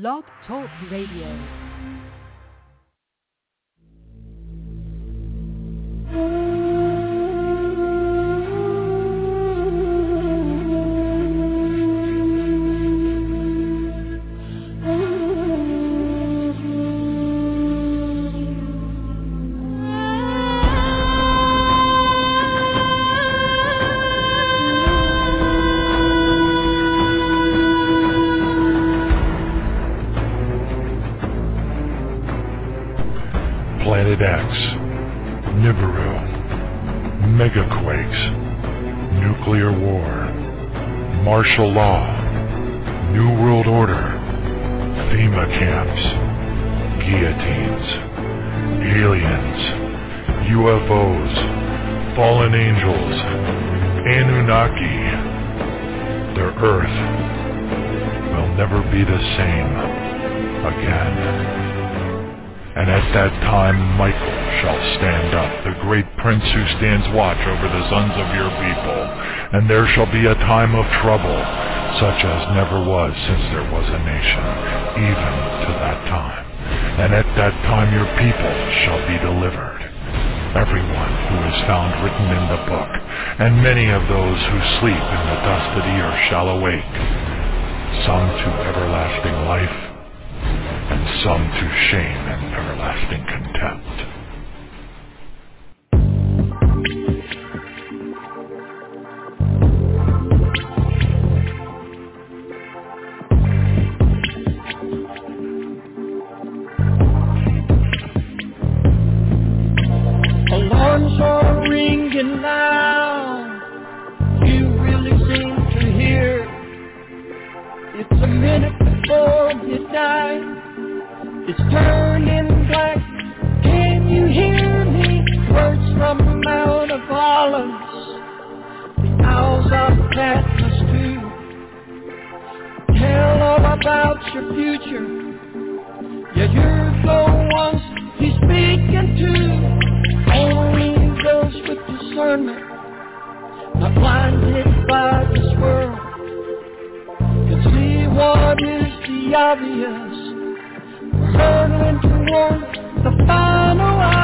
Blog Talk Radio. Mm. Angels, Anunnaki. Their Earth will never be the same again. And at that time Michael shall stand up, the great prince who stands watch over the sons of your people. And there shall be a time of trouble, such as never was since there was a nation, even to that time. And at that time your people shall be delivered. Everyone who is found written in the book, and many of those who sleep in the dust of the earth shall awake, some to everlasting life, and some to shame and everlasting contempt. Ringing now. You really seem to hear. It's a minute before midnight. It's turning black. Can you hear me? Words from Mount of Olives. The owls of Patmos too. Tell all about your future. Yeah, you're the ones he's speaking to. Only discernment, not blinded by this world, can see what is the obvious. We're hurtling toward the final hour.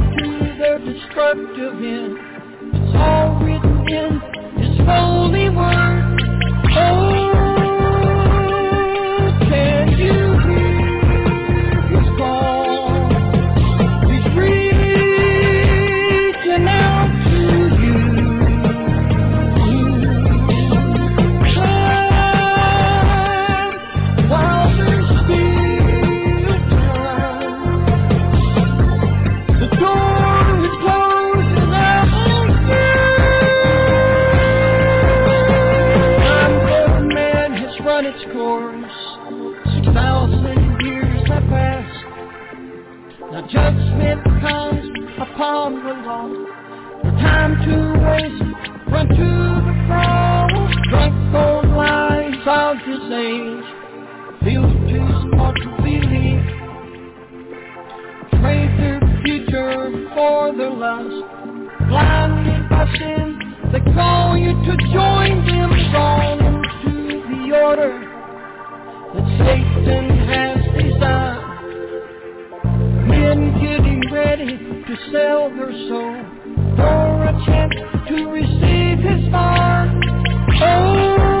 destructive end. It's all written in His holy word. The. Time to waste. Run to the cross. Drunk on lies of his age. Feel too smart to believe trade their future for their lust. Blinded by sin, they call you to join them wrong into the order that Satan has designed. Men getting ready to sell their soul for a chance to receive his fire. Oh.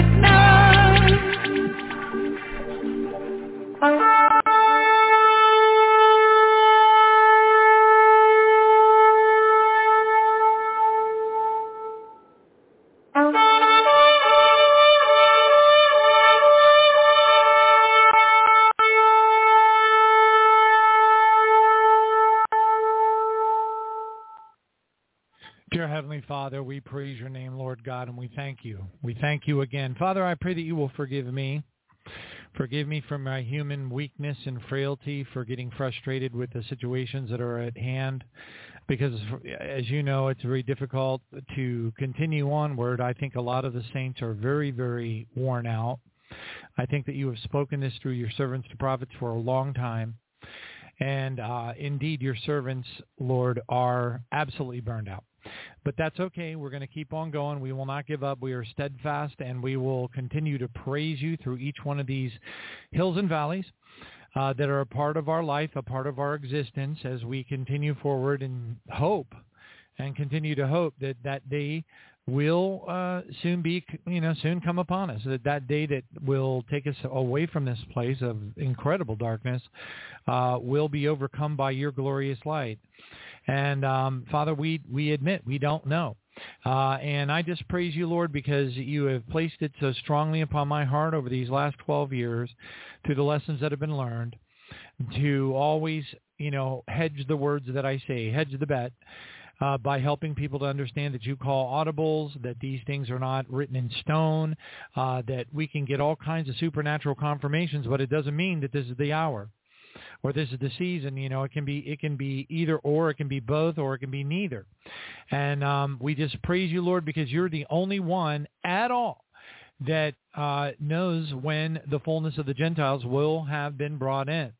Heavenly Father, we praise your name, Lord God, and we thank you. We thank you again. Father, I pray that you will forgive me. Forgive me for my human weakness and frailty, for getting frustrated with the situations that are at hand. Because, as you know, it's very difficult to continue onward. I think a lot of the saints are very, very worn out. I think that you have spoken this through your servants, to prophets, for a long time. And uh, indeed, your servants, Lord, are absolutely burned out. But that's okay. We're going to keep on going. We will not give up. We are steadfast, and we will continue to praise you through each one of these hills and valleys uh, that are a part of our life, a part of our existence as we continue forward and hope and continue to hope that that day will uh, soon be, you know, soon come upon us. That that day that will take us away from this place of incredible darkness uh, will be overcome by your glorious light. And um, Father, we we admit we don't know. Uh, and I just praise you, Lord, because you have placed it so strongly upon my heart over these last 12 years through the lessons that have been learned to always, you know, hedge the words that I say, hedge the bet. Uh, by helping people to understand that you call audibles, that these things are not written in stone, uh, that we can get all kinds of supernatural confirmations, but it doesn't mean that this is the hour or this is the season. You know, it can be it can be either or, it can be both, or it can be neither. And um, we just praise you, Lord, because you're the only one at all that uh, knows when the fullness of the Gentiles will have been brought in.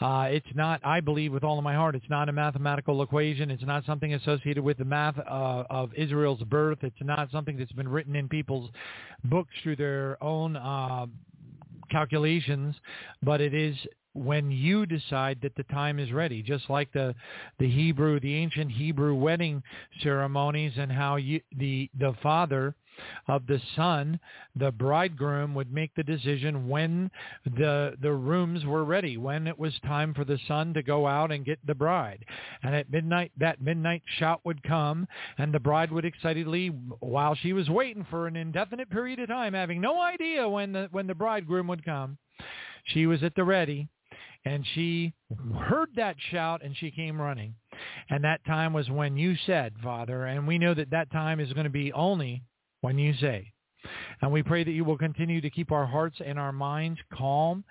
Uh, it's not, I believe with all of my heart, it's not a mathematical equation. It's not something associated with the math uh, of Israel's birth. It's not something that's been written in people's books through their own uh, calculations, but it is when you decide that the time is ready, just like the the Hebrew, the ancient Hebrew wedding ceremonies, and how you, the the father of the son, the bridegroom, would make the decision when the the rooms were ready, when it was time for the son to go out and get the bride. And at midnight, that midnight shout would come, and the bride would excitedly, while she was waiting for an indefinite period of time, having no idea when the when the bridegroom would come, she was at the ready and she heard that shout and she came running. And that time was when you said, Father, and we know that that time is going to be only when you say. And we pray that you will continue to keep our hearts and our minds calm,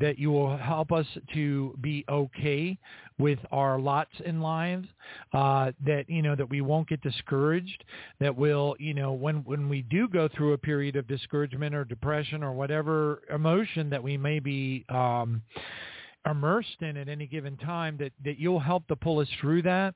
that you will help us to be okay with our lots in lives, uh, that, you know, that we won't get discouraged, that we'll, you know, when, when we do go through a period of discouragement or depression or whatever emotion that we may be um, immersed in at any given time, that, that you'll help to pull us through that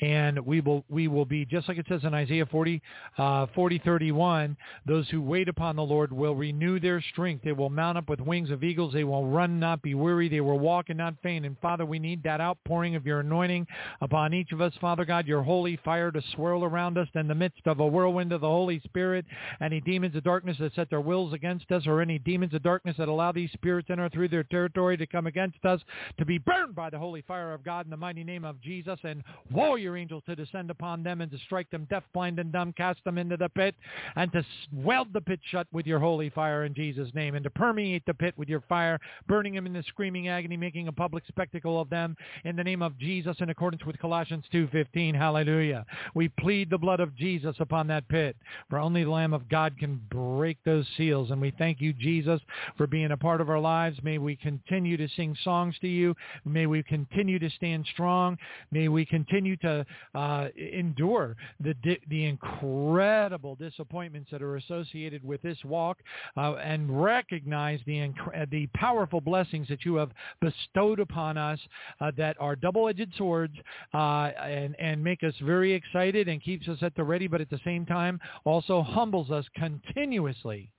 and we will we will be just like it says in Isaiah 40, uh, 40 31. Those who wait upon the Lord will renew their strength. They will mount up with wings of eagles. They will run, not be weary. They will walk and not faint. And Father, we need that outpouring of your anointing upon each of us, Father God. Your holy fire to swirl around us in the midst of a whirlwind of the Holy Spirit. Any demons of darkness that set their wills against us, or any demons of darkness that allow these spirits enter through their territory to come against us, to be burned by the holy fire of God in the mighty name of Jesus. And your angels to descend upon them and to strike them deaf, blind, and dumb, cast them into the pit, and to weld the pit shut with your holy fire in Jesus' name, and to permeate the pit with your fire, burning them in the screaming agony, making a public spectacle of them in the name of Jesus in accordance with Colossians 2.15. Hallelujah. We plead the blood of Jesus upon that pit, for only the Lamb of God can break those seals. And we thank you, Jesus, for being a part of our lives. May we continue to sing songs to you. May we continue to stand strong. May we continue to uh, endure the di- the incredible disappointments that are associated with this walk, uh, and recognize the inc- the powerful blessings that you have bestowed upon us uh, that are double-edged swords, uh, and and make us very excited and keeps us at the ready, but at the same time also humbles us continuously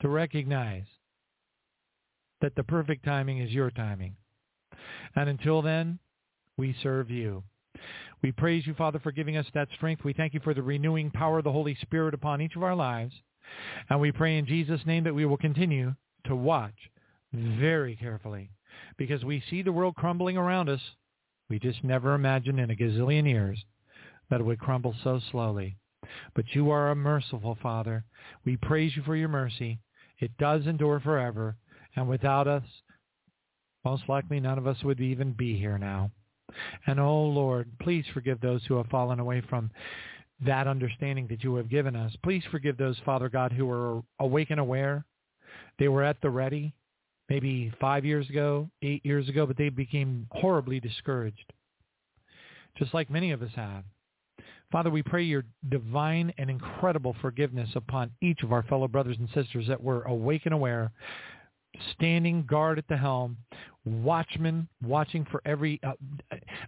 to recognize that the perfect timing is your timing. And until then, we serve you. We praise you, Father, for giving us that strength. We thank you for the renewing power of the Holy Spirit upon each of our lives. And we pray in Jesus' name that we will continue to watch very carefully because we see the world crumbling around us. We just never imagined in a gazillion years that it would crumble so slowly. But you are a merciful Father. We praise you for your mercy. It does endure forever. And without us, most likely none of us would even be here now. And oh Lord, please forgive those who have fallen away from that understanding that you have given us. Please forgive those, Father God, who are awake and aware. They were at the ready maybe five years ago, eight years ago, but they became horribly discouraged, just like many of us have. Father, we pray your divine and incredible forgiveness upon each of our fellow brothers and sisters that were awake and aware, standing guard at the helm, watchmen watching for every uh,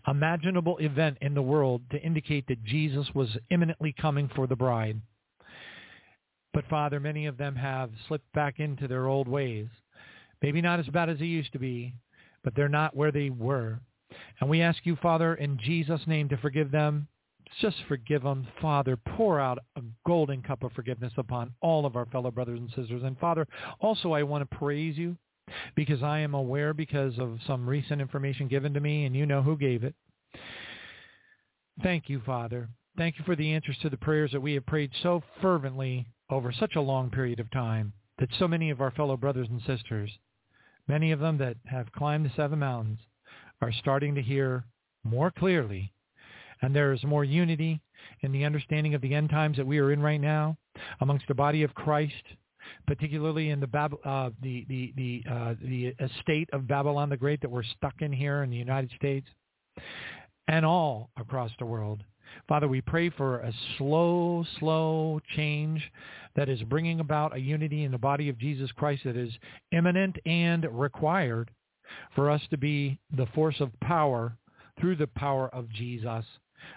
imaginable event in the world to indicate that Jesus was imminently coming for the bride. But Father, many of them have slipped back into their old ways. Maybe not as bad as they used to be, but they're not where they were. And we ask you, Father, in Jesus' name to forgive them. Just forgive them, Father. Pour out a golden cup of forgiveness upon all of our fellow brothers and sisters. And Father, also I want to praise you because I am aware because of some recent information given to me, and you know who gave it. Thank you, Father. Thank you for the answers to the prayers that we have prayed so fervently over such a long period of time that so many of our fellow brothers and sisters, many of them that have climbed the seven mountains, are starting to hear more clearly. And there is more unity in the understanding of the end times that we are in right now amongst the body of Christ particularly in the Bab- uh, the the the uh, the estate of Babylon the Great that we're stuck in here in the United States, and all across the world. Father, we pray for a slow, slow change that is bringing about a unity in the body of Jesus Christ that is imminent and required for us to be the force of power through the power of Jesus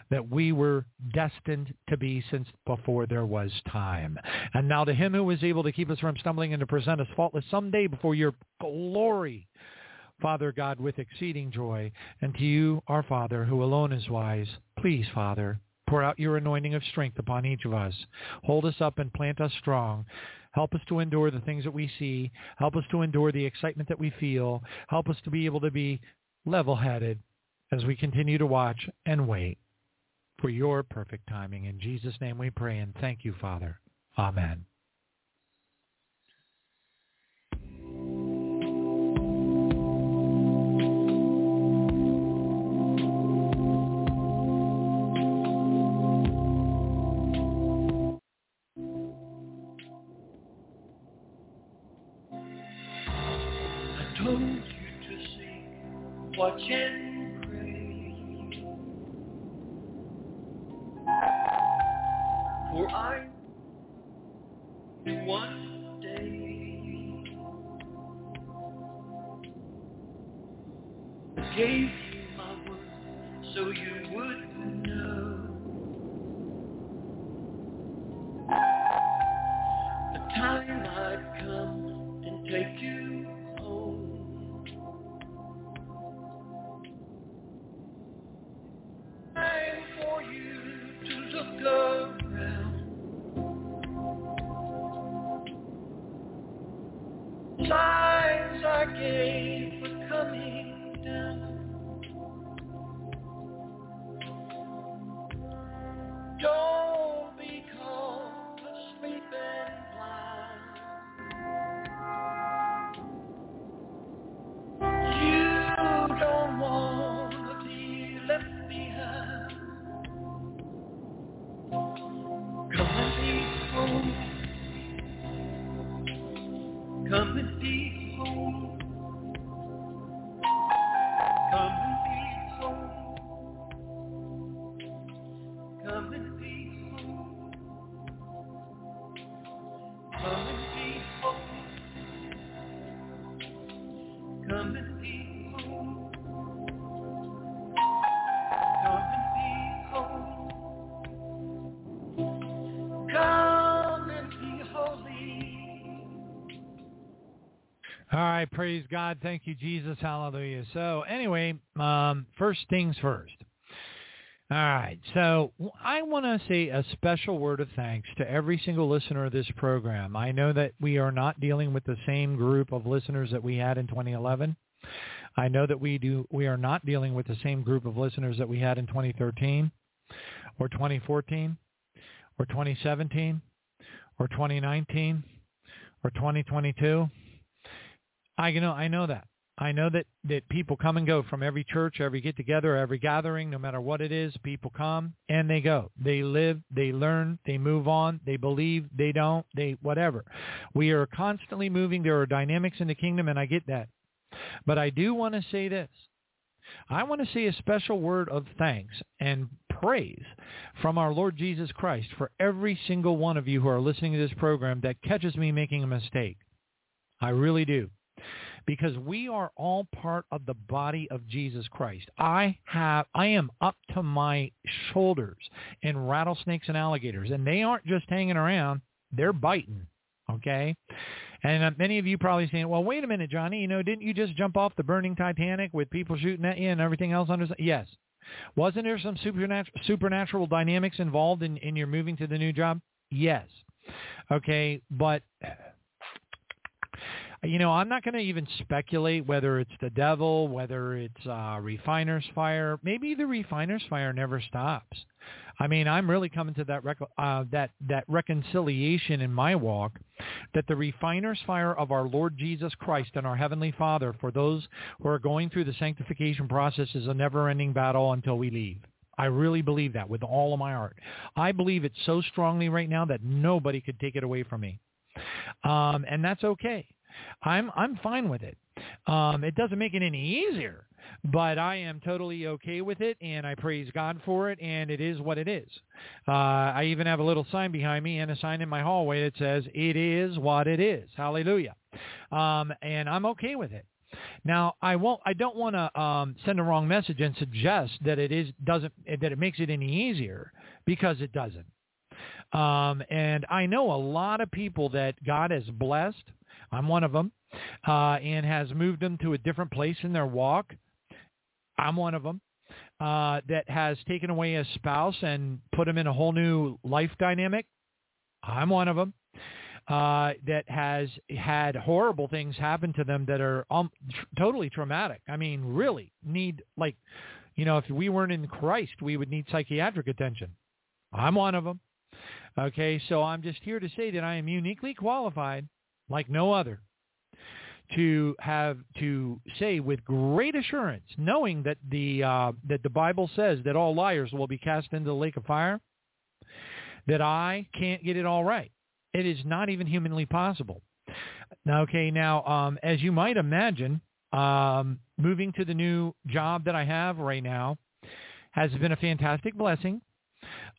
that we were destined to be since before there was time. And now to him who is able to keep us from stumbling and to present us faultless someday before your glory, Father God, with exceeding joy, and to you, our Father, who alone is wise, please, Father, pour out your anointing of strength upon each of us. Hold us up and plant us strong. Help us to endure the things that we see. Help us to endure the excitement that we feel. Help us to be able to be level-headed as we continue to watch and wait for your perfect timing. In Jesus' name we pray and thank you, Father. Amen. Gave right, praise God. Thank you, Jesus. Hallelujah. So anyway, um, first things first. All right, so I want to say a special word of thanks to every single listener of this program. I know that we are not dealing with the same group of listeners that we had in 2011. I know that we do. We are not dealing with the same group of listeners that we had in 2013, or 2014, or 2017, or 2019, or 2022. I know. I know that. I know that, that people come and go from every church, every get together, every gathering, no matter what it is, people come and they go. They live, they learn, they move on, they believe, they don't, they whatever. We are constantly moving. There are dynamics in the kingdom and I get that. But I do want to say this. I want to say a special word of thanks and praise from our Lord Jesus Christ for every single one of you who are listening to this program that catches me making a mistake. I really do because we are all part of the body of Jesus Christ. I have I am up to my shoulders in rattlesnakes and alligators and they aren't just hanging around, they're biting, okay? And uh, many of you probably saying, "Well, wait a minute, Johnny, you know, didn't you just jump off the burning Titanic with people shooting at you and everything else under Yes. Wasn't there some supernatural supernatural dynamics involved in in your moving to the new job? Yes. Okay, but you know, I'm not going to even speculate whether it's the devil, whether it's uh, refiner's fire. Maybe the refiner's fire never stops. I mean, I'm really coming to that rec- uh, that that reconciliation in my walk, that the refiner's fire of our Lord Jesus Christ and our Heavenly Father for those who are going through the sanctification process is a never-ending battle until we leave. I really believe that with all of my heart. I believe it so strongly right now that nobody could take it away from me. Um, and that's okay. I'm I'm fine with it. Um, it doesn't make it any easier, but I am totally okay with it, and I praise God for it, and it is what it is. Uh, I even have a little sign behind me and a sign in my hallway that says, "It is what it is." Hallelujah. Um, and I'm okay with it. Now, I won't. I don't want to um, send a wrong message and suggest that it is doesn't that it makes it any easier because it doesn't. Um, and I know a lot of people that God has blessed I'm one of them, uh, and has moved them to a different place in their walk. I'm one of them. Uh, that has taken away a spouse and put them in a whole new life dynamic. I'm one of them. Uh, that has had horrible things happen to them that are um, tr- totally traumatic. I mean, really need like, you know, if we weren't in Christ, we would need psychiatric attention. I'm one of them. Okay, so I'm just here to say that I am uniquely qualified like no other to have to say with great assurance, knowing that the uh, that the Bible says that all liars will be cast into the lake of fire, that I can't get it all right. It is not even humanly possible. Okay, now um, as you might imagine, um, moving to the new job that I have right now has been a fantastic blessing,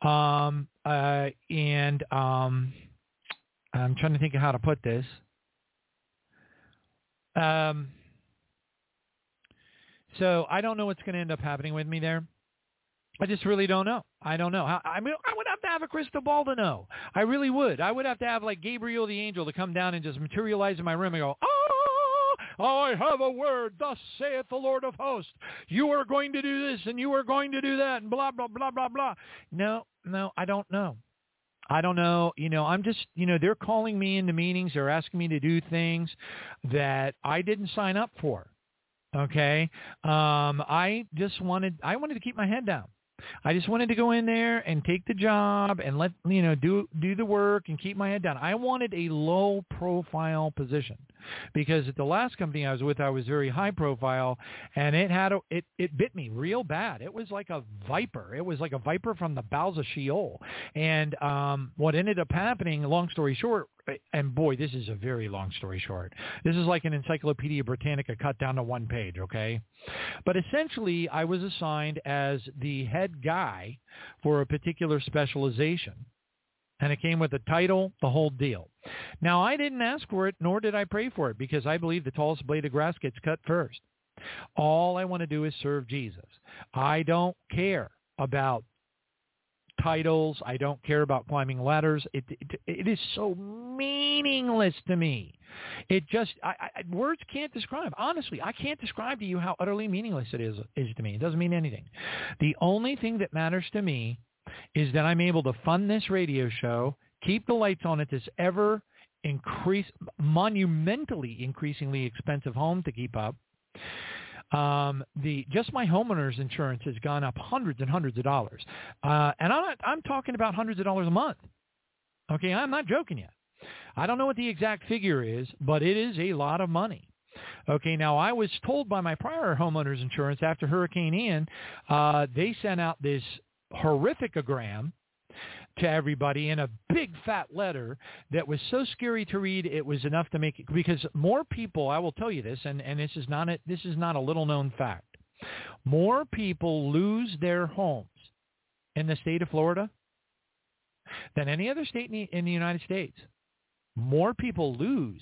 um, uh, and um, I'm trying to think of how to put this. Um, so I don't know what's going to end up happening with me there. I just really don't know. I don't know. I, I mean, I would have to have a crystal ball to know. I really would. I would have to have like Gabriel the angel to come down and just materialize in my room and go, oh, I have a word. Thus saith the Lord of hosts. You are going to do this and you are going to do that and blah, blah, blah, blah, blah. No, no, I don't know. I don't know. You know, I'm just, you know, they're calling me into meetings. They're asking me to do things that I didn't sign up for. Okay. Um, I just wanted, I wanted to keep my head down. I just wanted to go in there and take the job and let you know do do the work and keep my head down. I wanted a low profile position because at the last company I was with, I was very high profile, and it had a, it it bit me real bad. It was like a viper. It was like a viper from the bowels of Sheol. And um, what ended up happening, long story short, and boy, this is a very long story short. This is like an Encyclopedia Britannica cut down to one page, okay? But essentially, I was assigned as the head guy for a particular specialization. And it came with a title, the whole deal. Now, I didn't ask for it, nor did I pray for it, because I believe the tallest blade of grass gets cut first. All I want to do is serve Jesus. I don't care about titles. I don't care about climbing ladders. It, it, it is so meaningless to me. It just, I, I, words can't describe. Honestly, I can't describe to you how utterly meaningless it is, is to me. It doesn't mean anything. The only thing that matters to me is that I'm able to fund this radio show, keep the lights on at this ever increase, monumentally increasingly expensive home to keep up, um, the just my homeowner's insurance has gone up hundreds and hundreds of dollars, uh, and I'm not, I'm talking about hundreds of dollars a month. Okay, I'm not joking yet. I don't know what the exact figure is, but it is a lot of money. Okay, now I was told by my prior homeowner's insurance after Hurricane Ian, uh, they sent out this horrificogram to everybody in a big fat letter that was so scary to read it was enough to make it because more people I will tell you this and, and this is not a, this is not a little known fact. More people lose their homes in the state of Florida than any other state in the, United States. More people lose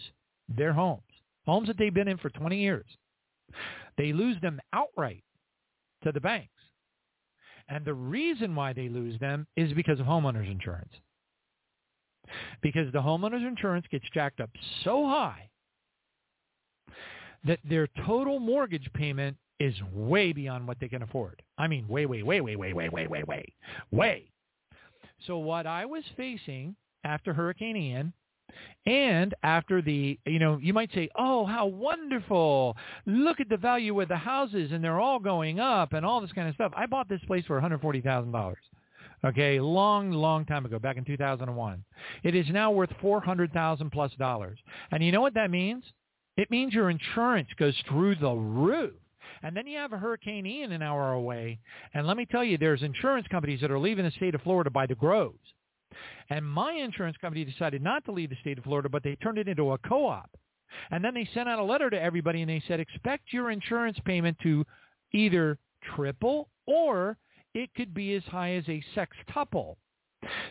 their homes, homes that they've been in for 20 years. They lose them outright to the banks. And the reason why they lose them is because of homeowners insurance. Because the homeowners insurance gets jacked up so high that their total mortgage payment is way beyond what they can afford. I mean, way, way, way, way, way, way, way, way, way, way. So what I was facing after Hurricane Ian and after the, you know, you might say, oh, how wonderful. Look at the value of the houses and they're all going up and all this kind of stuff. I bought this place for $140,000. Okay, long, long time ago, back in 2001. It is now worth 400,000 plus dollars. And you know what that means? It means your insurance goes through the roof. And then you have a Hurricane Ian an hour away. And let me tell you, there's insurance companies that are leaving the state of Florida by the groves. And my insurance company decided not to leave the state of Florida, but they turned it into a co-op. And then they sent out a letter to everybody and they said, expect your insurance payment to either triple or it could be as high as a sextuple.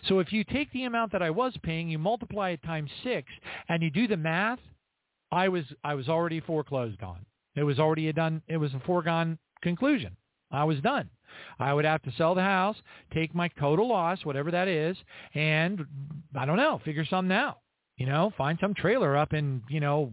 So if you take the amount that I was paying, you multiply it times six, and you do the math, I was I was already foreclosed on. It was already a done. It was a foregone conclusion. I was done. I would have to sell the house, take my total loss, whatever that is, and I don't know, figure something out. You know, find some trailer up in, you know,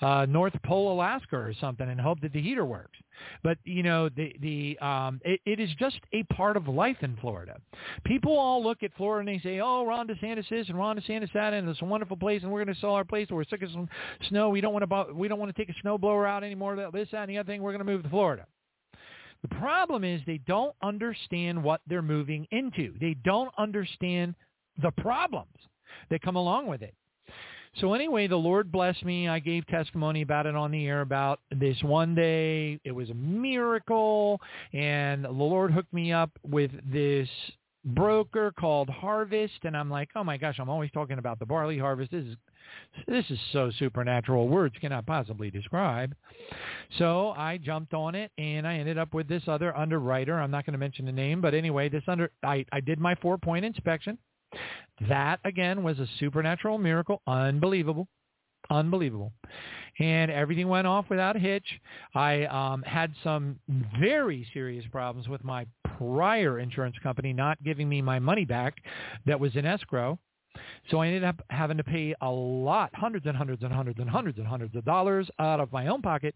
uh, North Pole, Alaska or something and hope that the heater works. But, you know, the, the, um, it, it is just a part of life in Florida. People all look at Florida and they say, oh, Ron DeSantis is and Ron DeSantis that and it's a wonderful place and we're going to sell our place. We're sick of some snow. We don't want to, we don't want to take a snowblower out anymore. This, that, and the other thing. We're going to move to Florida. The problem is they don't understand what they're moving into. They don't understand the problems that come along with it. So anyway, the Lord blessed me. I gave testimony about it on the air about this one day. It was a miracle. And the Lord hooked me up with this broker called Harvest. And I'm like, oh my gosh, I'm always talking about the barley harvest. This is this is so supernatural. Words cannot possibly describe. So I jumped on it and I ended up with this other underwriter. I'm not going to mention the name, but anyway, this under I, I did my four point inspection. That again was a supernatural miracle. Unbelievable. Unbelievable. And everything went off without a hitch. I um, had some very serious problems with my prior insurance company not giving me my money back that was in escrow. So I ended up having to pay a lot, hundreds and hundreds and hundreds and hundreds and hundreds of dollars out of my own pocket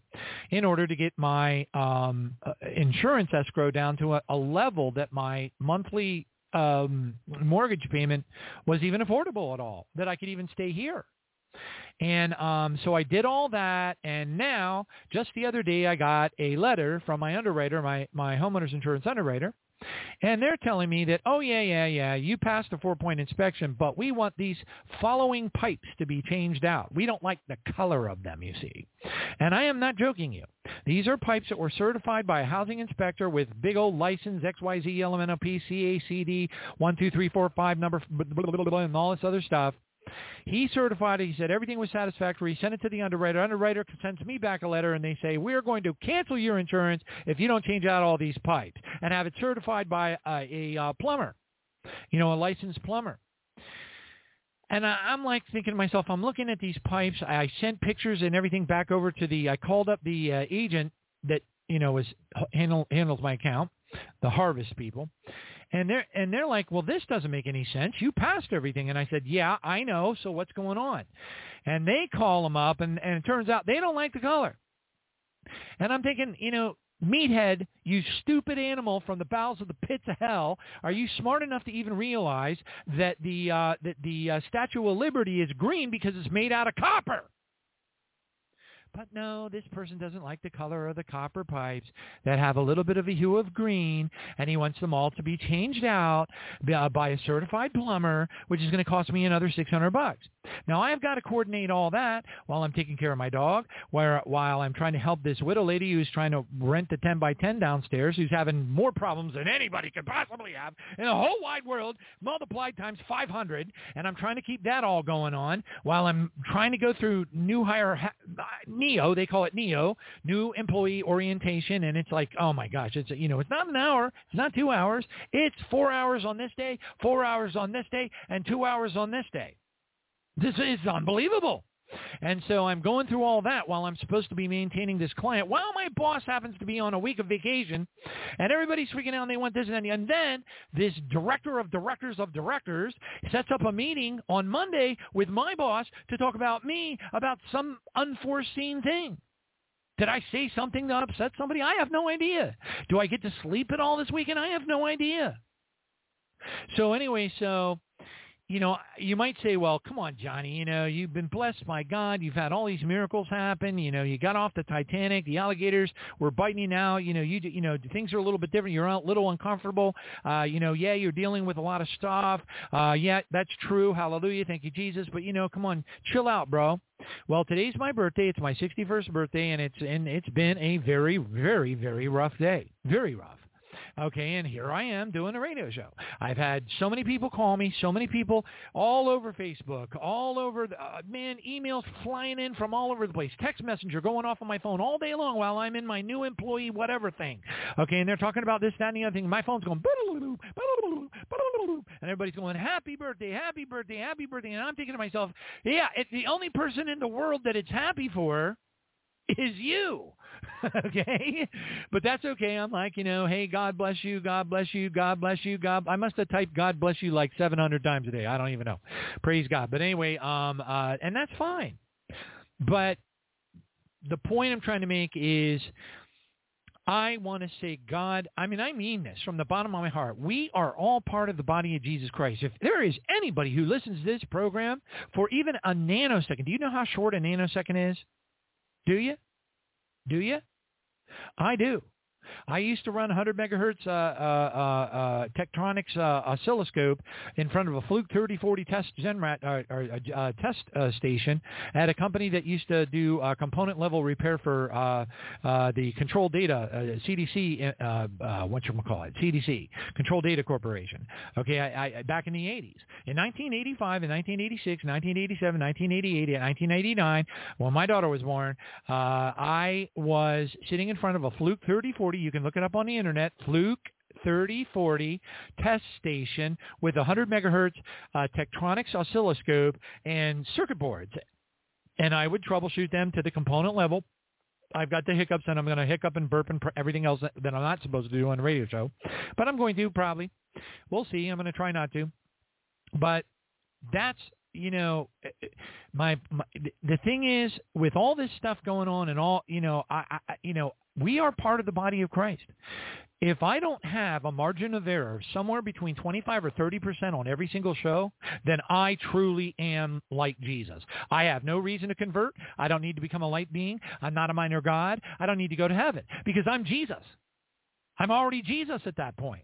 in order to get my um, uh, insurance escrow down to a, a level that my monthly um, mortgage payment was even affordable at all, that I could even stay here. And um, so I did all that, and now, just the other day, I got a letter from my underwriter, my, my homeowner's insurance underwriter, and they're telling me that, oh, yeah, yeah, yeah, you passed the four-point inspection, but we want these following pipes to be changed out. We don't like the color of them, you see. And I am not joking you. These are pipes that were certified by a housing inspector with big old license, XYZ, LMNOP, CACD, 1, 2, 3, 4, 5 number, and all this other stuff. He certified it. He said everything was satisfactory. He sent it to the underwriter. Underwriter sends me back a letter, and they say, we're going to cancel your insurance if you don't change out all these pipes and have it certified by a, a uh, plumber, you know, a licensed plumber. And I, I'm like thinking to myself, I'm looking at these pipes. I sent pictures and everything back over to the, I called up the uh, agent that, you know, was handle, handles my account, the harvest people. And they're and they're like, well, this doesn't make any sense. You passed everything, and I said, yeah, I know. So what's going on? And they call them up, and and it turns out they don't like the color. And I'm thinking, you know, meathead, you stupid animal from the bowels of the pits of hell, are you smart enough to even realize that the uh, that the uh, Statue of Liberty is green because it's made out of copper? But no, this person doesn't like the color of the copper pipes that have a little bit of a hue of green, and he wants them all to be changed out uh, by a certified plumber, which is going to cost me another 600 bucks. Now, I've got to coordinate all that while I'm taking care of my dog, while I'm trying to help this widow lady who's trying to rent the 10 by 10 downstairs, who's having more problems than anybody could possibly have in the whole wide world, multiplied times 500, and I'm trying to keep that all going on while I'm trying to go through new hire Neo, they call it Neo, new employee orientation, and it's like, oh my gosh, it's you know, it's not an hour, it's not two hours, it's four hours on this day, four hours on this day, and two hours on this day. This is unbelievable. And so I'm going through all that while I'm supposed to be maintaining this client while my boss happens to be on a week of vacation and everybody's freaking out and they want this and that. And then this director of directors of directors sets up a meeting on Monday with my boss to talk about me about some unforeseen thing. Did I say something that upset somebody? I have no idea. Do I get to sleep at all this weekend? I have no idea. So anyway, so you know, you might say, well, come on, Johnny, you know, you've been blessed by God. You've had all these miracles happen. You know, you got off the Titanic. The alligators were biting you now. You know, you, you know, things are a little bit different. You're a little uncomfortable. Uh, you know, yeah, you're dealing with a lot of stuff. Uh, yeah, that's true. Hallelujah. Thank you, Jesus. But, you know, come on, chill out, bro. Well, today's my birthday. It's my 61st birthday, and it's and it's been a very, very, very rough day. Very rough. Okay, and here I am doing a radio show. I've had so many people call me, so many people all over Facebook, all over, the, uh, man, emails flying in from all over the place, text messenger going off on my phone all day long while I'm in my new employee whatever thing. Okay, and they're talking about this, that, and the other thing. My phone's going, and everybody's going, happy birthday, happy birthday, happy birthday. And I'm thinking to myself, yeah, it's the only person in the world that it's happy for is you. okay? But that's okay. I'm like, you know, hey, God bless you, God bless you, God bless you, God. I must have typed God bless you like 700 times a day. I don't even know. Praise God. But anyway, um, uh, and that's fine. But the point I'm trying to make is I want to say, God, I mean, I mean this from the bottom of my heart. We are all part of the body of Jesus Christ. If there is anybody who listens to this program for even a nanosecond, do you know how short a nanosecond is? Do you? Do you? I do. I used to run 100 megahertz uh, uh, uh, uh, Tektronix uh, oscilloscope in front of a Fluke 3040 test Zenrat, uh, test station at a company that used to do component level repair for the Control Data CDC. what you call it? CDC Control Data Corporation. Okay, I, I, back in the 80s. In 1985, in 1986, 1987, 1988, and 1989, when my daughter was born, I was sitting in front of a Fluke 3040 you can look it up on the internet. Fluke 3040 test station with 100 megahertz uh, Tektronix oscilloscope and circuit boards. And I would troubleshoot them to the component level. I've got the hiccups, and I'm going to hiccup and burp and pr- everything else that, that I'm not supposed to do on a radio show. But I'm going to probably. We'll see. I'm going to try not to. But that's you know my, my the thing is with all this stuff going on and all you know I, I you know we are part of the body of Christ. If I don't have a margin of error somewhere between 25 or 30% on every single show, then I truly am like Jesus. I have no reason to convert. I don't need to become a light being. I'm not a minor God. I don't need to go to heaven because I'm Jesus. I'm already Jesus at that point.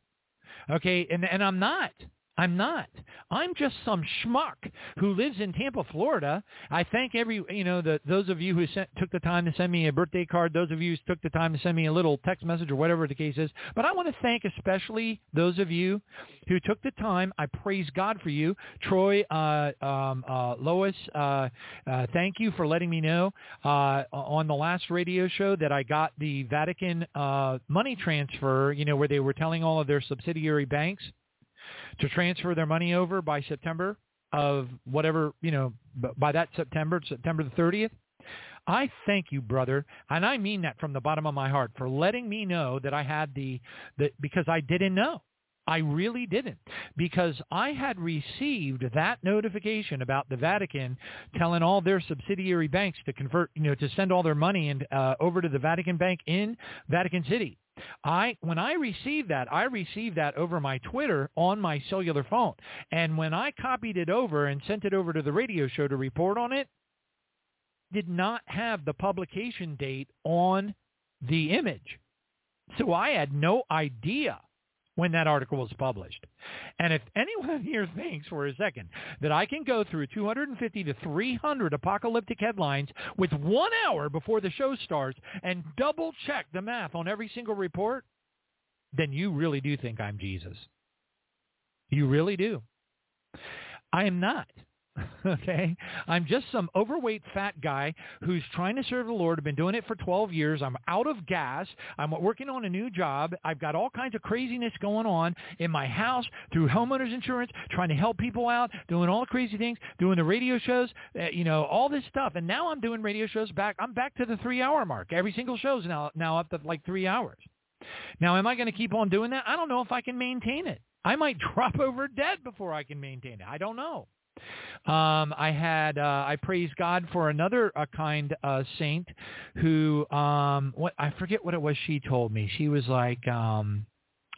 Okay, and, and I'm not. I'm not. I'm just some schmuck who lives in Tampa, Florida. I thank every, you know, the, those of you who sent, took the time to send me a birthday card, those of you who took the time to send me a little text message or whatever the case is. But I want to thank especially those of you who took the time. I praise God for you. Troy, uh, um, uh, Lois, uh, uh, thank you for letting me know uh, on the last radio show that I got the Vatican uh, money transfer, you know, where they were telling all of their subsidiary banks to transfer their money over by September of whatever, you know, by that September, September the 30th. I thank you, brother, and I mean that from the bottom of my heart for letting me know that I had the, that because I didn't know. I really didn't because I had received that notification about the Vatican telling all their subsidiary banks to convert, you know, to send all their money and uh, over to the Vatican Bank in Vatican City. I when I received that, I received that over my Twitter on my cellular phone. And when I copied it over and sent it over to the radio show to report on it, did not have the publication date on the image. So I had no idea when that article was published. And if anyone here thinks for a second that I can go through 250 to 300 apocalyptic headlines with one hour before the show starts and double check the math on every single report, then you really do think I'm Jesus. You really do. I am not. okay? I'm just some overweight fat guy who's trying to serve the Lord. I've been doing it for 12 years. I'm out of gas. I'm working on a new job. I've got all kinds of craziness going on in my house through homeowners insurance, trying to help people out, doing all the crazy things, doing the radio shows, uh, you know, all this stuff. And now I'm doing radio shows back. I'm back to the three-hour mark. Every single show's now now up to like three hours. Now, am I going to keep on doing that? I don't know if I can maintain it. I might drop over dead before I can maintain it. I don't know. Um, I had uh, I praise God for another uh, kind uh, saint who um, what I forget what it was she told me. She was like. Um,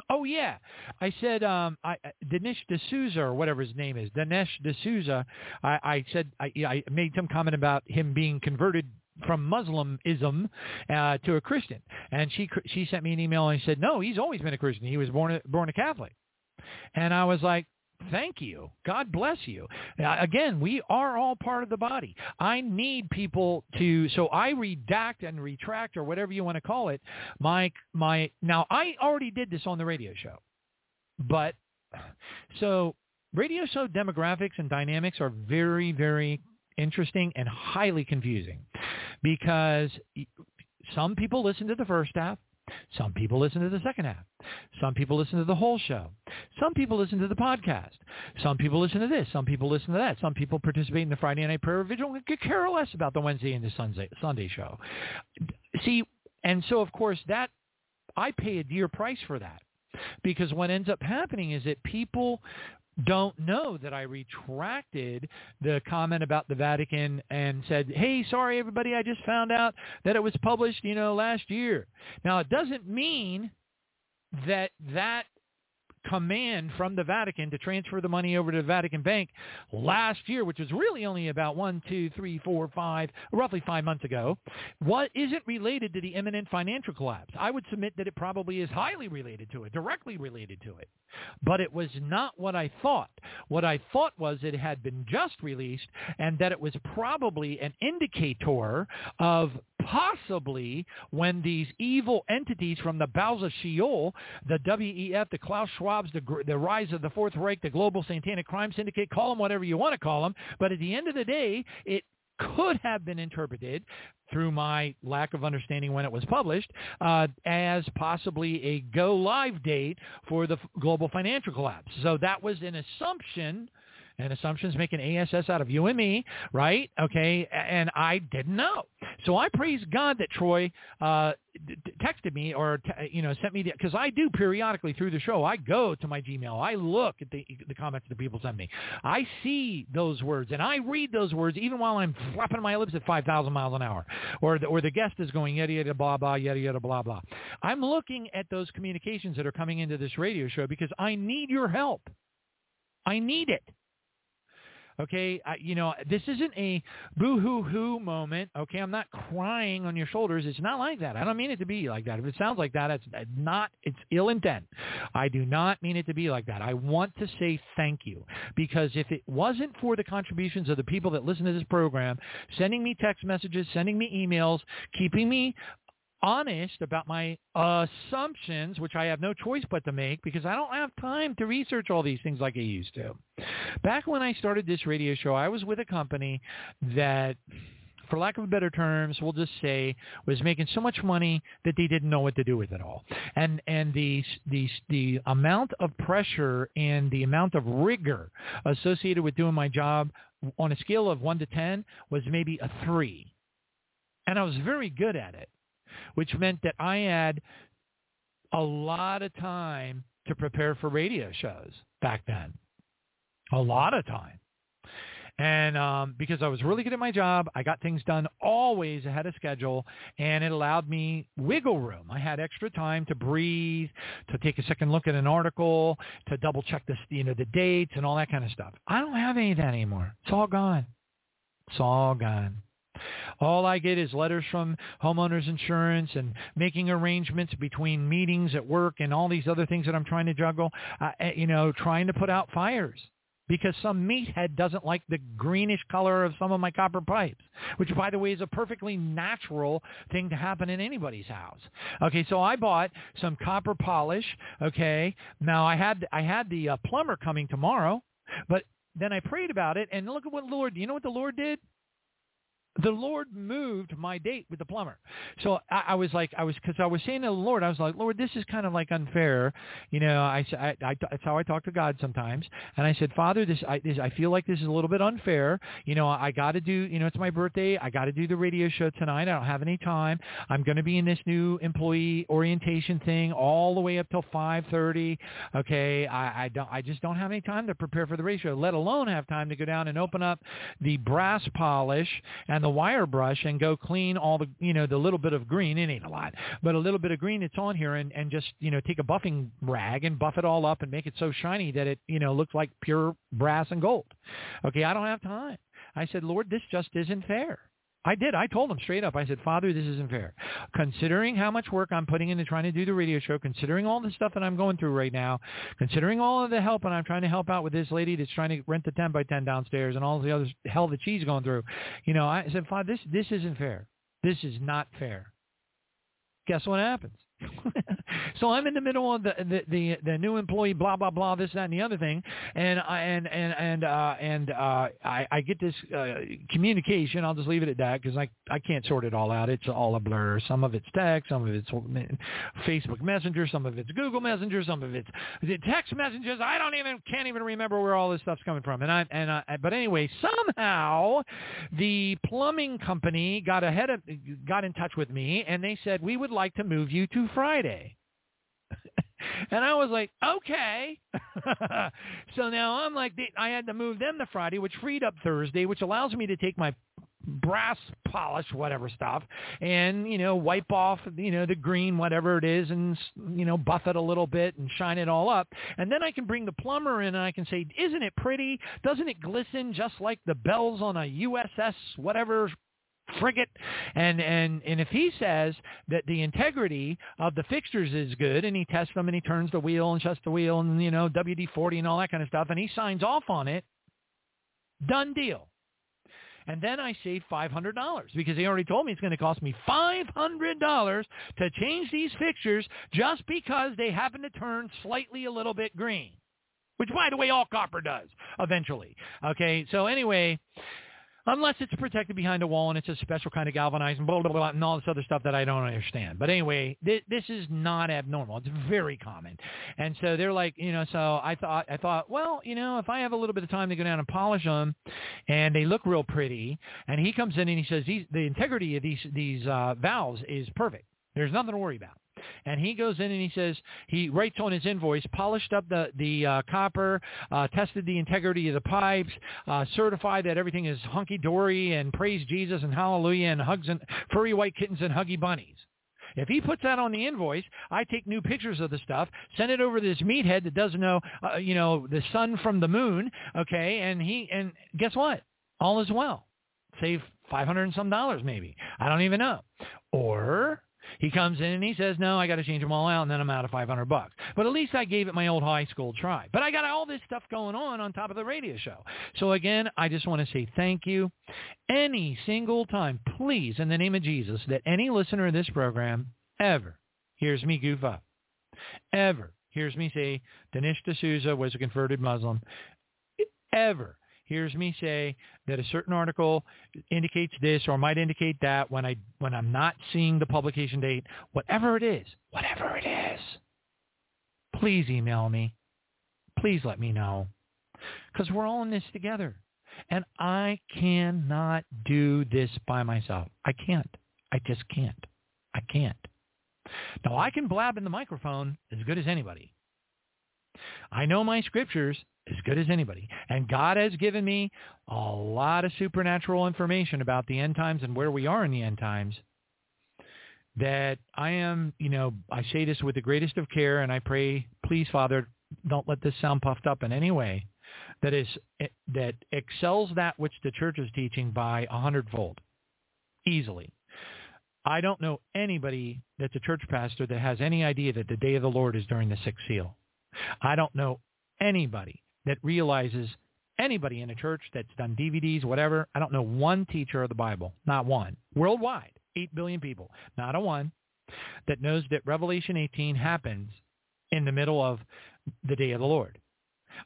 Oh yeah, I said um, I, Dinesh D'Souza or whatever his name is, Dinesh D'Souza. I, I said I, I made some comment about him being converted from Muslimism uh, to a Christian, and she she sent me an email and said, no, he's always been a Christian. He was born a, born a Catholic, and I was like, Thank you. God bless you. again, we are all part of the body. I need people to, so I redact and retract or whatever you want to call it. My, my, now I already did this on the radio show, but so radio show demographics and dynamics are very, very interesting and highly confusing because some people listen to the first half, some people listen to the second half. Some people listen to the whole show. Some people listen to the podcast. Some people listen to this. Some people listen to that. Some people participate in the Friday night prayer vigil and could care less about the Wednesday and the Sunday, Sunday show. See, and so of course that I pay a dear price for that because what ends up happening is that people don't know that I retracted the comment about the Vatican and said, hey, sorry, everybody, I just found out that it was published, you know, last year. Now, it doesn't mean that that command from the Vatican to transfer the money over to the Vatican Bank last year, which was really only about one, two, three, four, five, roughly five months ago, what isn't related to the imminent financial collapse. I would submit that it probably is highly related to it, directly related to it. But it was not what I thought. What I thought was it had been just released and that it was probably an indicator of possibly when these evil entities from the bowels of Sheol, the WEF, the Klaus Schwabs, the, the rise of the Fourth Reich, the global satanic crime syndicate, call them whatever you want to call them, but at the end of the day, it could have been interpreted through my lack of understanding when it was published uh, as possibly a go live date for the global financial collapse. So that was an assumption and assumptions make an ASS out of you and me, right? Okay, and I didn't know. So I praise God that Troy uh, d- texted me or t- you know sent me because I do periodically through the show. I go to my Gmail. I look at the the comments that people send me. I see those words and I read those words even while I'm flapping my lips at 5,000 miles an hour, or the, or the guest is going yada yada blah blah yada yada blah blah. I'm looking at those communications that are coming into this radio show because I need your help. I need it. Okay, I, you know, this isn't a boo-hoo-hoo moment. Okay, I'm not crying on your shoulders. It's not like that. I don't mean it to be like that. If it sounds like that, it's not. It's ill intent. I do not mean it to be like that. I want to say thank you because if it wasn't for the contributions of the people that listen to this program, sending me text messages, sending me emails, keeping me honest about my assumptions, which I have no choice but to make because I don't have time to research all these things like I used to. Back when I started this radio show, I was with a company that for lack of better terms, we'll just say, was making so much money that they didn't know what to do with it all. And and the the the amount of pressure and the amount of rigor associated with doing my job on a scale of one to ten was maybe a three. And I was very good at it which meant that I had a lot of time to prepare for radio shows back then. A lot of time. And um, because I was really good at my job, I got things done always ahead of schedule, and it allowed me wiggle room. I had extra time to breathe, to take a second look at an article, to double check the you know the dates and all that kind of stuff. I don't have any of that anymore. It's all gone. It's all gone. All I get is letters from homeowners insurance and making arrangements between meetings at work and all these other things that I'm trying to juggle. Uh, you know, trying to put out fires because some meathead doesn't like the greenish color of some of my copper pipes, which by the way is a perfectly natural thing to happen in anybody's house. Okay, so I bought some copper polish. Okay, now I had I had the uh, plumber coming tomorrow, but then I prayed about it and look at what the Lord. You know what the Lord did? The Lord moved my date with the plumber. So I, I was like, I was, because I was saying to the Lord, I was like, Lord, this is kind of like unfair. You know, I, I, I, that's how I talk to God sometimes. And I said, Father, this, I, this, I feel like this is a little bit unfair. You know, I got to do, you know, it's my birthday. I got to do the radio show tonight. I don't have any time. I'm going to be in this new employee orientation thing all the way up till 5:30. Okay, I, I don't, I just don't have any time to prepare for the radio show, let alone have time to go down and open up the brass polish and the the wire brush and go clean all the, you know, the little bit of green. It ain't a lot, but a little bit of green that's on here and, and just, you know, take a buffing rag and buff it all up and make it so shiny that it, you know, looks like pure brass and gold. Okay, I don't have time. I said, Lord, this just isn't fair. I did. I told him straight up. I said, Father, this isn't fair. Considering how much work I'm putting into trying to do the radio show, considering all the stuff that I'm going through right now, considering all of the help, and I'm trying to help out with this lady that's trying to rent the 10 by 10 downstairs and all the other hell that she's going through, you know, I said, Father, this, this isn't fair. This is not fair. Guess what happens? So I'm in the middle of the, the the the new employee, blah blah blah, this that and the other thing, and I and and and uh, and uh, I I get this uh, communication. I'll just leave it at that because I I can't sort it all out. It's all a blur. Some of it's text, some of it's Facebook Messenger, some of it's Google Messenger, some of it's text messages. I don't even can't even remember where all this stuff's coming from. And I and I, but anyway, somehow the plumbing company got ahead of got in touch with me and they said we would like to move you to Friday. and I was like, okay. so now I'm like, I had to move them to Friday, which freed up Thursday, which allows me to take my brass polish whatever stuff and you know wipe off you know the green whatever it is and you know buff it a little bit and shine it all up and then I can bring the plumber in and I can say isn't it pretty doesn't it glisten just like the bells on a USS whatever frigate. And and and if he says that the integrity of the fixtures is good and he tests them and he turns the wheel and shuts the wheel and you know WD-40 and all that kind of stuff and he signs off on it done deal. And then I save $500 because he already told me it's going to cost me $500 to change these fixtures just because they happen to turn slightly a little bit green, which, by the way, all copper does eventually. Okay, so anyway, unless it's protected behind a wall and it's a special kind of galvanizing, blah, blah, blah, and all this other stuff that I don't understand. But anyway, th- this is not abnormal. It's very common. And so they're like, you know, so I thought, I thought, well, you know, if I have a little bit of time to go down and polish them and they look real pretty, and he comes in and he says, these, the integrity of these, these uh, valves is perfect. There's nothing to worry about and he goes in and he says he writes on his invoice, polished up the the uh, copper, uh, tested the integrity of the pipes, uh, certified that everything is hunky dory, and praise Jesus and hallelujah and hugs and furry white kittens and huggy bunnies. If he puts that on the invoice, I take new pictures of the stuff, send it over to this meathead that doesn't know, uh, you know, the sun from the moon. Okay, and he and guess what? All is well. Save five hundred and some dollars maybe. I don't even know. Or he comes in and he says, no, I got to change them all out, and then I'm out of 500 bucks. But at least I gave it my old high school try. But I got all this stuff going on on top of the radio show. So again, I just want to say thank you. Any single time, please, in the name of Jesus, that any listener of this program ever hears me goof up, ever hears me say Dinesh D'Souza was a converted Muslim, ever hears me say that a certain article indicates this or might indicate that when I when I'm not seeing the publication date, whatever it is, whatever it is, please email me. Please let me know. Because we're all in this together. And I cannot do this by myself. I can't. I just can't. I can't. Now I can blab in the microphone as good as anybody. I know my scriptures as good as anybody. And God has given me a lot of supernatural information about the end times and where we are in the end times that I am, you know, I say this with the greatest of care and I pray, please, Father, don't let this sound puffed up in any way, that is, eh, that excels that which the church is teaching by a hundredfold, easily. I don't know anybody that's a church pastor that has any idea that the day of the Lord is during the sixth seal. I don't know anybody that realizes anybody in a church that's done DVDs, whatever. I don't know one teacher of the Bible, not one, worldwide, 8 billion people, not a one, that knows that Revelation 18 happens in the middle of the day of the Lord.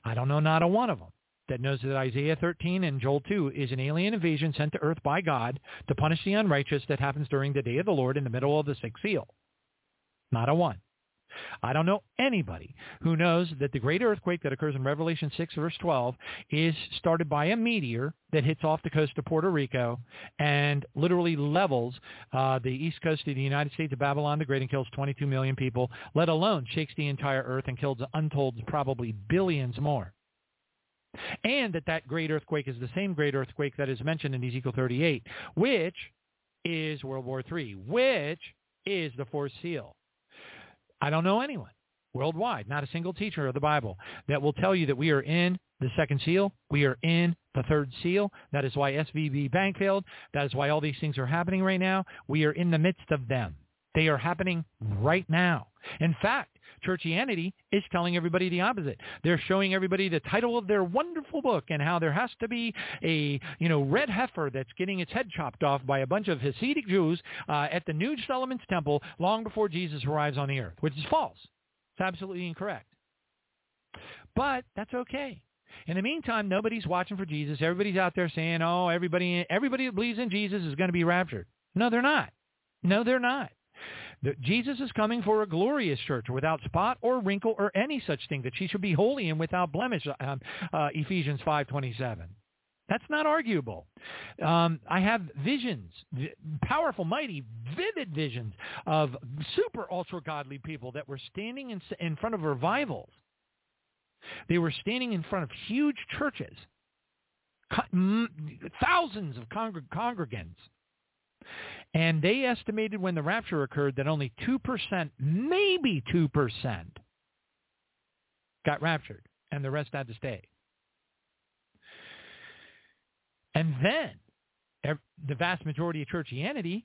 I don't know not a one of them that knows that Isaiah 13 and Joel 2 is an alien invasion sent to earth by God to punish the unrighteous that happens during the day of the Lord in the middle of the sixth seal. Not a one. I don't know anybody who knows that the great earthquake that occurs in Revelation 6 verse 12 is started by a meteor that hits off the coast of Puerto Rico and literally levels uh, the east coast of the United States of Babylon the Great and kills 22 million people, let alone shakes the entire earth and kills untold probably billions more. And that that great earthquake is the same great earthquake that is mentioned in Ezekiel 38, which is World War III, which is the fourth seal. I don't know anyone worldwide, not a single teacher of the Bible, that will tell you that we are in the second seal. We are in the third seal. That is why SVB Bank failed. That is why all these things are happening right now. We are in the midst of them. They are happening right now. In fact, churchianity is telling everybody the opposite. They're showing everybody the title of their wonderful book and how there has to be a, you know, red heifer that's getting its head chopped off by a bunch of Hasidic Jews uh, at the New Solomon's Temple long before Jesus arrives on the earth, which is false. It's absolutely incorrect. But that's okay. In the meantime, nobody's watching for Jesus. Everybody's out there saying, "Oh, everybody, everybody that believes in Jesus is going to be raptured." No, they're not. No, they're not. Jesus is coming for a glorious church without spot or wrinkle or any such thing, that she should be holy and without blemish, uh, uh, Ephesians 5.27. That's not arguable. Um, I have visions, powerful, mighty, vivid visions of super ultra godly people that were standing in, in front of revivals. They were standing in front of huge churches, thousands of congreg- congregants, and they estimated when the rapture occurred that only 2%, maybe 2%, got raptured, and the rest had to stay. And then the vast majority of churchianity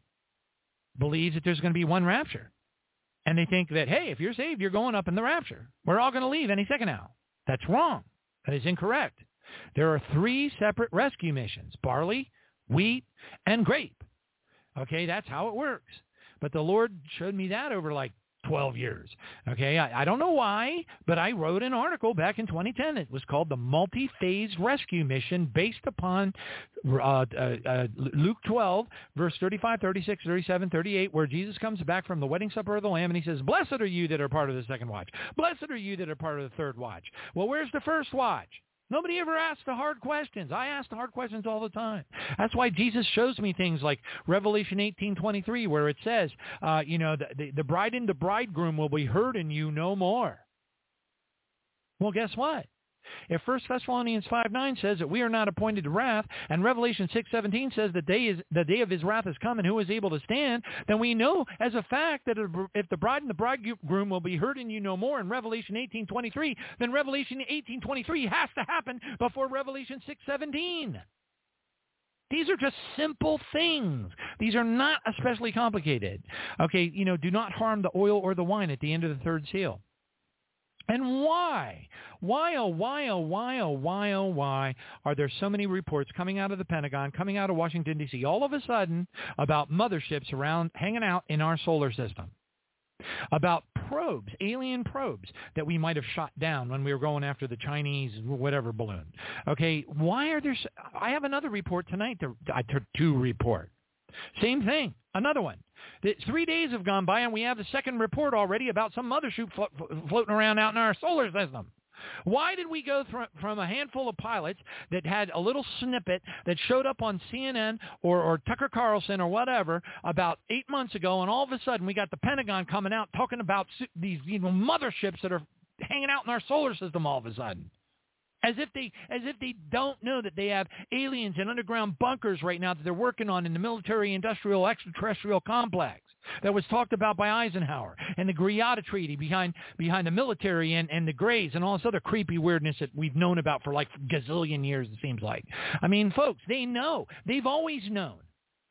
believes that there's going to be one rapture. And they think that, hey, if you're saved, you're going up in the rapture. We're all going to leave any second now. That's wrong. That is incorrect. There are three separate rescue missions, barley, wheat, and grape. Okay, that's how it works. But the Lord showed me that over like 12 years. Okay, I, I, don't know why, but I wrote an article back in 2010. It was called the Multi-Phase Rescue Mission based upon uh, uh, uh, Luke 12, verse 35, 36, 37, 38, where Jesus comes back from the wedding supper of the Lamb and he says, blessed are you that are part of the second watch. Blessed are you that are part of the third watch. Well, where's the first watch? Nobody ever asks the hard questions. I ask the hard questions all the time. That's why Jesus shows me things like Revelation 18:23, where it says, uh, you know, the, the, the bride and the bridegroom will be heard in you no more. Well, guess what? If 1 Thessalonians 5, 9 says that we are not appointed to wrath, and Revelation 6, 17 says the day, is, the day of his wrath is come and who is able to stand, then we know as a fact that if the bride and the bridegroom will be heard in you no more in Revelation 18, 23, then Revelation 18, 23 has to happen before Revelation 6, 17. These are just simple things. These are not especially complicated. Okay, you know, do not harm the oil or the wine at the end of the third seal. And why? Why, oh, why, oh, why, oh, why, oh, why are there so many reports coming out of the Pentagon, coming out of Washington, D.C., all of a sudden about motherships around hanging out in our solar system? About probes, alien probes that we might have shot down when we were going after the Chinese whatever balloon. Okay, why are there? I have another report tonight to, to, to report. Same thing, another one. The, three days have gone by and we have the second report already about some mothership flo- floating around out in our solar system. Why did we go from a handful of pilots that had a little snippet that showed up on CNN or, or Tucker Carlson or whatever about eight months ago, and all of a sudden we got the Pentagon coming out talking about these you know, motherships that are hanging out in our solar system all of a sudden. As if they as if they don't know that they have aliens in underground bunkers right now that they're working on in the military industrial extraterrestrial complex that was talked about by Eisenhower and the Greada Treaty behind behind the military and, and the Greys and all this other creepy weirdness that we've known about for like gazillion years it seems like. I mean, folks, they know. They've always known.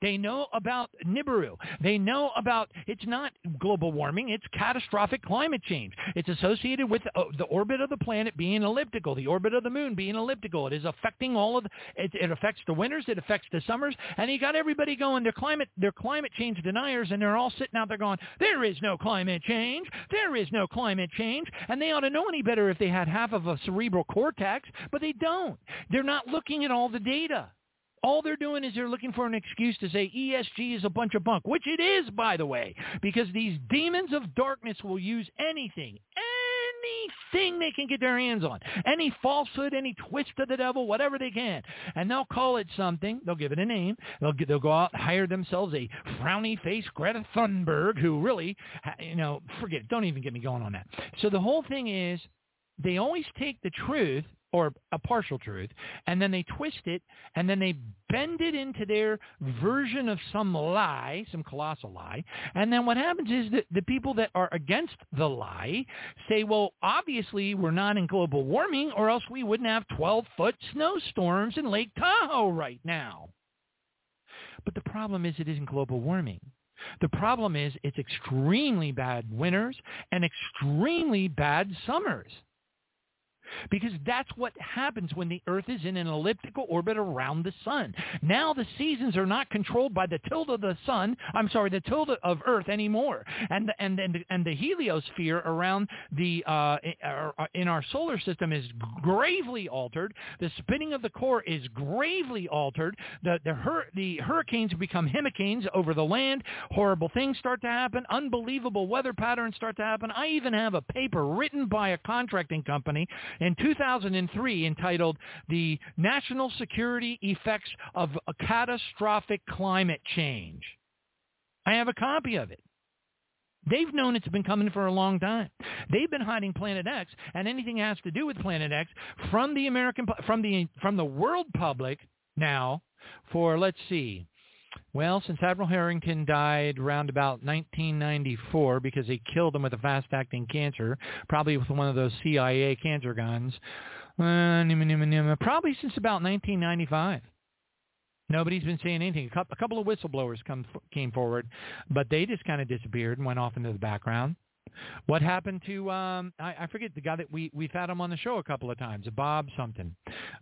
They know about Nibiru. They know about, it's not global warming, it's catastrophic climate change. It's associated with uh, the orbit of the planet being elliptical, the orbit of the moon being elliptical. It is affecting all of, the, it, it affects the winters, it affects the summers, and you got everybody going, they're climate, they're climate change deniers, and they're all sitting out there going, there is no climate change, there is no climate change, and they ought to know any better if they had half of a cerebral cortex, but they don't. They're not looking at all the data. All they're doing is they're looking for an excuse to say ESG is a bunch of bunk, which it is, by the way, because these demons of darkness will use anything, anything they can get their hands on, any falsehood, any twist of the devil, whatever they can, and they'll call it something. They'll give it a name. They'll they'll go out and hire themselves a frowny face Greta Thunberg, who really, you know, forget it. Don't even get me going on that. So the whole thing is, they always take the truth or a partial truth, and then they twist it, and then they bend it into their version of some lie, some colossal lie, and then what happens is that the people that are against the lie say, well, obviously we're not in global warming, or else we wouldn't have 12-foot snowstorms in Lake Tahoe right now. But the problem is it isn't global warming. The problem is it's extremely bad winters and extremely bad summers. Because that's what happens when the Earth is in an elliptical orbit around the sun. Now the seasons are not controlled by the tilt of the sun, I'm sorry, the tilt of Earth anymore. And the, and, and, and the heliosphere around the, uh, in our solar system is gravely altered. The spinning of the core is gravely altered. The, the, hur- the hurricanes become hemicanes over the land. Horrible things start to happen. Unbelievable weather patterns start to happen. I even have a paper written by a contracting company in 2003 entitled The National Security Effects of a Catastrophic Climate Change. I have a copy of it. They've known it's been coming for a long time. They've been hiding Planet X and anything that has to do with Planet X from the American from the from the world public now for let's see well, since Admiral Harrington died around about 1994 because they killed him with a fast-acting cancer, probably with one of those CIA cancer guns, uh, probably since about 1995. Nobody's been saying anything. A couple of whistleblowers come, came forward, but they just kind of disappeared and went off into the background. What happened to um I, I forget the guy that we we've had him on the show a couple of times, Bob something.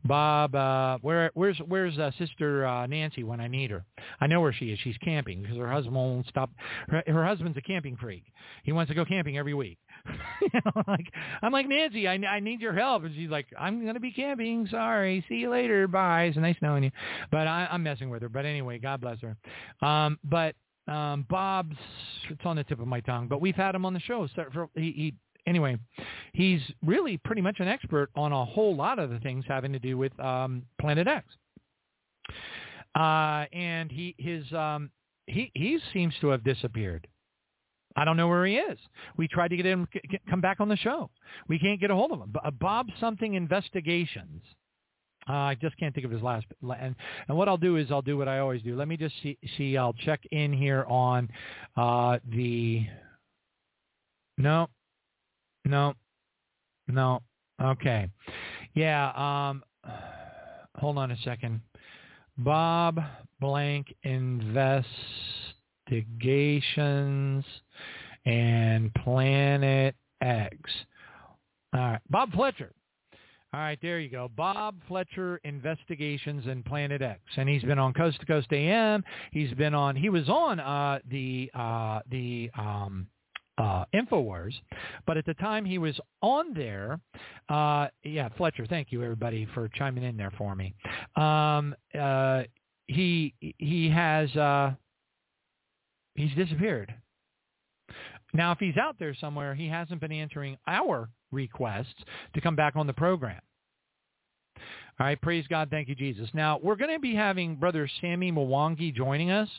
Bob uh where where's where's uh, sister uh, Nancy when I need her? I know where she is. She's camping because her husband won't stop her, her husband's a camping freak. He wants to go camping every week. you know, like I'm like Nancy, I I need your help, and she's like, I'm gonna be camping. Sorry, see you later. Bye. It's nice knowing you. But I, I'm messing with her. But anyway, God bless her. Um, but um, Bob's, it's on the tip of my tongue, but we've had him on the show. So he, he, anyway, he's really pretty much an expert on a whole lot of the things having to do with um, Planet X. Uh, and he, his, um, he, he seems to have disappeared. I don't know where he is. We tried to get him to come back on the show. We can't get a hold of him. Bob something investigations uh, I just can't think of his last. And, and what I'll do is I'll do what I always do. Let me just see. see I'll check in here on uh, the. No, no, no. Okay, yeah. Um, hold on a second. Bob Blank investigations and Planet X. All right, Bob Fletcher. All right, there you go. Bob Fletcher Investigations and Planet X, and he's been on Coast to Coast AM. He's been on. He was on uh, the uh, the um, uh, Infowars, but at the time he was on there, uh, yeah, Fletcher. Thank you everybody for chiming in there for me. Um, uh, he he has uh, he's disappeared. Now, if he's out there somewhere, he hasn't been answering our requests to come back on the program. All right, praise God. Thank you, Jesus. Now, we're going to be having Brother Sammy Mwangi joining us,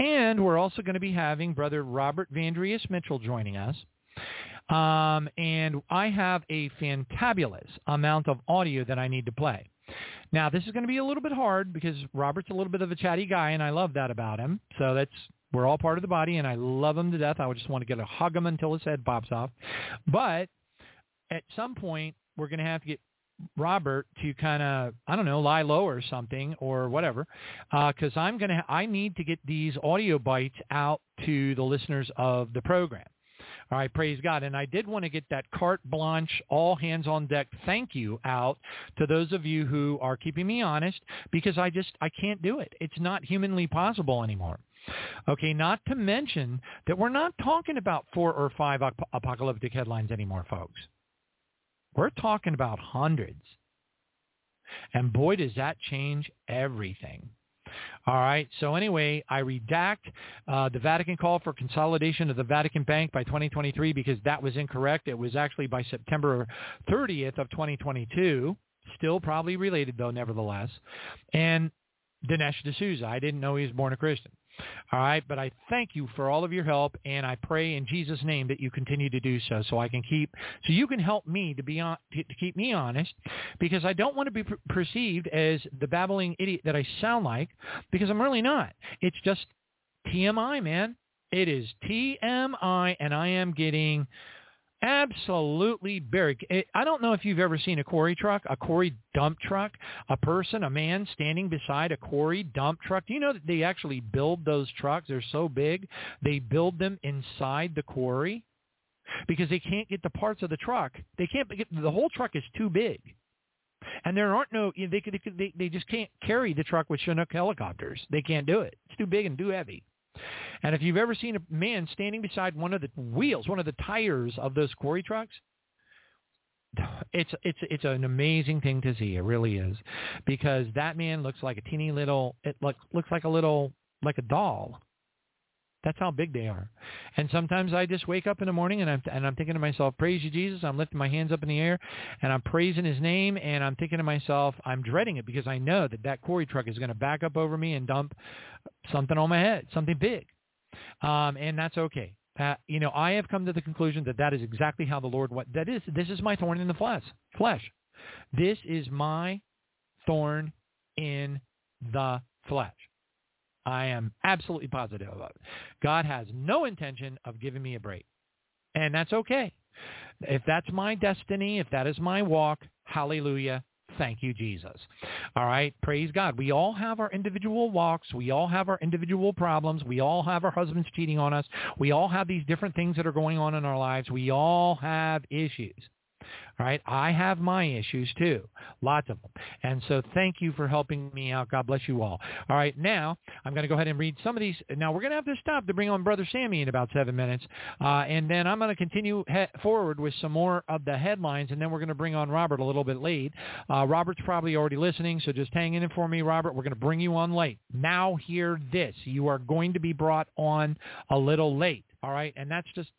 and we're also going to be having Brother Robert Vandriest Mitchell joining us. Um, and I have a fantabulous amount of audio that I need to play. Now, this is going to be a little bit hard because Robert's a little bit of a chatty guy, and I love that about him. So that's we're all part of the body, and I love him to death. I would just want to get a hug him until his head pops off. But at some point, we're going to have to get Robert to kind of I don't know lie low or something or whatever because uh, I'm gonna I need to get these audio bites out to the listeners of the program. All right, praise God. And I did want to get that carte blanche, all hands on deck thank you out to those of you who are keeping me honest because I just, I can't do it. It's not humanly possible anymore. Okay, not to mention that we're not talking about four or five ap- apocalyptic headlines anymore, folks. We're talking about hundreds. And boy, does that change everything. All right. So anyway, I redact uh, the Vatican call for consolidation of the Vatican Bank by 2023 because that was incorrect. It was actually by September 30th of 2022. Still probably related though, nevertheless. And Dinesh D'Souza. I didn't know he was born a Christian. All right, but I thank you for all of your help, and I pray in Jesus' name that you continue to do so, so I can keep, so you can help me to be on, to, keep me honest, because I don't want to be per- perceived as the babbling idiot that I sound like, because I'm really not. It's just TMI, man. It is TMI, and I am getting absolutely buried. Eh, I don't know if you've ever seen a quarry truck, a quarry dump truck, a person, a man standing beside a quarry dump truck. Do you know that they actually build those trucks? They're so big. They build them inside the quarry because they can't get the parts of the truck. They can't get the whole truck is too big. And there aren't no they they, they just can't carry the truck with Chinook helicopters. They can't do it. It's too big and too heavy. And if you've ever seen a man standing beside one of the wheels, one of the tires of those quarry trucks, it's it's it's an amazing thing to see. It really is, because that man looks like a teeny little. It looks looks like a little like a doll. That's how big they are. And sometimes I just wake up in the morning and I'm and I'm thinking to myself, "Praise you, Jesus." I'm lifting my hands up in the air and I'm praising His name. And I'm thinking to myself, I'm dreading it because I know that that quarry truck is going to back up over me and dump something on my head, something big, um, and that's okay. Uh, you know, I have come to the conclusion that that is exactly how the Lord. What that is, this is my thorn in the flesh. Flesh. This is my thorn in the flesh. I am absolutely positive about it. God has no intention of giving me a break. And that's okay. If that's my destiny, if that is my walk, hallelujah, Thank you, Jesus. All right. Praise God. We all have our individual walks. We all have our individual problems. We all have our husbands cheating on us. We all have these different things that are going on in our lives. We all have issues. Right. I have my issues too. Lots of them. And so thank you for helping me out. God bless you all. All right. Now I'm going to go ahead and read some of these. Now we're going to have to stop to bring on Brother Sammy in about seven minutes. Uh, and then I'm going to continue he- forward with some more of the headlines. And then we're going to bring on Robert a little bit late. Uh, Robert's probably already listening. So just hang in for me, Robert. We're going to bring you on late. Now hear this. You are going to be brought on a little late. All right. And that's just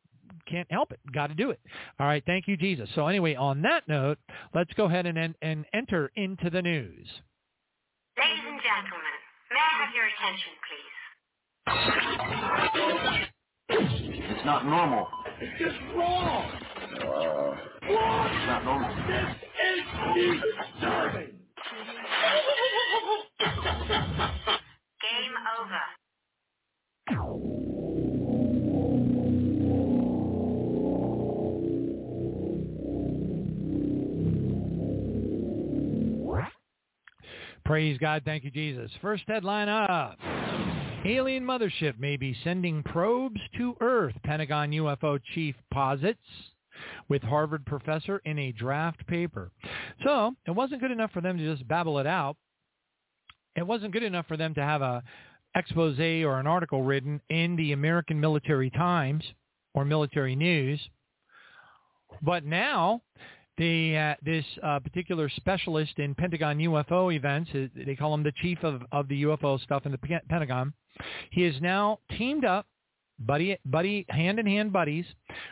can't help it. Got to do it. All right. Thank you, Jesus. So anyway, on that note, let's go ahead and, and enter into the news. Ladies and gentlemen, may I have your attention, please? It's not normal. It's just wrong. Uh, wrong. It's not normal. This is disturbing. Game over. Praise God. Thank you, Jesus. First headline up. Alien mothership may be sending probes to Earth, Pentagon UFO chief posits with Harvard professor in a draft paper. So it wasn't good enough for them to just babble it out. It wasn't good enough for them to have a expose or an article written in the American Military Times or Military News. But now the uh, this uh, particular specialist in Pentagon UFO events, uh, they call him the chief of, of the UFO stuff in the Pentagon. He is now teamed up, buddy, buddy, hand in hand buddies,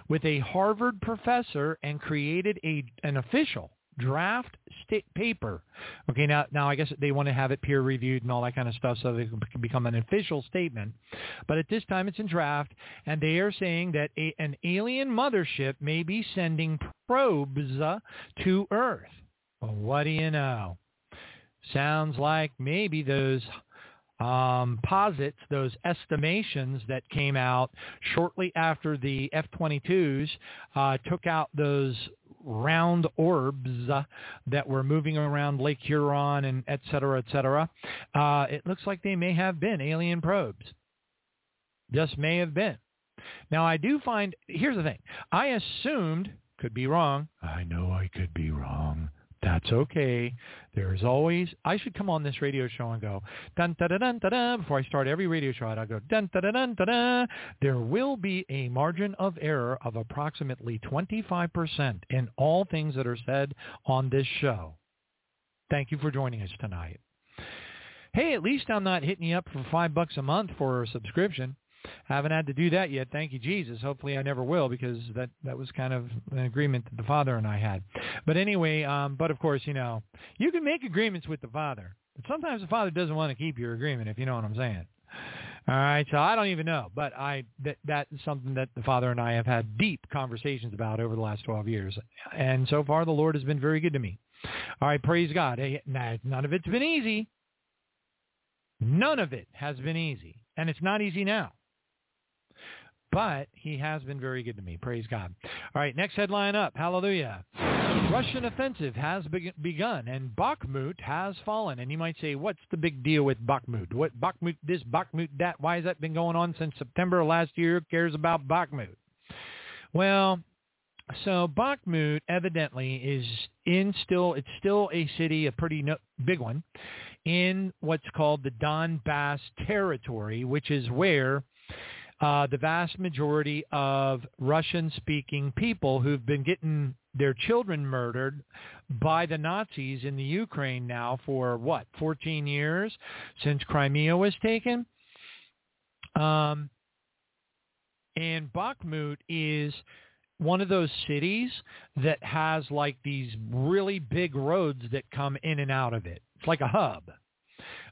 with a Harvard professor and created a an official draft sta- paper. Okay, now now I guess they want to have it peer reviewed and all that kind of stuff so it can become an official statement. But at this time it's in draft, and they are saying that a, an alien mothership may be sending probes uh, to Earth. Well, what do you know? Sounds like maybe those um, posits, those estimations that came out shortly after the F-22s uh, took out those round orbs uh, that were moving around Lake Huron and et cetera, et cetera. Uh, it looks like they may have been alien probes. Just may have been. Now, I do find, here's the thing. I assumed, could be wrong. I know I could be wrong. That's okay. There's always, I should come on this radio show and go, dun da da dun da da, before I start every radio show, I'll go, dun da da dun da da. There will be a margin of error of approximately 25% in all things that are said on this show. Thank you for joining us tonight. Hey, at least I'm not hitting you up for five bucks a month for a subscription. Haven't had to do that yet. Thank you, Jesus. Hopefully I never will because that, that was kind of an agreement that the Father and I had. But anyway, um, but of course, you know, you can make agreements with the Father. But sometimes the Father doesn't want to keep your agreement, if you know what I'm saying. All right, so I don't even know, but I that that is something that the Father and I have had deep conversations about over the last 12 years, and so far the Lord has been very good to me. All right, praise God. Hey, none of it's been easy. None of it has been easy, and it's not easy now but he has been very good to me. Praise God. All right, next headline up. Hallelujah. Russian offensive has begun and Bakhmut has fallen. And you might say, what's the big deal with Bakhmut? What Bakhmut this, Bakhmut that? Why has that been going on since September last year? Who cares about Bakhmut? Well, so Bakhmut evidently is in still, it's still a city, a pretty no, big one, in what's called the Donbass territory, which is where uh, the vast majority of Russian-speaking people who've been getting their children murdered by the Nazis in the Ukraine now for what 14 years since Crimea was taken. Um, and Bakhmut is one of those cities that has like these really big roads that come in and out of it. It's like a hub.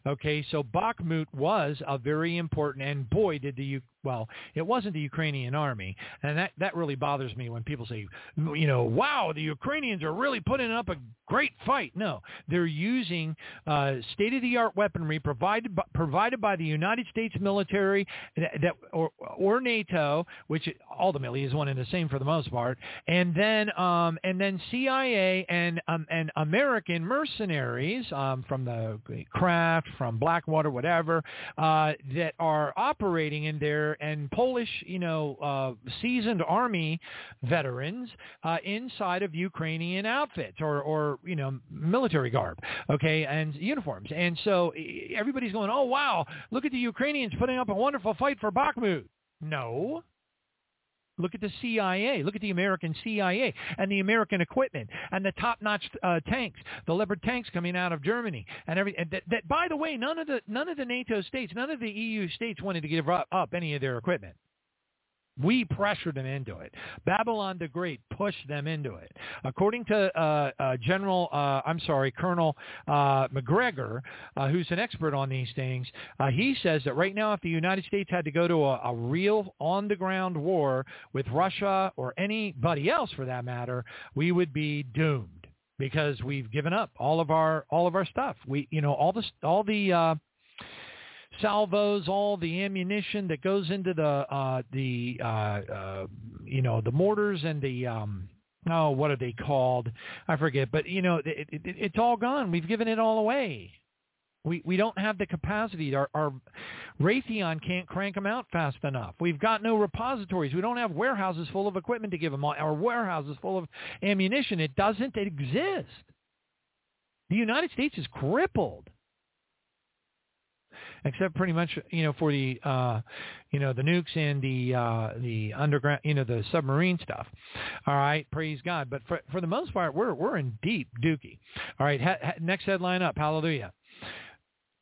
Okay, so Bakhmut was a very important, and boy, did the U- well, it wasn't the Ukrainian army, and that that really bothers me when people say, you know, wow, the Ukrainians are really putting up a great fight. No, they're using uh, state-of-the-art weaponry provided by, provided by the United States military that, that or, or NATO, which ultimately is one and the same for the most part, and then um, and then CIA and um, and American mercenaries um, from the Kraft, from Blackwater, whatever, uh, that are operating in there and Polish, you know, uh, seasoned army veterans uh, inside of Ukrainian outfits or, or, you know, military garb, okay, and uniforms. And so everybody's going, oh, wow, look at the Ukrainians putting up a wonderful fight for Bakhmut. No, Look at the CIA. Look at the American CIA and the American equipment and the top-notch uh, tanks, the Leopard tanks coming out of Germany and every. And that, that, by the way, none of the none of the NATO states, none of the EU states wanted to give up, up any of their equipment. We pressured them into it. Babylon the Great pushed them into it. According to uh, uh, General, uh, I'm sorry, Colonel uh, Macgregor, uh, who's an expert on these things, uh, he says that right now if the United States had to go to a, a real on-the-ground war with Russia or anybody else for that matter, we would be doomed because we've given up all of our all of our stuff. We, you know, all the all the salvos, all the ammunition that goes into the uh, the uh, uh, you know the mortars and the um, oh what are they called? I forget, but you know it, it, it's all gone. We've given it all away. We we don't have the capacity. Our, our Raytheon can't crank them out fast enough. We've got no repositories. We don't have warehouses full of equipment to give them. All, Our warehouses full of ammunition. It doesn't exist. The United States is crippled except pretty much you know for the uh, you know the nukes and the uh, the underground you know the submarine stuff. All right, praise God. But for for the most part, we're we're in deep dookie. All right, ha- ha- next headline up. Hallelujah.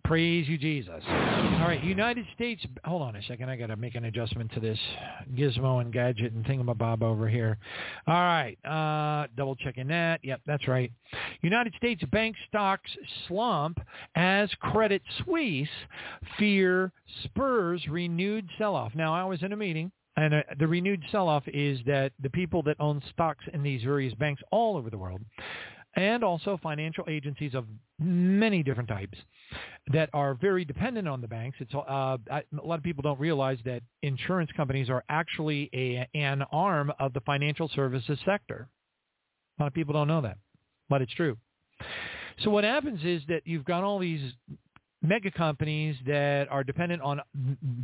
Praise you, Jesus. All right, United States. Hold on a second. I got to make an adjustment to this gizmo and gadget and thingamabob over here. All right, uh, double checking that. Yep, that's right. United States bank stocks slump as Credit Suisse fear spurs renewed sell-off. Now, I was in a meeting. And uh, the renewed sell-off is that the people that own stocks in these various banks all over the world and also financial agencies of many different types that are very dependent on the banks. It's uh, lot of people don't realize that insurance companies are actually a, an arm of the financial services sector. A lot of people don't know that, but it's true. So what happens is that you've got all these mega companies that are dependent on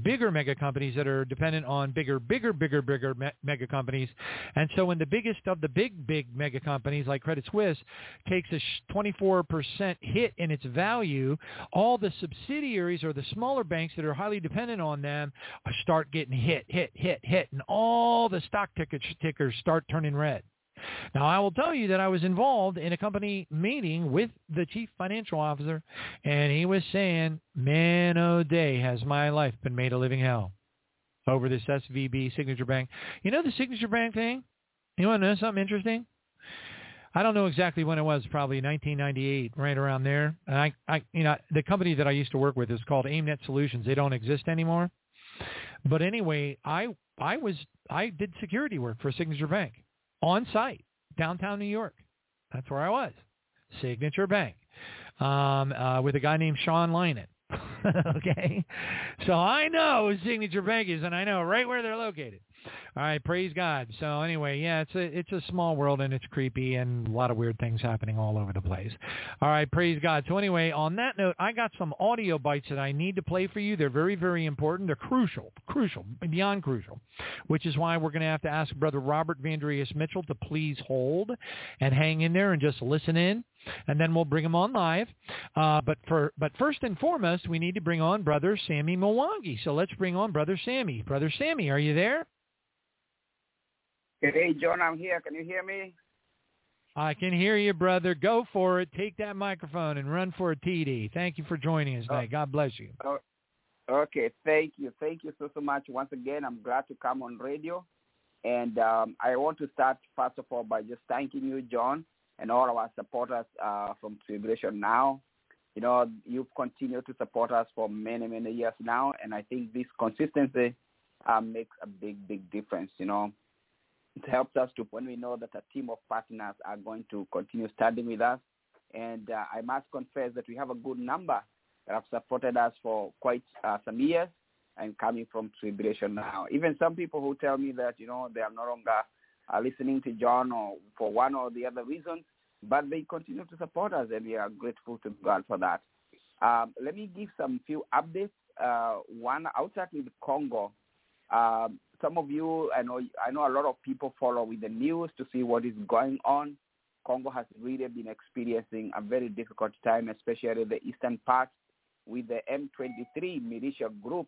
bigger mega companies that are dependent on bigger, bigger, bigger, bigger me- mega companies. And so when the biggest of the big, big mega companies like Credit Suisse takes a 24% hit in its value, all the subsidiaries or the smaller banks that are highly dependent on them start getting hit, hit, hit, hit, and all the stock tickers, tickers start turning red. Now, I will tell you that I was involved in a company meeting with the chief financial officer, and he was saying, man, oh day, has my life been made a living hell over this SVB Signature Bank. You know the Signature Bank thing? You want to know something interesting? I don't know exactly when it was, probably 1998, right around there. And I, I, you know, the company that I used to work with is called AimNet Solutions. They don't exist anymore. But anyway, I, I was, I did security work for Signature Bank on site, downtown New York. That's where I was. Signature Bank um, uh, with a guy named Sean Linen. okay, so I know Signature Bank is, and I know right where they're located. All right, praise God. So anyway, yeah, it's a it's a small world and it's creepy and a lot of weird things happening all over the place. All right, praise God. So anyway, on that note, I got some audio bites that I need to play for you. They're very very important. They're crucial, crucial, beyond crucial, which is why we're going to have to ask Brother Robert Vandriest Mitchell to please hold and hang in there and just listen in and then we'll bring him on live. Uh, but for but first and foremost, we need to bring on Brother Sammy Mwangi. So let's bring on Brother Sammy. Brother Sammy, are you there? Hey, John, I'm here. Can you hear me? I can hear you, brother. Go for it. Take that microphone and run for a TD. Thank you for joining us today. Oh. God bless you. Oh, okay, thank you. Thank you so, so much. Once again, I'm glad to come on radio. And um, I want to start, first of all, by just thanking you, John, and all of our supporters uh, from Tribulation Now. You know, you've continued to support us for many, many years now, and I think this consistency uh, makes a big, big difference, you know it helps us to when we know that a team of partners are going to continue studying with us. And uh, I must confess that we have a good number that have supported us for quite uh, some years and coming from tribulation now. Even some people who tell me that, you know, they are no longer uh, listening to John or for one or the other reason, but they continue to support us and we are grateful to God for that. Um, let me give some few updates. Uh, one, outside with Congo, um, some of you, I know, I know a lot of people follow with the news to see what is going on. Congo has really been experiencing a very difficult time, especially the eastern part, with the M23 militia group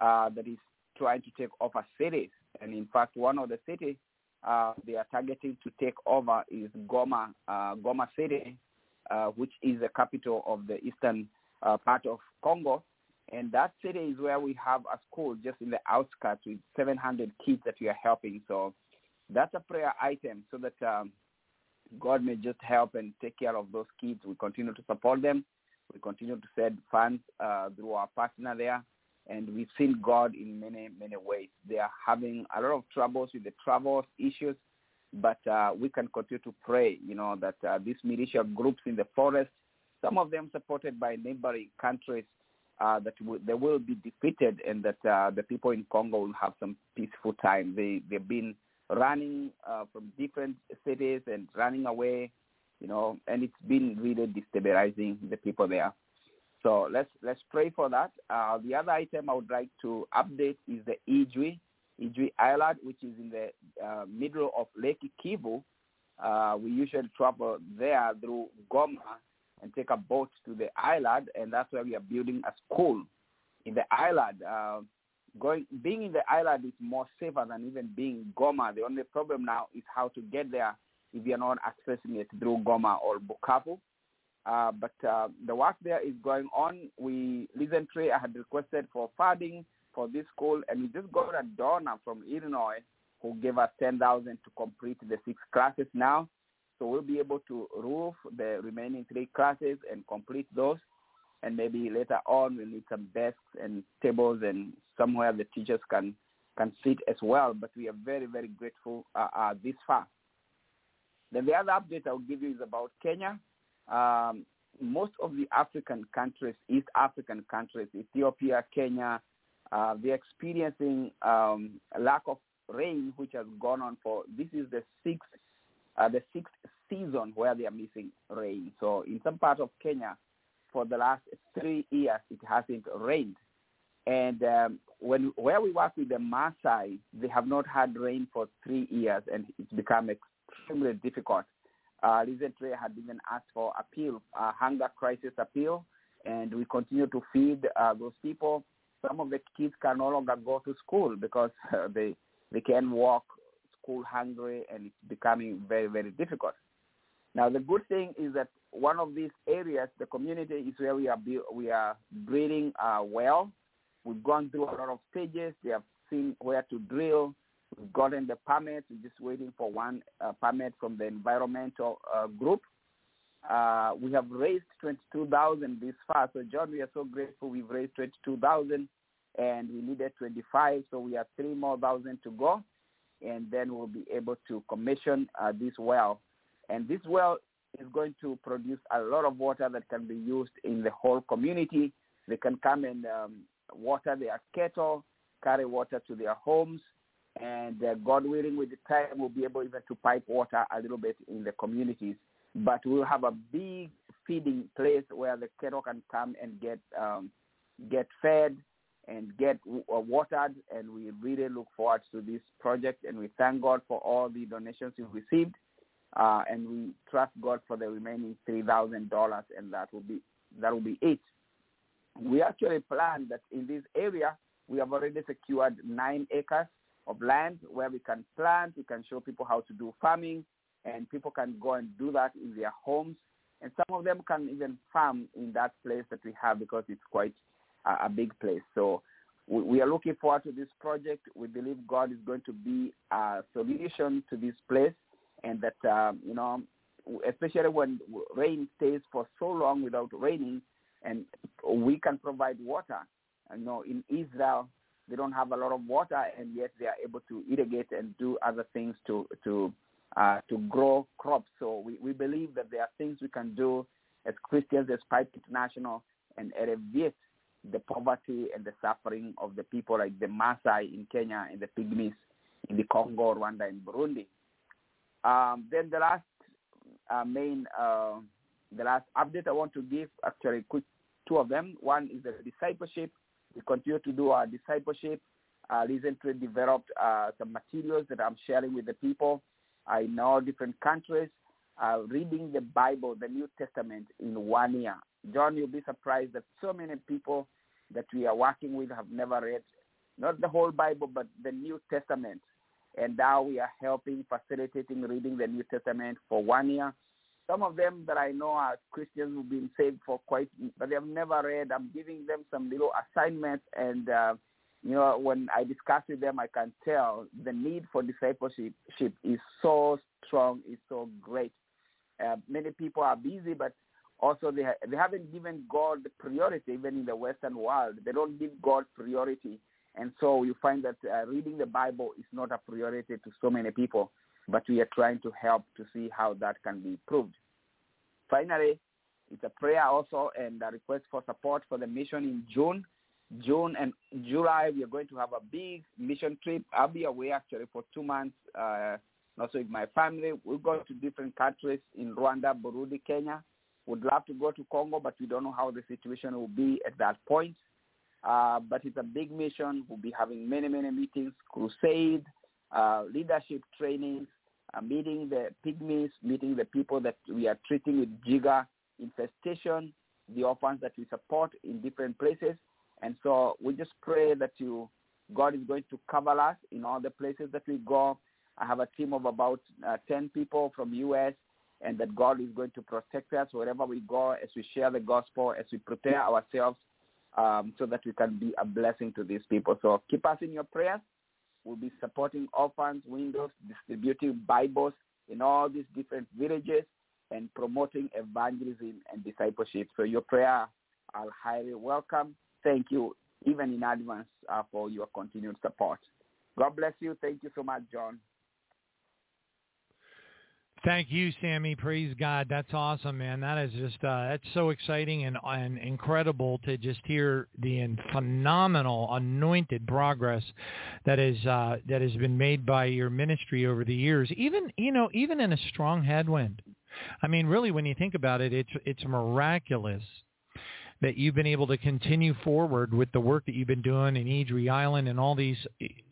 uh, that is trying to take over cities. And in fact, one of the cities uh, they are targeting to take over is Goma, uh, Goma City, uh, which is the capital of the eastern uh, part of Congo. And that city is where we have a school just in the outskirts with 700 kids that we are helping. So that's a prayer item so that um, God may just help and take care of those kids. We continue to support them. We continue to send funds uh, through our partner there. And we've seen God in many, many ways. They are having a lot of troubles with the travel issues, but uh, we can continue to pray, you know, that uh, these militia groups in the forest, some of them supported by neighboring countries, uh, that w- they will be defeated and that uh, the people in Congo will have some peaceful time. They they've been running uh, from different cities and running away, you know, and it's been really destabilizing the people there. So let's let's pray for that. Uh, the other item I would like to update is the Ijwi, Ijwi Island, which is in the uh, middle of Lake Kivu. Uh, we usually travel there through Goma and take a boat to the island, and that's where we are building a school in the island. Uh, going being in the island is more safer than even being Goma. The only problem now is how to get there if you're not accessing it through Goma or Bukavu. Uh, but uh, the work there is going on. We recently I had requested for funding for this school, and we just got a donor from Illinois who gave us ten thousand to complete the six classes now. So we'll be able to roof the remaining three classes and complete those. And maybe later on we'll need some desks and tables and somewhere the teachers can can sit as well. But we are very very grateful uh, uh, this far. Then the other update I'll give you is about Kenya. Um, most of the African countries, East African countries, Ethiopia, Kenya, uh, they're experiencing um, a lack of rain, which has gone on for this is the sixth uh, the sixth season where they are missing rain. So in some parts of Kenya, for the last three years, it hasn't rained. And um, when where we work with the Maasai, they have not had rain for three years, and it's become extremely difficult. Uh, recently, I had even asked for appeal, uh, hunger crisis appeal, and we continue to feed uh, those people. Some of the kids can no longer go to school because uh, they they can walk school hungry, and it's becoming very very difficult. Now, the good thing is that one of these areas, the community, is where we are we are breeding uh, well. We've gone through a lot of stages. They have seen where to drill. We've gotten the permits. We're just waiting for one uh, permit from the environmental uh, group. Uh, we have raised 22,000 this far. So, John, we are so grateful. We've raised 22,000 and we needed 25. So we have three more thousand to go. And then we'll be able to commission uh, this well. And this well is going to produce a lot of water that can be used in the whole community. They can come and um, water their cattle, carry water to their homes, and uh, God willing, with the time, we'll be able even to pipe water a little bit in the communities. But we'll have a big feeding place where the cattle can come and get um, get fed and get uh, watered. And we really look forward to this project, and we thank God for all the donations we've received. Uh, and we trust God for the remaining three thousand dollars, and that will be that will be it. We actually plan that in this area we have already secured nine acres of land where we can plant. We can show people how to do farming, and people can go and do that in their homes. And some of them can even farm in that place that we have because it's quite a, big place. So we, we are looking forward to this project. We believe God is going to be a solution to this place, and that um, you know, especially when rain stays for so long without raining, and we can provide water. You know, in Israel, they don't have a lot of water, and yet they are able to irrigate and do other things to to uh, to grow crops. So we, we believe that there are things we can do as Christians, as Pipe International, and alleviate the poverty and the suffering of the people like the Maasai in Kenya and the Pygmies in the Congo, Rwanda, and Burundi. Um, then the last uh, main, uh, the last update I want to give, actually, quick two of them. One is the discipleship. We continue to do our discipleship. Uh, recently developed uh, some materials that I'm sharing with the people in all different countries, reading the Bible, the New Testament in one year. John, you'll be surprised that so many people that we are working with have never read not the whole Bible, but the New Testament. And now we are helping, facilitating reading the New Testament for one year. Some of them that I know are Christians who've been saved for quite, but they have never read. I'm giving them some little assignments, and uh, you know, when I discuss with them, I can tell the need for discipleship is so strong, is so great. Uh, many people are busy, but also they ha- they haven't given God priority, even in the Western world. They don't give God priority, and so you find that uh, reading the Bible is not a priority to so many people. But we are trying to help to see how that can be improved. Finally, it's a prayer also and a request for support for the mission in June. June and July, we are going to have a big mission trip. I'll be away actually for two months, uh, also with my family. We'll go to different countries in Rwanda, Burundi, Kenya. Would love to go to Congo, but we don't know how the situation will be at that point. Uh, but it's a big mission. We'll be having many, many meetings, crusade, uh, leadership trainings, uh, meeting the pygmies, meeting the people that we are treating with jigger infestation, the orphans that we support in different places. And so we just pray that you, God is going to cover us in all the places that we go. I have a team of about uh, 10 people from U.S., and that God is going to protect us wherever we go as we share the gospel, as we prepare ourselves um, so that we can be a blessing to these people. So keep us in your prayers. We'll be supporting orphans, windows, distributing Bibles in all these different villages and promoting evangelism and discipleship. So your prayer, I'll highly welcome. Thank you even in advance uh, for your continued support. God bless you. Thank you so much, John. Thank you, Sammy. Praise God. That's awesome, man. That is just uh, that's so exciting and, and incredible to just hear the phenomenal anointed progress that is uh, that has been made by your ministry over the years. Even you know, even in a strong headwind. I mean, really, when you think about it, it's it's miraculous that you've been able to continue forward with the work that you've been doing in Eydrey Island and all these.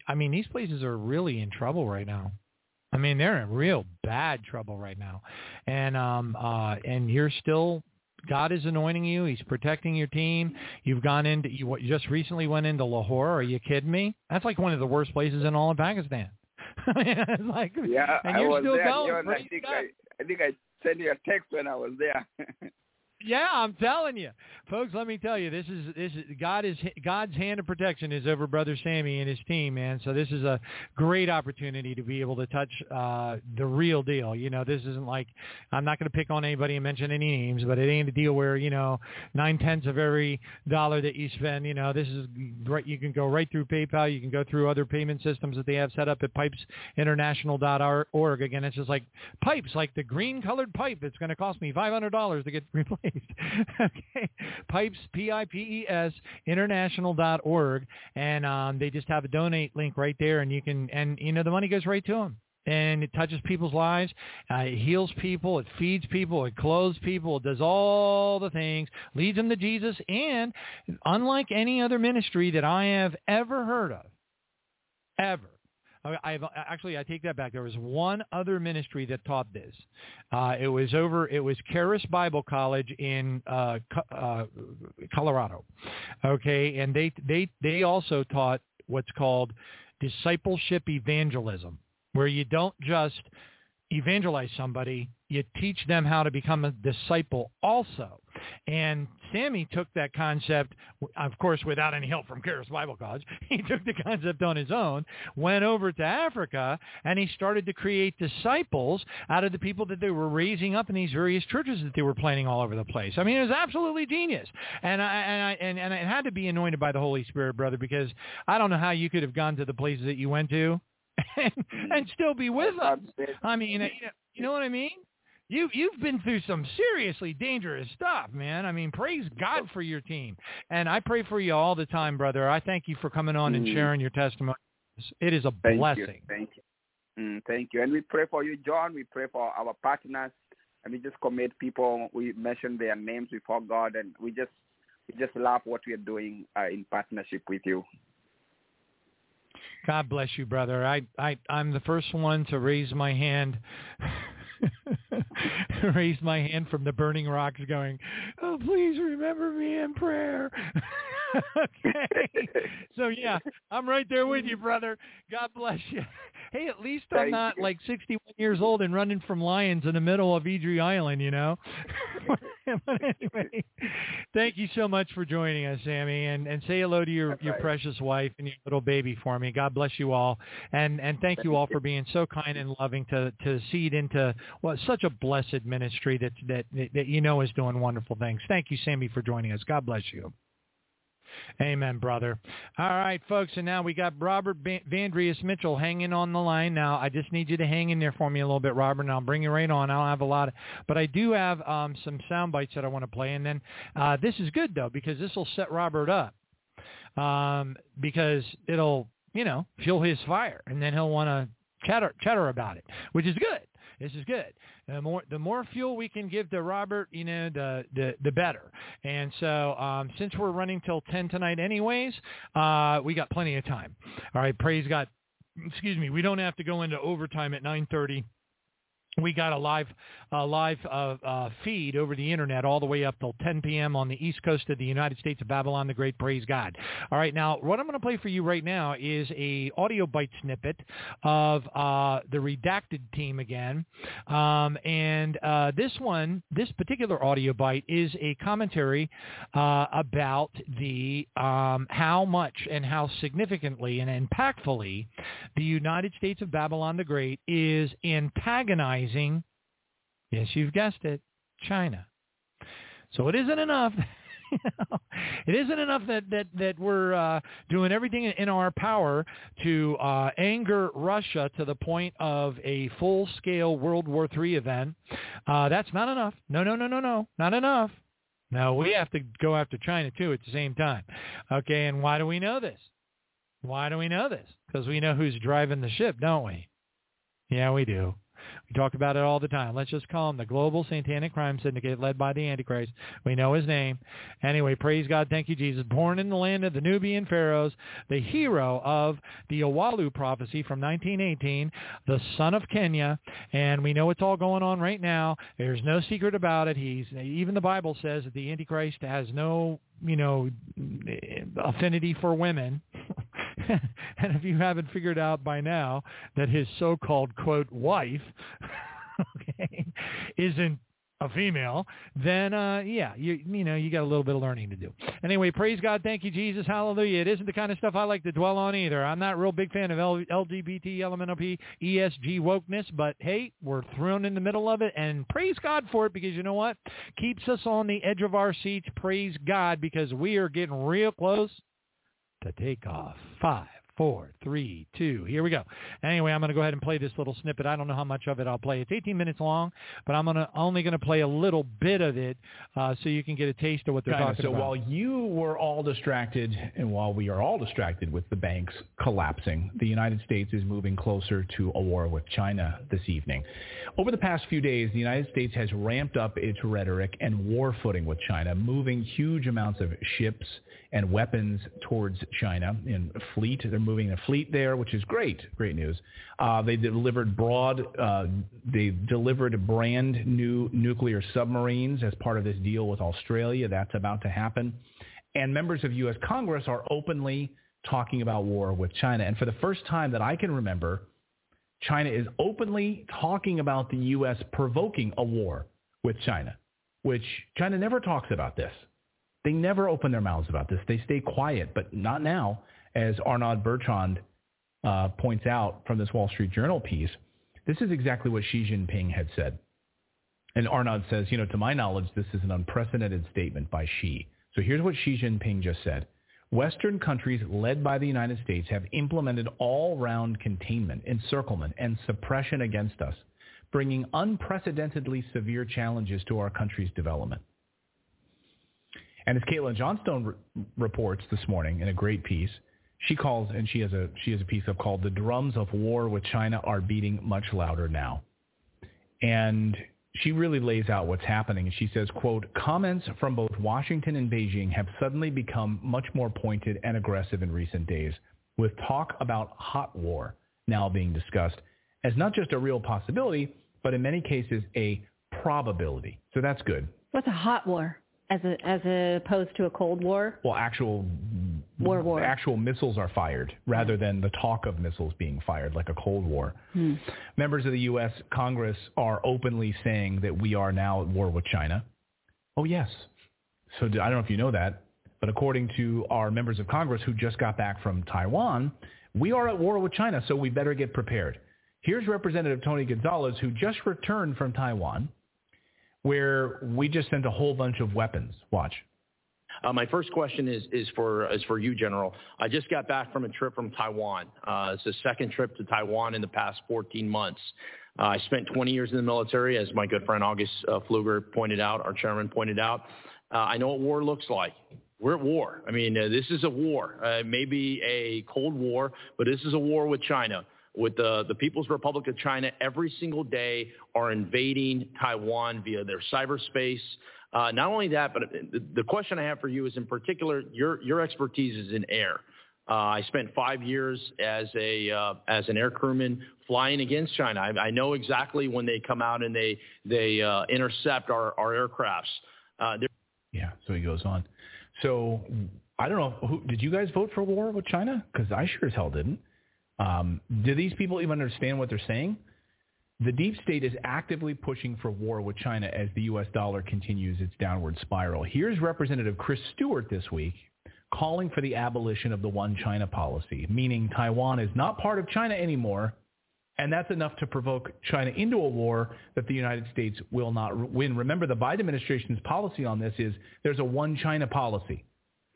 I mean, these places are really in trouble right now. I mean, they're in real bad trouble right now, and um, uh, and you're still. God is anointing you. He's protecting your team. You've gone into you just recently went into Lahore. Are you kidding me? That's like one of the worst places in all of Pakistan. like, yeah, and you're I was still there. going. John, I think I, I think I sent you a text when I was there. Yeah, I'm telling you, folks. Let me tell you, this is this is God is God's hand of protection is over Brother Sammy and his team, man. So this is a great opportunity to be able to touch uh, the real deal. You know, this isn't like I'm not going to pick on anybody and mention any names, but it ain't a deal where you know nine tenths of every dollar that you spend. You know, this is right. You can go right through PayPal. You can go through other payment systems that they have set up at PipesInternational.org. Again, it's just like pipes, like the green colored pipe. It's going to cost me five hundred dollars to get replaced. okay, pipes p i p e s international.org, and um, they just have a donate link right there, and you can and you know the money goes right to them. And it touches people's lives. Uh, it heals people. It feeds people. It clothes people. It does all the things. Leads them to Jesus. And unlike any other ministry that I have ever heard of, ever, I've actually I take that back. There was one other ministry that taught this. Uh, it was over. It was Charis Bible College in uh, uh, Colorado. Okay, and they they they also taught what's called discipleship evangelism, where you don't just evangelize somebody, you teach them how to become a disciple also. And Sammy took that concept, of course, without any help from Charis Bible College. He took the concept on his own, went over to Africa, and he started to create disciples out of the people that they were raising up in these various churches that they were planting all over the place. I mean, it was absolutely genius, and I and I and, and it had to be anointed by the Holy Spirit, brother, because I don't know how you could have gone to the places that you went to and, and still be with us. I mean, you know, what I mean? You you've been through some seriously dangerous stuff, man. I mean, praise God for your team, and I pray for you all the time, brother. I thank you for coming on and Mm. sharing your testimony. It is a Thank blessing. you. Thank you. Mm, thank you. And we pray for you, John. We pray for our partners. And we just commit people. We mention their names before God. And we just we just love what we are doing uh, in partnership with you. God bless you, brother. I, I, I'm the first one to raise my hand, raise my hand from the burning rocks going, oh, please remember me in prayer. okay. So, yeah, I'm right there with you, brother. God bless you. Hey, at least I'm Thank not you. like 61 years old and running from lions in the middle of Eydrey Island, you know? but anyway, thank you so much for joining us, Sammy, and, and say hello to your, That's your right. precious wife and your little baby for me. God bless you all, and and thank you all for being so kind and loving to to seed into well such a blessed ministry that that that you know is doing wonderful things. Thank you, Sammy, for joining us. God bless you. Amen, brother. All right, folks, and now we got Robert Van- Vandriest Mitchell hanging on the line. Now, I just need you to hang in there for me a little bit, Robert, and I'll bring you right on. I don't have a lot, of, but I do have um, some sound bites that I want to play, and then uh, this is good though because this will set Robert up um, because it'll you know fuel his fire, and then he'll want to chatter chatter about it, which is good. This is good. The more the more fuel we can give to Robert, you know, the the, the better. And so um, since we're running till ten tonight, anyways, uh, we got plenty of time. All right, praise God. Excuse me. We don't have to go into overtime at nine thirty we got a live uh, live uh, uh, feed over the internet all the way up till 10 p.m. on the east coast of the United States of Babylon the Great. Praise God. All right, now what I'm going to play for you right now is a audio bite snippet of uh, the redacted team again, um, and uh, this one, this particular audio bite is a commentary uh, about the um, how much and how significantly and impactfully the United States of Babylon the Great is antagonizing Yes, you've guessed it, China. So it isn't enough. it isn't enough that that that we're uh, doing everything in our power to uh, anger Russia to the point of a full-scale World War III event. Uh, that's not enough. No, no, no, no, no, not enough. No, we have to go after China too at the same time. Okay, and why do we know this? Why do we know this? Because we know who's driving the ship, don't we? Yeah, we do. We talk about it all the time. Let's just call him the Global Satanic Crime Syndicate led by the Antichrist. We know his name. Anyway, praise God. Thank you, Jesus. Born in the land of the Nubian pharaohs, the hero of the Awalu prophecy from 1918, the son of Kenya. And we know it's all going on right now. There's no secret about it. He's Even the Bible says that the Antichrist has no you know, affinity for women. and if you haven't figured out by now that his so-called quote wife okay, isn't a female, then uh, yeah, you you know you got a little bit of learning to do. Anyway, praise God, thank you Jesus, hallelujah. It isn't the kind of stuff I like to dwell on either. I'm not a real big fan of L- LGBT, LMNOP, ESG wokeness, but hey, we're thrown in the middle of it, and praise God for it because you know what keeps us on the edge of our seats. Praise God because we are getting real close to take off. Five four, three, two. Here we go. Anyway, I'm going to go ahead and play this little snippet. I don't know how much of it I'll play. It's 18 minutes long, but I'm gonna, only going to play a little bit of it uh, so you can get a taste of what they're talking so about. So while you were all distracted and while we are all distracted with the banks collapsing, the United States is moving closer to a war with China this evening. Over the past few days, the United States has ramped up its rhetoric and war footing with China, moving huge amounts of ships and weapons towards China in fleet. They're moving a fleet there, which is great, great news. Uh, they delivered broad, uh, they delivered brand new nuclear submarines as part of this deal with Australia. That's about to happen. And members of U.S. Congress are openly talking about war with China. And for the first time that I can remember, China is openly talking about the U.S. provoking a war with China, which China never talks about this. They never open their mouths about this. They stay quiet, but not now, as Arnaud Bertrand uh, points out from this Wall Street Journal piece. This is exactly what Xi Jinping had said. And Arnaud says, you know, to my knowledge, this is an unprecedented statement by Xi. So here's what Xi Jinping just said. Western countries led by the United States have implemented all-round containment, encirclement, and suppression against us, bringing unprecedentedly severe challenges to our country's development. And as Caitlin Johnstone re- reports this morning in a great piece, she calls and she has a she has a piece up called "The Drums of War with China Are Beating Much Louder Now," and she really lays out what's happening. She says, "quote Comments from both Washington and Beijing have suddenly become much more pointed and aggressive in recent days, with talk about hot war now being discussed as not just a real possibility, but in many cases a probability. So that's good. What's a hot war? As a, as opposed to a Cold War? Well, actual war war. Actual missiles are fired rather than the talk of missiles being fired, like a Cold War. Hmm. Members of the U.S. Congress are openly saying that we are now at war with China. Oh yes. So I don't know if you know that, but according to our members of Congress who just got back from Taiwan, we are at war with China, so we better get prepared. Here's Representative Tony Gonzales, who just returned from Taiwan where we just sent a whole bunch of weapons. Watch. Uh, my first question is, is for is for you, General. I just got back from a trip from Taiwan. Uh, it's the second trip to Taiwan in the past 14 months. Uh, I spent 20 years in the military, as my good friend August uh, Pfluger pointed out, our chairman pointed out. Uh, I know what war looks like. We're at war. I mean, uh, this is a war. Uh, maybe a Cold War, but this is a war with China with the, the People's Republic of China every single day are invading Taiwan via their cyberspace. Uh, not only that, but the, question I have for you is in particular, your, your expertise is in air. Uh, I spent five years as a uh, as an air crewman flying against China. I, I know exactly when they come out and they they uh, intercept our our aircrafts. Uh, yeah. So he goes on. So I don't know. Who, did you guys vote for war with China? Because I sure as hell didn't. Um, do these people even understand what they're saying? The deep state is actively pushing for war with China as the U.S. dollar continues its downward spiral. Here's Representative Chris Stewart this week calling for the abolition of the one China policy, meaning Taiwan is not part of China anymore, and that's enough to provoke China into a war that the United States will not win. Remember, the Biden administration's policy on this is there's a one China policy.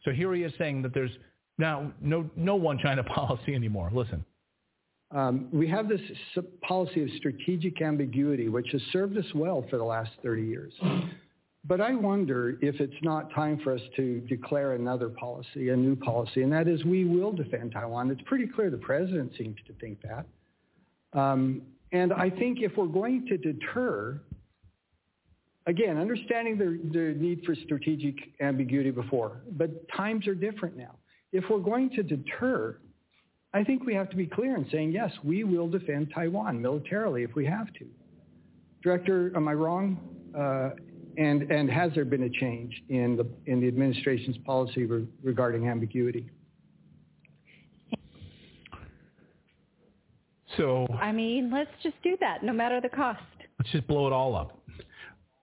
So here he is saying that there's now no, no one China policy anymore. Listen. Um, we have this policy of strategic ambiguity, which has served us well for the last 30 years. But I wonder if it's not time for us to declare another policy, a new policy, and that is we will defend Taiwan. It's pretty clear the president seems to think that. Um, and I think if we're going to deter, again, understanding the, the need for strategic ambiguity before, but times are different now. If we're going to deter, I think we have to be clear in saying, yes, we will defend Taiwan militarily if we have to. Director, am I wrong? Uh, and, and has there been a change in the, in the administration's policy re- regarding ambiguity? So I mean, let's just do that, no matter the cost. Let's just blow it all up.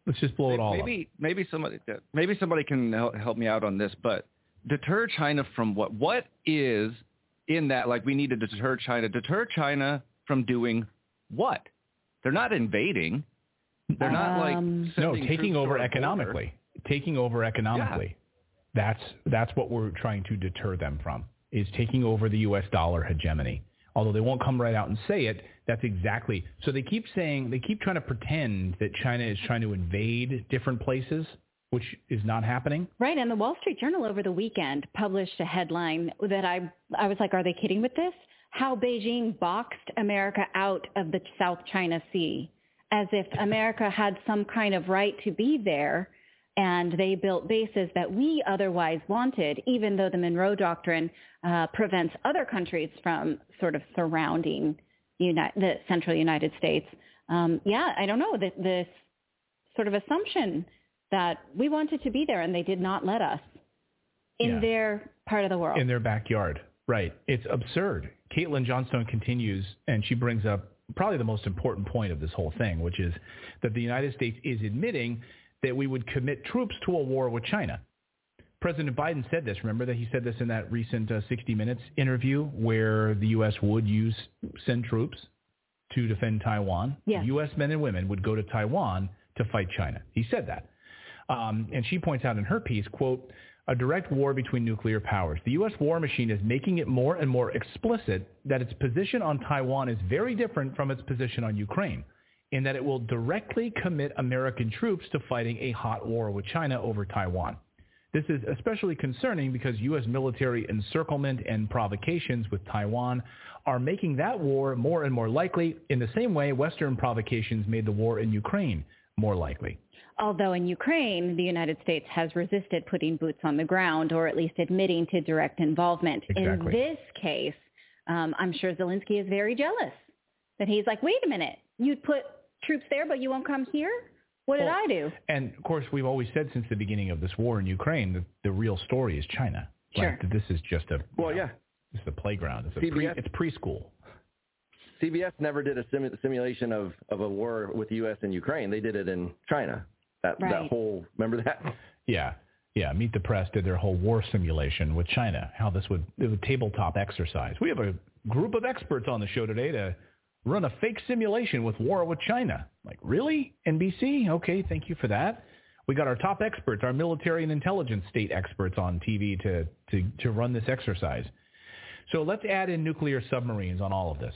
Let's just blow it all maybe, up. Maybe somebody maybe somebody can help me out on this, but deter China from what? What is in that, like we need to deter China. Deter China from doing what? They're not invading. They're not like Um, no taking over economically. Taking over economically. That's that's what we're trying to deter them from is taking over the U.S. dollar hegemony. Although they won't come right out and say it, that's exactly. So they keep saying they keep trying to pretend that China is trying to invade different places, which is not happening. Right, and the Wall Street Journal over the weekend published a headline that I I was like, are they kidding with this? How Beijing boxed America out of the South China Sea, as if America had some kind of right to be there, and they built bases that we otherwise wanted, even though the Monroe Doctrine uh, prevents other countries from sort of surrounding Uni- the central United States. Um, yeah, I don't know this, this sort of assumption that we wanted to be there and they did not let us in Yeah. their part of the world. in their backyard. Right. It's absurd. Caitlin Johnstone continues, and she brings up probably the most important point of this whole thing, which is that the United States is admitting that we would commit troops to a war with China. President Biden said this. Remember that he said this in that recent uh, 60 Minutes interview where the U.S. would use send troops to defend Taiwan. Yes. U.S. men and women would go to Taiwan to fight China. He said that. Um, and she points out in her piece, quote, a direct war between nuclear powers. The U.S. war machine is making it more and more explicit that its position on Taiwan is very different from its position on Ukraine in that it will directly commit American troops to fighting a hot war with China over Taiwan. This is especially concerning because U.S. military encirclement and provocations with Taiwan are making that war more and more likely in the same way Western provocations made the war in Ukraine more likely. Although in Ukraine, the United States has resisted putting boots on the ground or at least admitting to direct involvement. In this case, um, I'm sure Zelensky is very jealous that he's like, wait a minute, you'd put troops there, but you won't come here? What did Well, I do? And of course, we've always said since the beginning of this war in Ukraine that the real story is China. Sure. Like, this is just a Well, yeah. it's the playground. It's a pre, CBS it's preschool. CBS never did a simu- simulation of, of a war with the U.S. and Ukraine. They did it in China. That Right. that whole remember that? Yeah. Yeah, Meet the Press did their whole war simulation with China. How this would it would tabletop exercise. We have a group of experts on the show today to run a fake simulation with war with China. Like, really? NBC? Okay, thank you for that. We got our top experts, our military and intelligence state experts on TV to to to run this exercise. So let's add in nuclear submarines on all of this.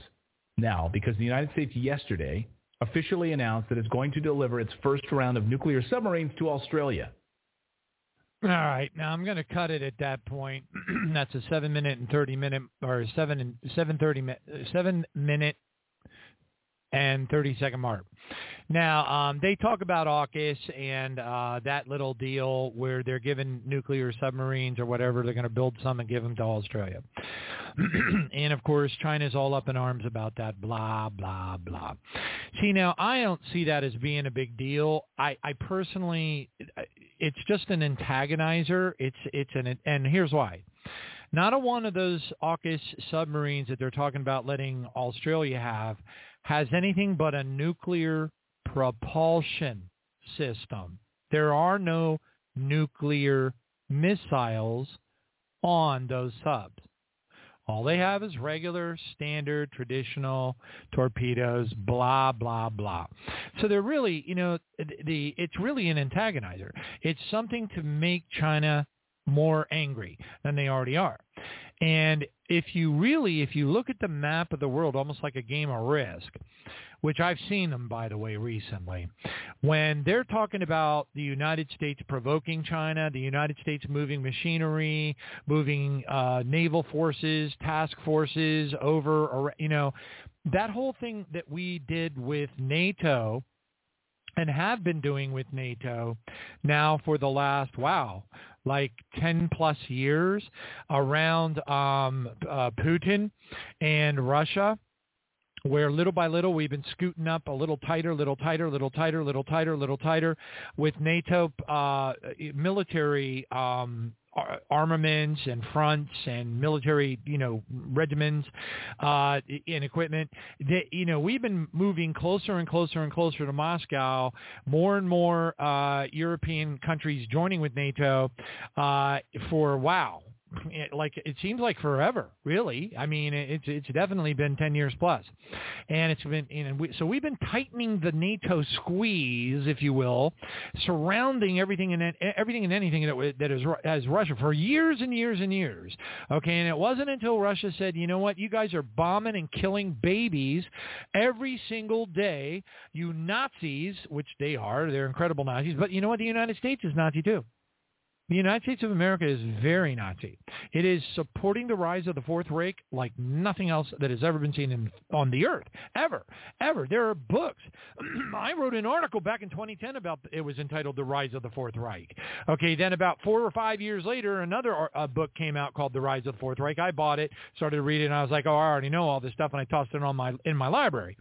Now, because the United States yesterday officially announced that it's going to deliver its first round of nuclear submarines to Australia. All right, now I'm going to cut it at that point. That's a seven minute and thirty minute, or seven and seven thirty seven minute and 30 second mark. Now, um, they talk about AUKUS and uh, that little deal where they're giving nuclear submarines or whatever, they're going to build some and give them to Australia. and of course, China's all up in arms about that, blah, blah, blah. See, now, I don't see that as being a big deal. I, I personally, it's just an antagonizer. It's, it's an, and here's why. Not a one of those AUKUS submarines that they're talking about letting Australia have has anything but a nuclear propulsion system. There are no nuclear missiles on those subs. All they have is regular, standard, traditional torpedoes, blah, blah, blah. So they're really, you know, the it's really an antagonizer. It's something to make China more angry than they already are. And if you really, if you look at the map of the world, almost like a game of risk, which I've seen them, by the way, recently, when they're talking about the United States provoking China, the United States moving machinery, moving uh, naval forces, task forces over, you know, that whole thing that we did with NATO and have been doing with NATO now for the last, wow, like 10 plus years around um, uh, Putin and Russia where little by little we've been scooting up a little tighter, little tighter, little tighter, little tighter, little tighter with NATO uh, military um, armaments and fronts and military, you know, regiments uh, and equipment. That, you know, we've been moving closer and closer and closer to Moscow. More and more uh, European countries joining with NATO uh, for wow, like it seems like forever, really. I mean, it's it's definitely been ten years plus, and it's been know, we, so we've been tightening the NATO squeeze, if you will, surrounding everything and everything and anything that that is as Russia for years and years and years. Okay, and it wasn't until Russia said, you know what, you guys are bombing and killing babies every single day, you Nazis, which they are, they're incredible Nazis. But you know what, the United States is Nazi too. The United States of America is very Nazi. It is supporting the rise of the Fourth Reich like nothing else that has ever been seen in, on the earth, ever, ever. There are books. I wrote an article back in 2010 about it was entitled "The Rise of the Fourth Reich." Okay, then about four or five years later, another book came out called "The Rise of the Fourth Reich." I bought it, started reading, and I was like, "Oh, I already know all this stuff," and I tossed it on my in my library.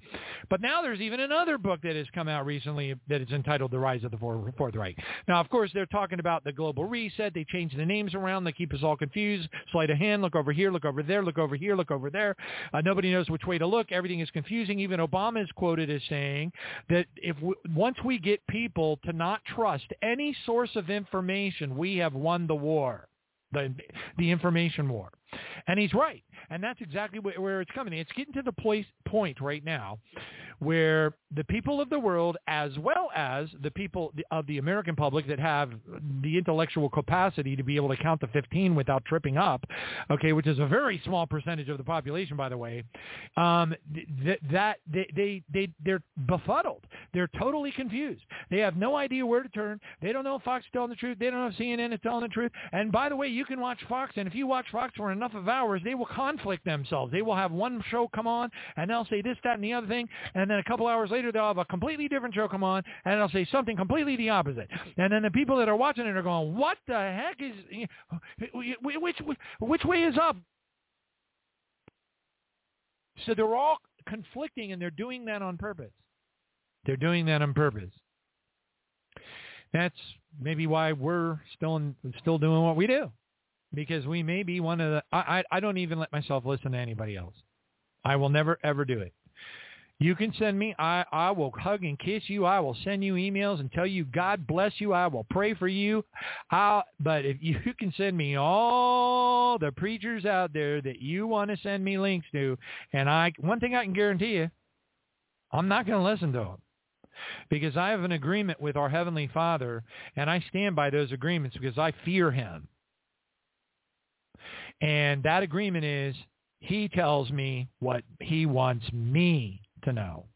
But now there's even another book that has come out recently that is entitled "The Rise of the Fourth Reich." Now, of course, they're talking about the global reset. They change the names around. They keep us all confused. Sleight of hand. Look over here. Look over there. Look over here. Look over there. Uh, nobody knows which way to look. Everything is confusing. Even Obama is quoted as saying that if we, once we get people to not trust any source of information, we have won the war, the the information war. And he's right. And that's exactly where it's coming. It's getting to the place, point right now where the people of the world, as well as the people of the American public that have the intellectual capacity to be able to count to 15 without tripping up, okay, which is a very small percentage of the population, by the way, um, th- that they, they, they, they're befuddled. They're totally confused. They have no idea where to turn. They don't know if Fox is telling the truth. They don't know if CNN is telling the truth. And by the way, you can watch Fox, and if you watch Fox for enough of hours, they will conflict themselves. They will have one show come on, and they'll say this, that, and the other thing, and then a couple hours later they'll have a completely different show come on and they'll say something completely the opposite. And then the people that are watching it are going, "What the heck is which which way is up?" So they're all conflicting and they're doing that on purpose. They're doing that on purpose. That's maybe why we're still in, still doing what we do, because we may be one of the. I, I I don't even let myself listen to anybody else. I will never ever do it. You can send me. I, I will hug and kiss you. I will send you emails and tell you God bless you. I will pray for you. i but if you can send me all the preachers out there that you want to send me links to, and I one thing I can guarantee you, I'm not going to listen to them because I have an agreement with our Heavenly Father, and I stand by those agreements because I fear Him. And that agreement is He tells me what He wants me to know.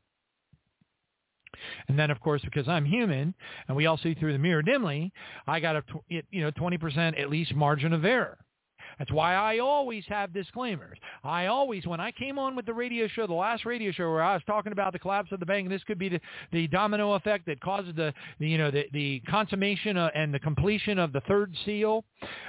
And then, of course, because I'm human and we all see through the mirror dimly, I got a you know 20% at least margin of error. That's why I always have disclaimers. I always, when I came on with the radio show, the last radio show where I was talking about the collapse of the bank, this could be the, the domino effect that causes the, the you know the, the consummation uh, and the completion of the third seal.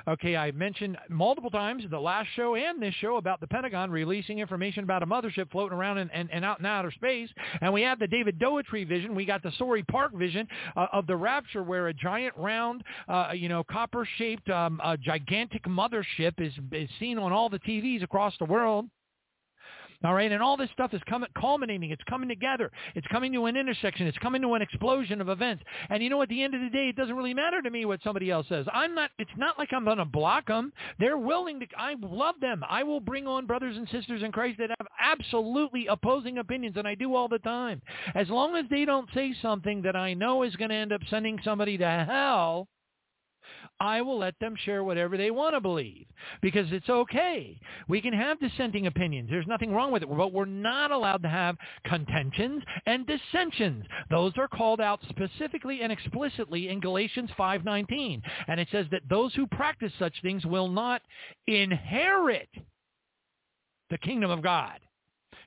Okay, I mentioned multiple times the last show and this show about the Pentagon releasing information about a mothership floating around and, and, and out in outer space, and we have the David Doetry vision. We got the Sory Park vision uh, of the rapture, where a giant round, uh, you know, copper-shaped, um, gigantic mothership is is seen on all the TVs across the world. All right, and all this stuff is coming, culminating. It's coming together. It's coming to an intersection. It's coming to an explosion of events. And you know, at the end of the day, it doesn't really matter to me what somebody else says. I'm not. It's not like I'm going to block them. They're willing to. I love them. I will bring on brothers and sisters in Christ that have absolutely opposing opinions, and I do all the time. As long as they don't say something that I know is going to end up sending somebody to hell. I will let them share whatever they want to believe because it's okay. We can have dissenting opinions. There's nothing wrong with it, but we're not allowed to have contentions and dissensions. Those are called out specifically and explicitly in Galatians 5:19, and it says that those who practice such things will not inherit the kingdom of God.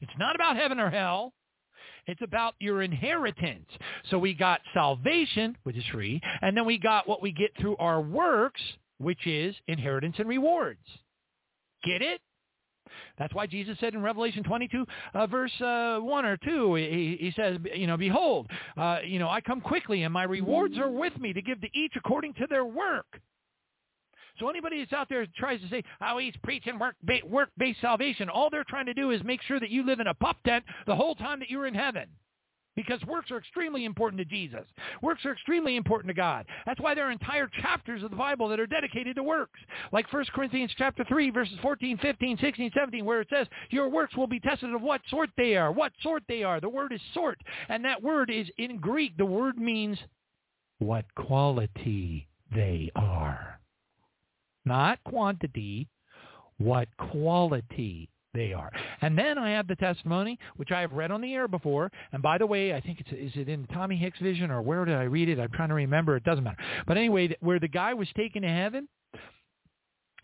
It's not about heaven or hell. It's about your inheritance. So we got salvation, which is free, and then we got what we get through our works, which is inheritance and rewards. Get it? That's why Jesus said in Revelation 22, uh, verse uh, 1 or 2, he, he, says, you know, behold, uh, you know, I come quickly and my rewards are with me to give to each according to their work. So anybody that's out there that tries to say, oh, he's preaching work work-based salvation, all they're trying to do is make sure that you live in a pup tent the whole time that you're in heaven. Because works are extremely important to Jesus. Works are extremely important to God. That's why there are entire chapters of the Bible that are dedicated to works. Like 1 Corinthians chapter 3, verses 14, 15, 16, 17, where it says, your works will be tested of what sort they are. What sort they are. The word is sort. And that word is in Greek. The word means what quality they are not quantity, what quality they are. And then I have the testimony, which I have read on the air before. And by the way, I think it's is it in Tommy Hicks Vision or where did I read it? I'm trying to remember. It doesn't matter. But anyway, where the guy was taken to heaven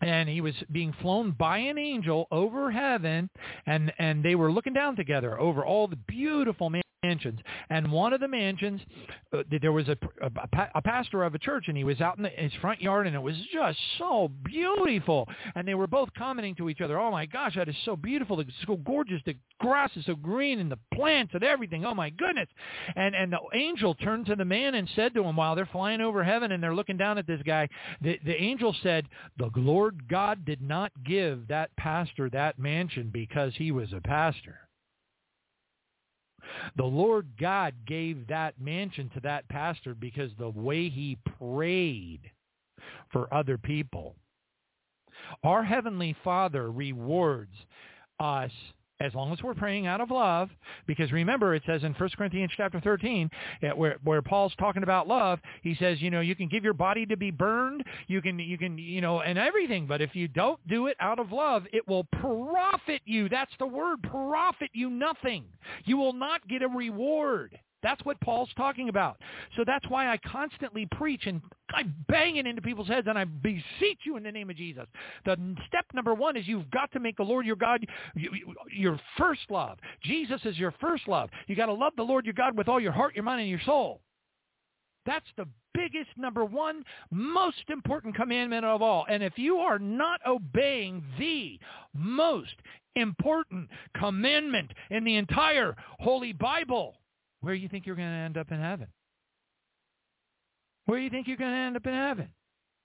and he was being flown by an angel over heaven and and they were looking down together over all the beautiful mansions. And one of the mansions, uh, there was a, a, a pastor of a church, and he was out in, the, in his front yard, and it was just so beautiful. And they were both commenting to each other, "Oh my gosh, that is so beautiful! It's so gorgeous. The grass is so green, and the plants and everything. Oh my goodness!" And and the angel turned to the man and said to him, while they're flying over heaven and they're looking down at this guy, the the angel said, "The Lord God did not give that pastor that mansion because he was a pastor." The Lord God gave that mansion to that pastor because the way he prayed for other people. Our Heavenly Father rewards us as long as we're praying out of love, because remember it says in 1 Corinthians chapter 13, where, where Paul's talking about love, he says, you know, you can give your body to be burned, you can, you can, you know, and everything, but if you don't do it out of love, it will profit you. That's the word, profit you nothing. You will not get a reward. That's what Paul's talking about. So that's why I constantly preach and I bang it into people's heads and I beseech you in the name of Jesus. The step number one is you've got to make the Lord your God your first love. Jesus is your first love. You got to love the Lord your God with all your heart, your mind, and your soul. That's the biggest, number one, most important commandment of all. And if you are not obeying the most important commandment in the entire Holy Bible, where do you think you're going to end up in heaven? Where do you think you're going to end up in heaven?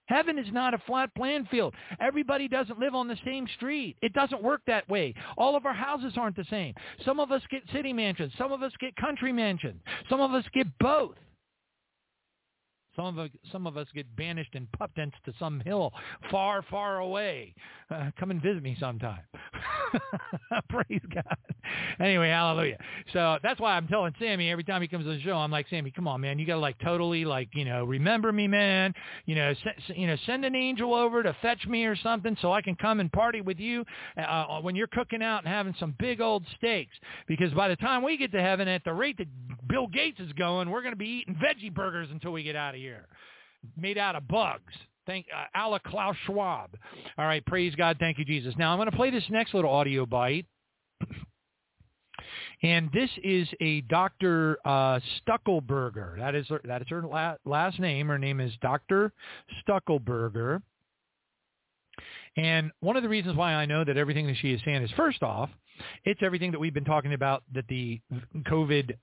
Heaven is not a flat playing field. Everybody doesn't live on the same street. It doesn't work that way. All of our houses aren't the same. Some of us get city mansions. Some of us get country mansions. Some of us get both. Some of some of us get banished in pup tents to some hill far, far away. Uh, come and visit me sometime. Praise God. Anyway, hallelujah. So that's why I'm telling Sammy every time he comes to the show, I'm like, Sammy, come on, man. You got to like totally like, you know, remember me, man. You know, se- you know, send an angel over to fetch me or something so I can come and party with you uh, when you're cooking out and having some big old steaks. Because by the time we get to heaven, at the rate that Bill Gates is going, we're going to be eating veggie burgers until we get out of here, made out of bugs. Thank uh, Allah Klaus Schwab. All right, praise God. Thank you, Jesus. Now I'm going to play this next little audio bite. And this is a Dr. Uh, Stuckelberger. That is her, that is her la- last name. Her name is Dr. Stuckelberger. And one of the reasons why I know that everything that she is saying is, first off, it's everything that we've been talking about that the COVID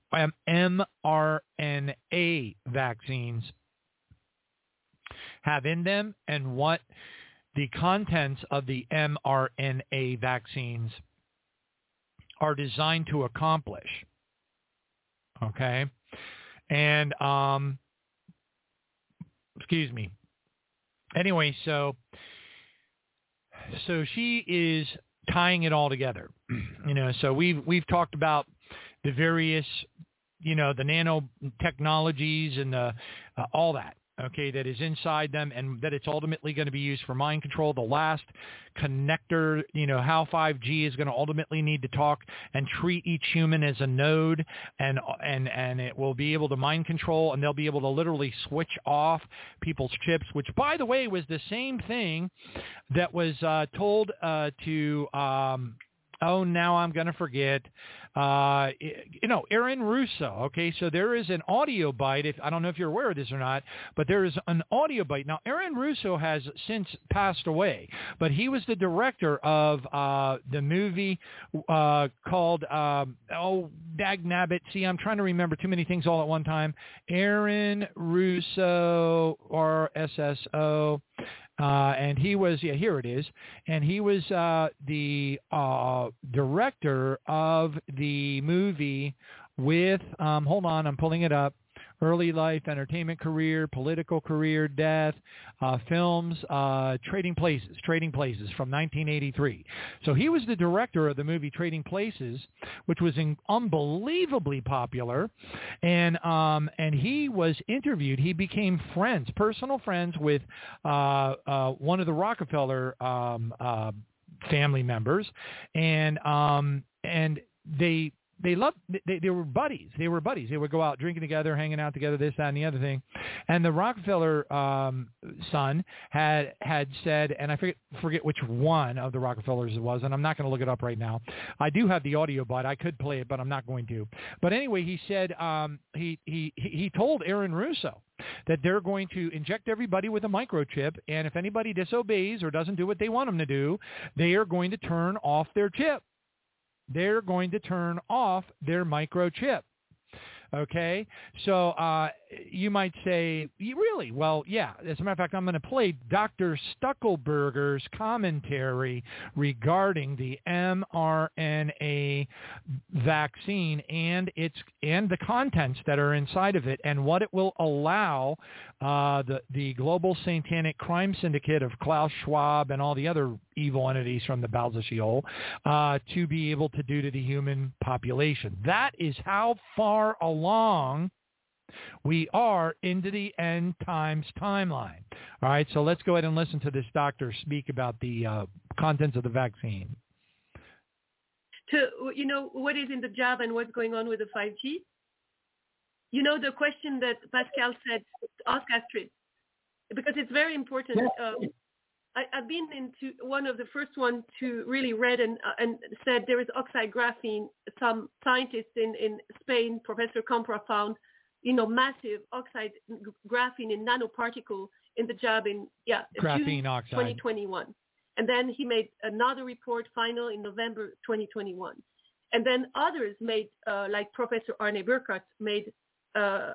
mRNA vaccines have in them and what the contents of the mRNA vaccines are designed to accomplish. Okay? And, um, excuse me. Anyway, so, so she is tying it all together. you know, so we've, we've talked about the various, you know, the nanotechnologies and the, uh, all that okay, that is inside them and that it's ultimately going to be used for mind control. The last connector, you know, how 5G is going to ultimately need to talk and treat each human as a node and, and, and it will be able to mind control and they'll be able to literally switch off people's chips, which by the way was the same thing that was uh, told uh, to, um, oh, now I'm going to forget, uh, you know, Aaron Russo. Okay, so there is an audio bite. If I don't know if you're aware of this or not, but there is an audio bite. Now, Aaron Russo has since passed away, but he was the director of uh, the movie uh, called um, Oh Dag Nabbit. See, I'm trying to remember too many things all at one time. Aaron Russo or SSO. Uh, and he was, yeah, here it is. And he was uh, the uh, director of the movie with, um, hold on, I'm pulling it up, early life, entertainment career, political career, death, uh, films, uh, Trading Places, Trading Places from 1983. So he was the director of the movie Trading Places, which was in, unbelievably popular, and um, and he was interviewed. He became friends, personal friends with uh, uh, one of the Rockefeller um, uh, family members, and um, and they they loved they, they were buddies. They were buddies. They would go out drinking together hanging out together this that and the other thing. And the rockefeller um son had had said and i forget forget which one of the rockefellers it was and i'm not going to look it up right now. I do have the audio but i could play it but i'm not going to. But anyway he said um he he he told aaron russo that they're going to inject everybody with a microchip and if anybody disobeys or doesn't do what they want them to do they are going to turn off their chip they're going to turn off their microchip. Okay, so uh, you might say, really? Well, yeah. As a matter of fact, I'm going to play Dr. Stuckelberger's commentary regarding the mRNA vaccine and its and the contents that are inside of it and what it will allow uh, the the global satanic crime syndicate of Klaus Schwab and all the other evil entities from the bowels of Sheol uh, to be able to do to the human population. That is how far along we are into the end times timeline. All right, so let's go ahead and listen to this doctor speak about the uh, contents of the vaccine. To you know what is in the jab and what's going on with the 5G. You know the question that Pascal said, ask Astrid, because it's very important. Um, I, have been into one of the first ones to really read and, uh, and said there is oxide graphene. Some scientists in, in Spain, Professor Campra, found you know, massive oxide graphene in nanoparticle in the jab in yeah graphene June oxide 2021, and then he made another report final in November 2021, and then others made uh, like Professor Arne Burkhardt made uh,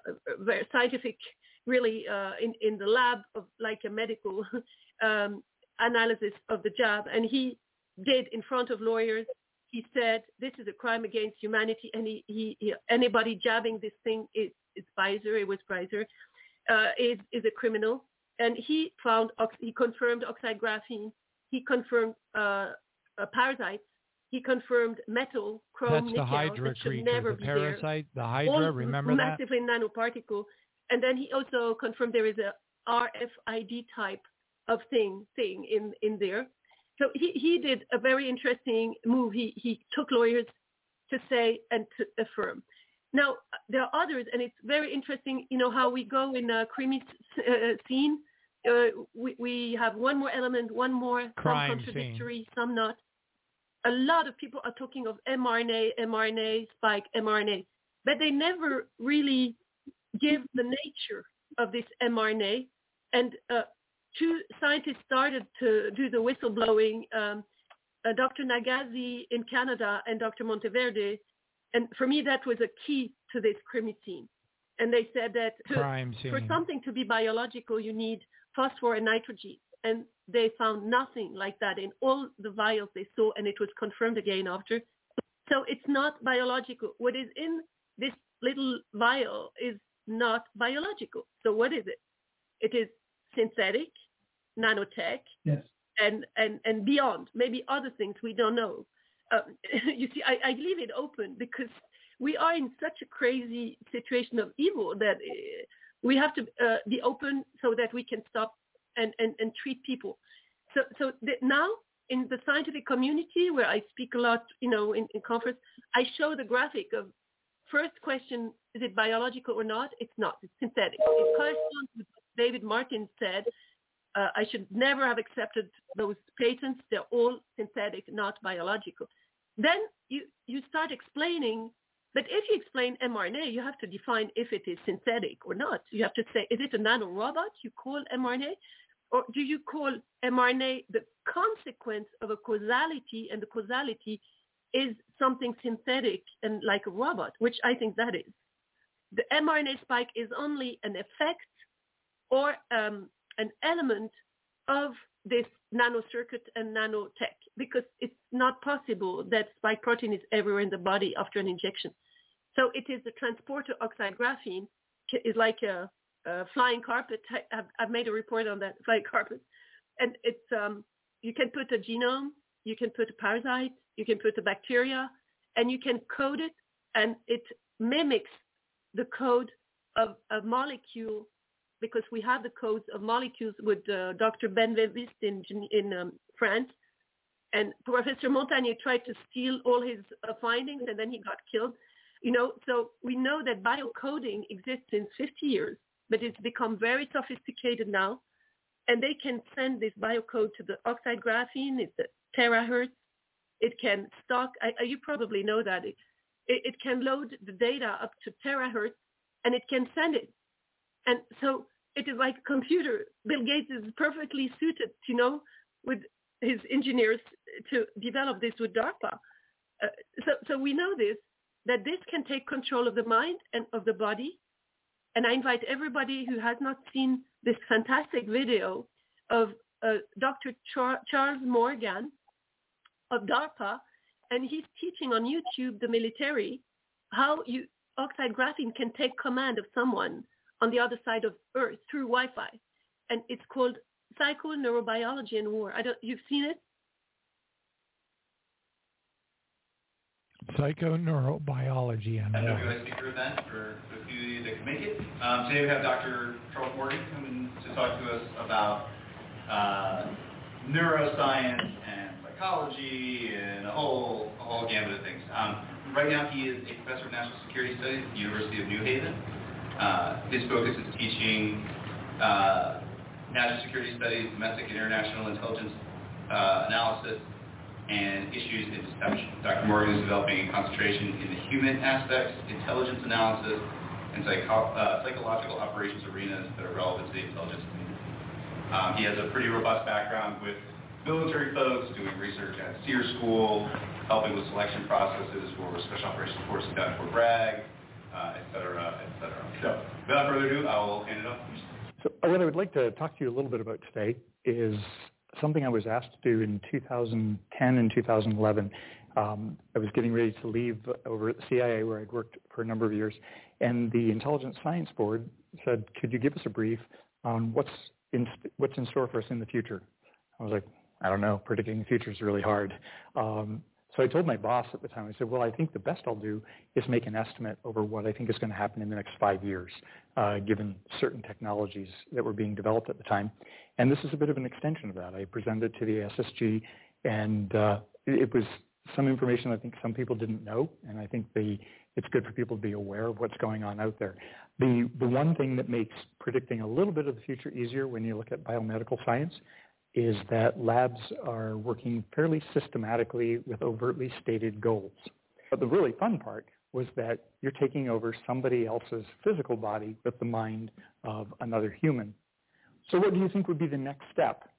scientific, really uh, in in the lab of like a medical um, analysis of the jab, and he did in front of lawyers. He said this is a crime against humanity and he, he, he, anybody jabbing this thing is it's Pfizer, it was Pfizer, uh, is, is a criminal. And he found, he confirmed oxide graphene. He confirmed uh, uh, parasites. He confirmed metal, chrome, That's nickel, the Hydra that should creature, never the be parasite, there. the Hydra, All remember that? massively nanoparticle. And then he also confirmed there is a RFID type of thing thing in, in there. So he, he did a very interesting move. He, he took lawyers to say and to affirm. Now, there are others, and it's very interesting, you know, how we go in a creamy uh, scene uh, we, we have one more element, one more, Crime some contradictory, scene. some not. A lot of people are talking of mRNA, mRNA, spike, mRNA, but they never really give the nature of this mRNA. And uh, two scientists started to do the whistleblowing, um, uh, Dr. Nagase in Canada and Dr. Monteverde. And for me, that was a key to this crime scene. And they said that to, for something to be biological, you need phosphor and nitrogen. And they found nothing like that in all the vials they saw, and it was confirmed again after. So it's not biological. What is in this little vial is not biological. So what is it? It is synthetic, nanotech, yes. and, and, and beyond, maybe other things we don't know. Um, you see, I, I leave it open because we are in such a crazy situation of evil that uh, we have to uh, be open so that we can stop and, and, and treat people. So, so now in the scientific community where I speak a lot, you know, in, in conference, I show the graphic of first question, is it biological or not? It's not. It's synthetic. It corresponds with what David Martin said. Uh, I should never have accepted those patents. They're all synthetic, not biological. Then you, you start explaining but if you explain mRNA, you have to define if it is synthetic or not. You have to say, is it a nanorobot you call mRNA? Or do you call mRNA the consequence of a causality and the causality is something synthetic and like a robot, which I think that is. The mRNA spike is only an effect or um, an element of this nanocircuit and nanotech because it's not possible that spike protein is everywhere in the body after an injection. So it is the transporter oxide graphene is like a, a flying carpet. I've, I've, made a report on that flying carpet, and it's um, you can put a genome, you can put a parasite, you can put a bacteria, and you can code it, and it mimics the code of a molecule because we have the codes of molecules with uh, Dr. Benveniste in, in um, France. And Professor Montagnier tried to steal all his uh, findings and then he got killed. You know, so we know that biocoding exists since 50 years, but it's become very sophisticated now. And they can send this biocode to the oxide graphene, it's a terahertz. It can stock, I, you probably know that. It, it, it can load the data up to terahertz and it can send it. And so it is like a computer. Bill Gates is perfectly suited, you know, with his engineers to develop this with DARPA. Uh, so, so we know this, that this can take control of the mind and of the body. And I invite everybody who has not seen this fantastic video of uh, Dr. Char- Charles Morgan of DARPA, and he's teaching on YouTube the military how you, oxide graphene can take command of someone on the other side of Earth through Wi-Fi, and it's called Psychoneurobiology and War. I don't, you've seen it? Psychoneurobiology and War. WI speaker event for a few that can make it. Um, today we have Dr. Charles Morgan coming to talk to us about uh, neuroscience and psychology and a whole a whole gamut of things. Um, right now he is a professor of national security studies at the University of New Haven. Uh, his focus is teaching uh, national security studies, domestic and international intelligence uh, analysis, and issues in deception. Dr. Morgan is developing a concentration in the human aspects, intelligence analysis, and psycho- uh, psychological operations arenas that are relevant to the intelligence community. Um, he has a pretty robust background with military folks, doing research at SERE School, helping with selection processes for Special Operations Forces down at Fort Bragg, et cetera, et cetera. So without further ado, I will hand it off. So what I would like to talk to you a little bit about today is something I was asked to do in 2010 and 2011. Um, I was getting ready to leave over at the CIA where I'd worked for a number of years, and the Intelligence Science Board said, "Could you give us a brief on what's in what's in store for us in the future?" I was like, "I don't know. Predicting the future is really hard." Um, so I told my boss at the time, I said, well, I think the best I'll do is make an estimate over what I think is going to happen in the next five years, uh, given certain technologies that were being developed at the time. And this is a bit of an extension of that. I presented to the SSG, and uh, it was some information I think some people didn't know, and I think the it's good for people to be aware of what's going on out there. The the one thing that makes predicting a little bit of the future easier when you look at biomedical science is that labs are working fairly systematically with overtly stated goals. But the really fun part was that you're taking over somebody else's physical body with the mind of another human. So what do you think would be the next step?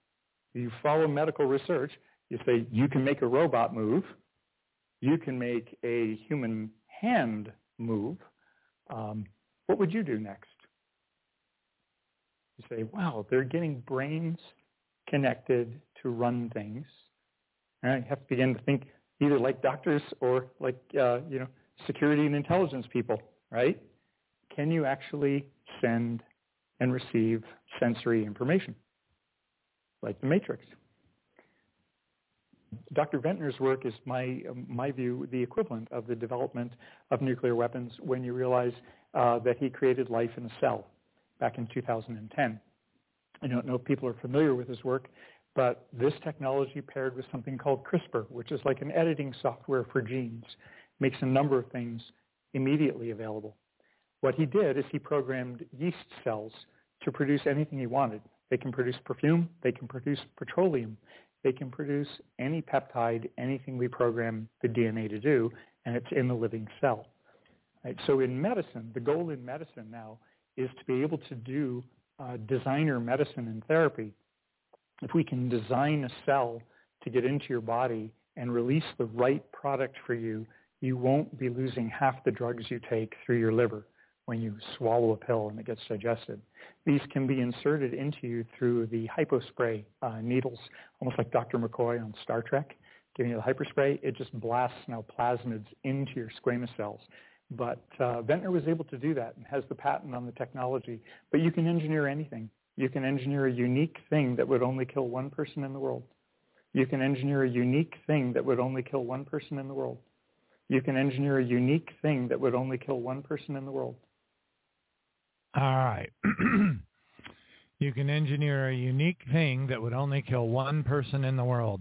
You follow medical research, you say you can make a robot move, you can make a human hand move. Um, what would you do next? You say, wow, they're getting brains connected to run things. All right, you have to begin to think either like doctors or like uh, you know security and intelligence people, right? Can you actually send and receive sensory information, like the Matrix? Dr. Venter's work is my my view the equivalent of the development of nuclear weapons when you realize uh, that he created life in a cell back in 2010. I don't know if people are familiar with his work, but this technology paired with something called CRISPR, which is like an editing software for genes, makes a number of things immediately available. What he did is he programmed yeast cells to produce anything he wanted. They can produce perfume, they can produce petroleum, they can produce any peptide, anything we program the DNA to do, and it's in the living cell. Right? So in medicine, the goal in medicine now is to be able to do uh, designer medicine and therapy, if we can design a cell to get into your body and release the right product for you, you won't be losing half the drugs you take through your liver when you swallow a pill and it gets digested. These can be inserted into you through the hypospray uh, needles, almost like Dr. McCoy on Star Trek, giving you the hyperspray. It just blasts now plasmids into your squamous cells. But uh, Venter was able to do that and has the patent on the technology. But you can engineer anything. You can engineer a unique thing that would only kill one person in the world. You can engineer a unique thing that would only kill one person in the world. You can engineer a unique thing that would only kill one person in the world. All right. you can engineer a unique thing that would only kill one person in the world.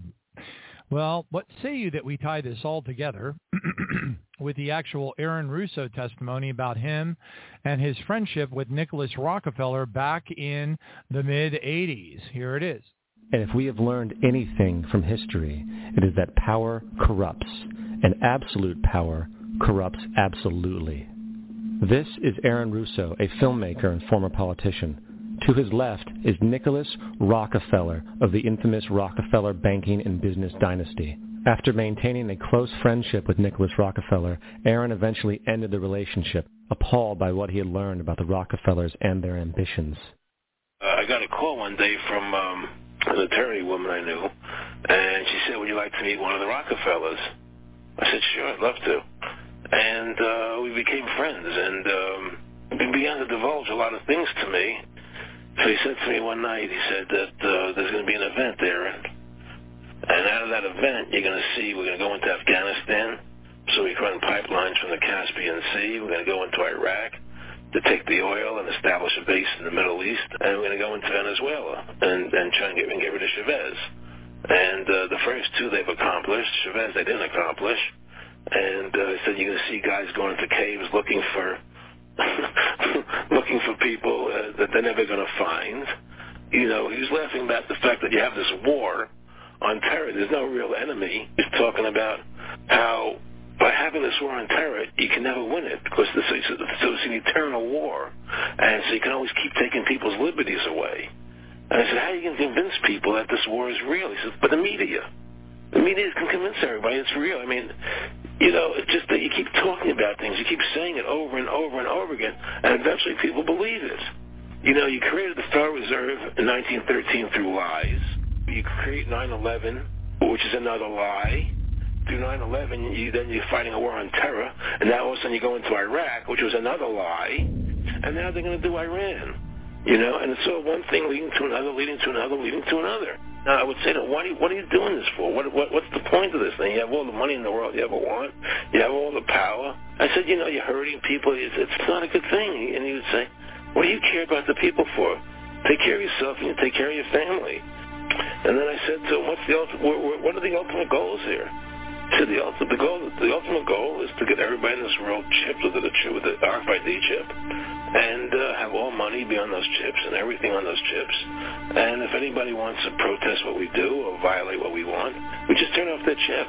Well, what say you that we tie this all together with the actual Aaron Russo testimony about him and his friendship with Nicholas Rockefeller back in the mid-80s? Here it is. And if we have learned anything from history, it is that power corrupts, and absolute power corrupts absolutely. This is Aaron Russo, a filmmaker and former politician. To his left is Nicholas Rockefeller of the infamous Rockefeller banking and business dynasty. After maintaining a close friendship with Nicholas Rockefeller, Aaron eventually ended the relationship, appalled by what he had learned about the Rockefellers and their ambitions. Uh, I got a call one day from um, an attorney woman I knew, and she said, would you like to meet one of the Rockefellers? I said, sure, I'd love to. And uh, we became friends, and um, he began to divulge a lot of things to me so he said to me one night, he said that uh, there's going to be an event there, and, out of that event, you're going to see we're going to go into Afghanistan, so we run pipelines from the Caspian Sea. We're going to go into Iraq to take the oil and establish a base in the Middle East, and we're going to go into Venezuela and, and try and get, and get rid of Chavez. And uh, the first two they've accomplished. Chavez they didn't accomplish. And uh, said you're going to see guys going into caves looking for looking for people uh, that they're never going to find. You know, he's laughing about the fact that you have this war on terror. There's no real enemy. He's talking about how by having this war on terror, you can never win it because this is, so it's an eternal war, and so you can always keep taking people's liberties away. And I said, how are you going to convince people that this war is real? He says, but the media. The media can convince everybody it's real. I mean, you know, it's just that you keep talking about things. You keep saying it over and over and over again, and eventually people believe it. You know, you created the Federal Reserve in 1913 through lies. You create 9/11, which is another lie. Through 9/11, you then you're fighting a war on terror, and now all of a sudden you go into Iraq, which was another lie, and now they're going to do Iran. You know, and it's all one thing leading to another, leading to another, leading to another. Now, I would say to what are, you, what are you doing this for? What, what, what's the point of this thing? You have all the money in the world you ever want. You have all the power. I said, you know, you're hurting people. It's, it's not a good thing. And he would say, what do you care about the people for? Take care of yourself and you take care of your family. And then I said to him, what's the ultimate, what are the ultimate goals here? So the ultimate, the goal, the ultimate goal is to get everybody in this world chipped with the chip, with the RFID chip, and uh, have all money be on those chips and everything on those chips. And if anybody wants to protest what we do or violate what we want, we just turn off that chip.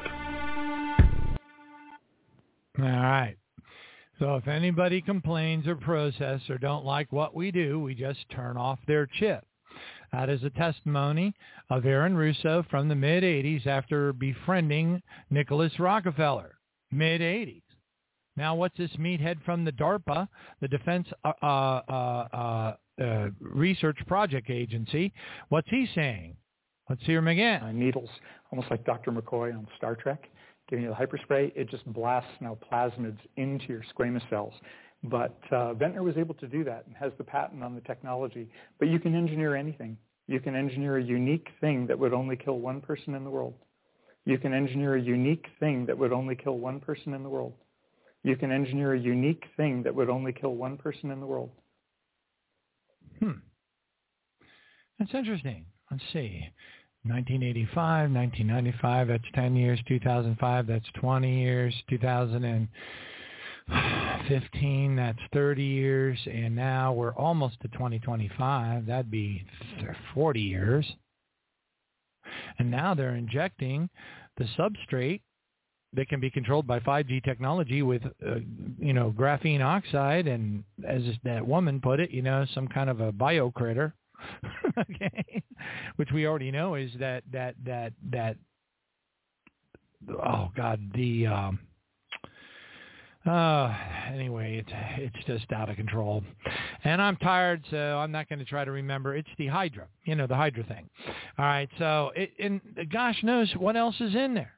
All right. So if anybody complains or protests or don't like what we do, we just turn off their chip. That is a testimony of Aaron Russo from the mid-'80s after befriending Nicholas Rockefeller. Mid-'80s. Now, what's this meathead from the DARPA, the Defense uh, uh, uh, uh, Research Project Agency? What's he saying? Let's hear him again. Uh, needles, almost like Dr. McCoy on Star Trek, giving you the hyperspray. It just blasts now plasmids into your squamous cells. But uh, Venter was able to do that and has the patent on the technology. But you can engineer anything. You can engineer a unique thing that would only kill one person in the world. You can engineer a unique thing that would only kill one person in the world. You can engineer a unique thing that would only kill one person in the world. Hmm. That's interesting. Let's see. 1985, 1995, that's 10 years. 2005, that's 20 years. 2015, that's 30 years. And now we're almost to 2025. That'd be 40 years. And now they're injecting the substrate that can be controlled by 5G technology with, uh, you know, graphene oxide and, as that woman put it, you know, some kind of a bio critter, okay, which we already know is that that that that. Oh God, the. Um, uh, anyway, it's it's just out of control, and I'm tired, so I'm not going to try to remember. It's the Hydra, you know, the Hydra thing. All right, so it, and gosh knows what else is in there.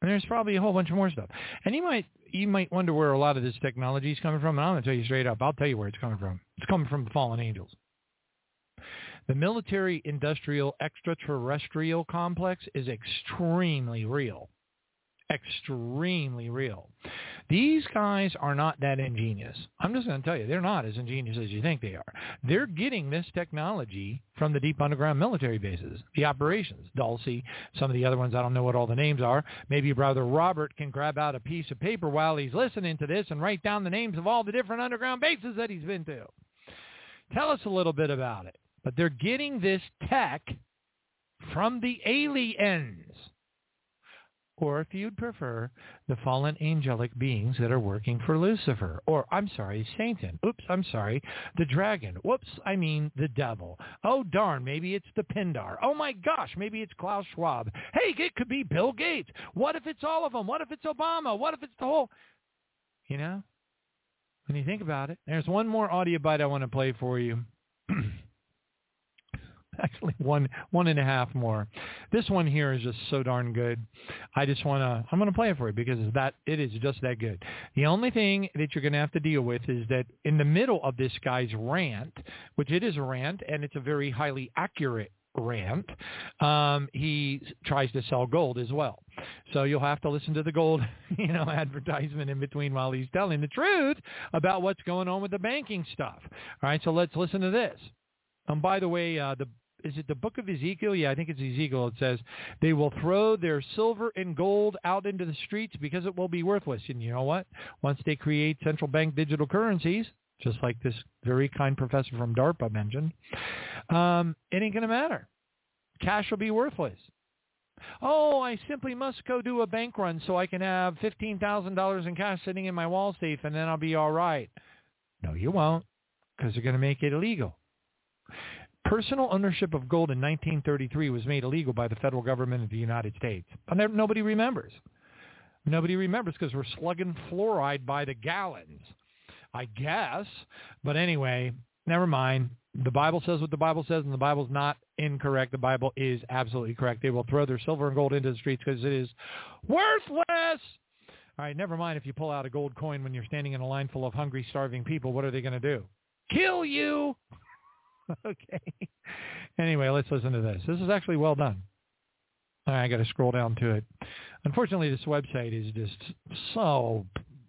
And there's probably a whole bunch more stuff. And you might you might wonder where a lot of this technology is coming from. And I'm going to tell you straight up. I'll tell you where it's coming from. It's coming from the fallen angels. The military industrial extraterrestrial complex is extremely real extremely real. These guys are not that ingenious. I'm just going to tell you, they're not as ingenious as you think they are. They're getting this technology from the deep underground military bases, the operations, Dulce, some of the other ones, I don't know what all the names are. Maybe brother Robert can grab out a piece of paper while he's listening to this and write down the names of all the different underground bases that he's been to. Tell us a little bit about it. But they're getting this tech from the aliens or if you'd prefer, the fallen angelic beings that are working for Lucifer, or I'm sorry, Satan. Oops, I'm sorry, the dragon. Whoops, I mean the devil. Oh darn, maybe it's the Pindar. Oh my gosh, maybe it's Klaus Schwab. Hey, it could be Bill Gates. What if it's all of them? What if it's Obama? What if it's the whole? You know, when you think about it, there's one more audio bite I want to play for you. actually one one and a half more. This one here is just so darn good. I just want to I'm to play it for you because that it is just that good. The only thing that you're going to have to deal with is that in the middle of this guy's rant, which it is a rant and it's a very highly accurate rant, um, he tries to sell gold as well. So you'll have to listen to the gold, you know, advertisement in between while he's telling the truth about what's going on with the banking stuff. All right, so let's listen to this. And by the way, uh, the is it the book of Ezekiel? Yeah, I think it's Ezekiel. It says they will throw their silver and gold out into the streets because it will be worthless. And you know what? Once they create central bank digital currencies, just like this very kind professor from DARPA mentioned, um, it ain't going to matter. Cash will be worthless. Oh, I simply must go do a bank run so I can have $15,000 in cash sitting in my wall safe and then I'll be all right. No, you won't because they're going to make it illegal. Personal ownership of gold in 1933 was made illegal by the federal government of the United States. But nobody remembers. Nobody remembers because we're slugging fluoride by the gallons, I guess. But anyway, never mind. The Bible says what the Bible says, and the Bible's not incorrect. The Bible is absolutely correct. They will throw their silver and gold into the streets because it is worthless. All right, never mind if you pull out a gold coin when you're standing in a line full of hungry, starving people. What are they going to do? Kill you. okay. Anyway, let's listen to this. This is actually well done. I got to scroll down to it. Unfortunately, this website is just so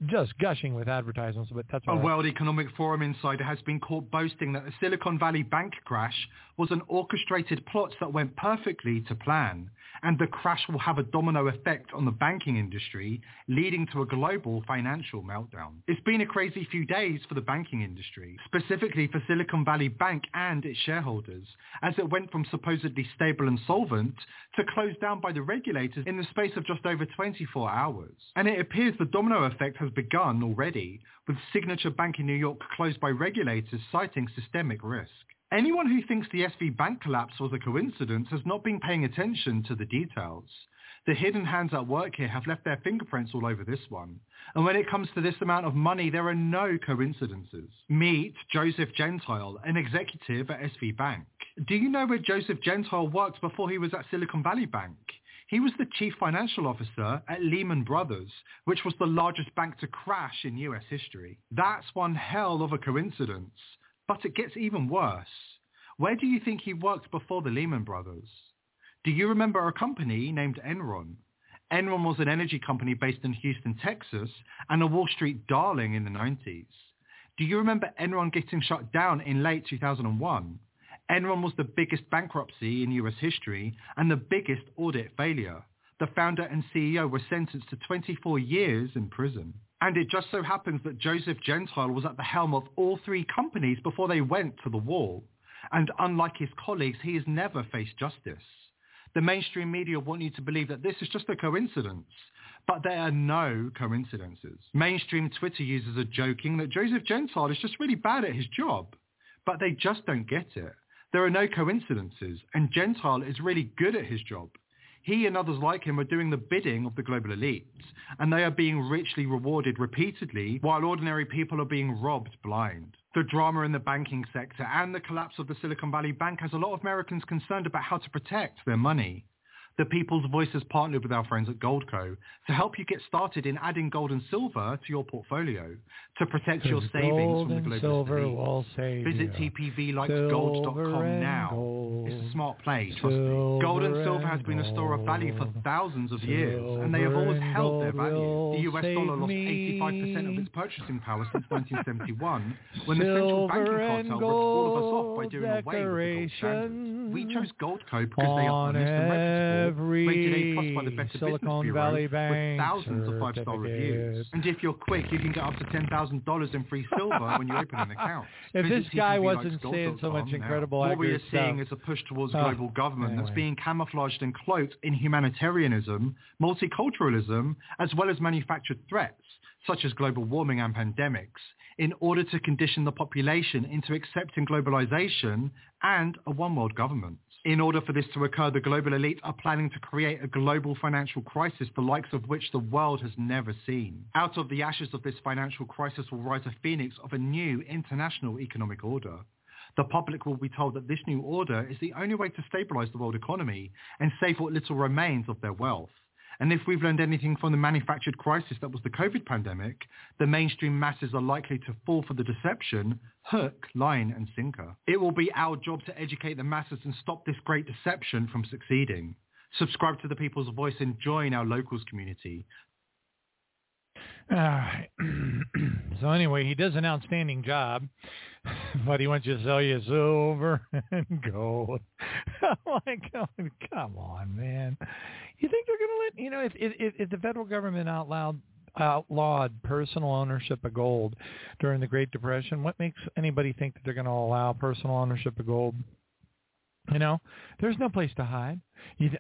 just gushing with advertisements, but that's A right. World Economic Forum insider has been caught boasting that the Silicon Valley bank crash was an orchestrated plot that went perfectly to plan, and the crash will have a domino effect on the banking industry, leading to a global financial meltdown. It's been a crazy few days for the banking industry, specifically for Silicon Valley Bank and its shareholders, as it went from supposedly stable and solvent to closed down by the regulators in the space of just over 24 hours. And it appears the domino effect has begun already, with Signature Bank in New York closed by regulators citing systemic risk. Anyone who thinks the SV Bank collapse was a coincidence has not been paying attention to the details. The hidden hands at work here have left their fingerprints all over this one. And when it comes to this amount of money, there are no coincidences. Meet Joseph Gentile, an executive at SV Bank. Do you know where Joseph Gentile worked before he was at Silicon Valley Bank? He was the chief financial officer at Lehman Brothers, which was the largest bank to crash in US history. That's one hell of a coincidence. But it gets even worse. Where do you think he worked before the Lehman Brothers? Do you remember a company named Enron? Enron was an energy company based in Houston, Texas, and a Wall Street darling in the 90s. Do you remember Enron getting shut down in late 2001? Enron was the biggest bankruptcy in US history and the biggest audit failure. The founder and CEO were sentenced to 24 years in prison. And it just so happens that Joseph Gentile was at the helm of all three companies before they went to the wall. And unlike his colleagues, he has never faced justice. The mainstream media want you to believe that this is just a coincidence. But there are no coincidences. Mainstream Twitter users are joking that Joseph Gentile is just really bad at his job. But they just don't get it. There are no coincidences, and Gentile is really good at his job. He and others like him are doing the bidding of the global elites, and they are being richly rewarded repeatedly while ordinary people are being robbed blind. The drama in the banking sector and the collapse of the Silicon Valley Bank has a lot of Americans concerned about how to protect their money. The People's Voice has partnered with our friends at Goldco to help you get started in adding gold and silver to your portfolio to protect your savings from the global silver will save Visit tpvlikesgold.com now. It's a smart play, trust me. Gold and silver has been a store of value for thousands of years, and they have always held their value. The US dollar lost 85% of its purchasing power since 1971, when the central banking cartel ripped all of us off by doing away with the gold standard. We chose Goldco because they are on honest and reputable, every rated A plus by the Better Silicon Business Bureau, Valley with thousands of five-star reviews. And if you're quick, you can get up to $10,000 in free silver when you open an account. If Visit this guy wasn't saying so much incredible What we are seeing is a push towards Oh, global government that's being camouflaged and cloaked in humanitarianism, multiculturalism, as well as manufactured threats, such as global warming and pandemics, in order to condition the population into accepting globalization and a one-world government. In order for this to occur, the global elite are planning to create a global financial crisis, the likes of which the world has never seen. Out of the ashes of this financial crisis will rise a phoenix of a new international economic order. The public will be told that this new order is the only way to stabilize the world economy and save what little remains of their wealth. And if we've learned anything from the manufactured crisis that was the COVID pandemic, the mainstream masses are likely to fall for the deception, hook, line, and sinker. It will be our job to educate the masses and stop this great deception from succeeding. Subscribe to the People's Voice and join our locals community. All right. so anyway, he does an outstanding job, but he wants you to sell you silver and gold. like, come on, man. You think they're going to let you know if, if if the federal government outlawed outlawed personal ownership of gold during the Great Depression? What makes anybody think that they're going to allow personal ownership of gold? You know, there's no place to hide.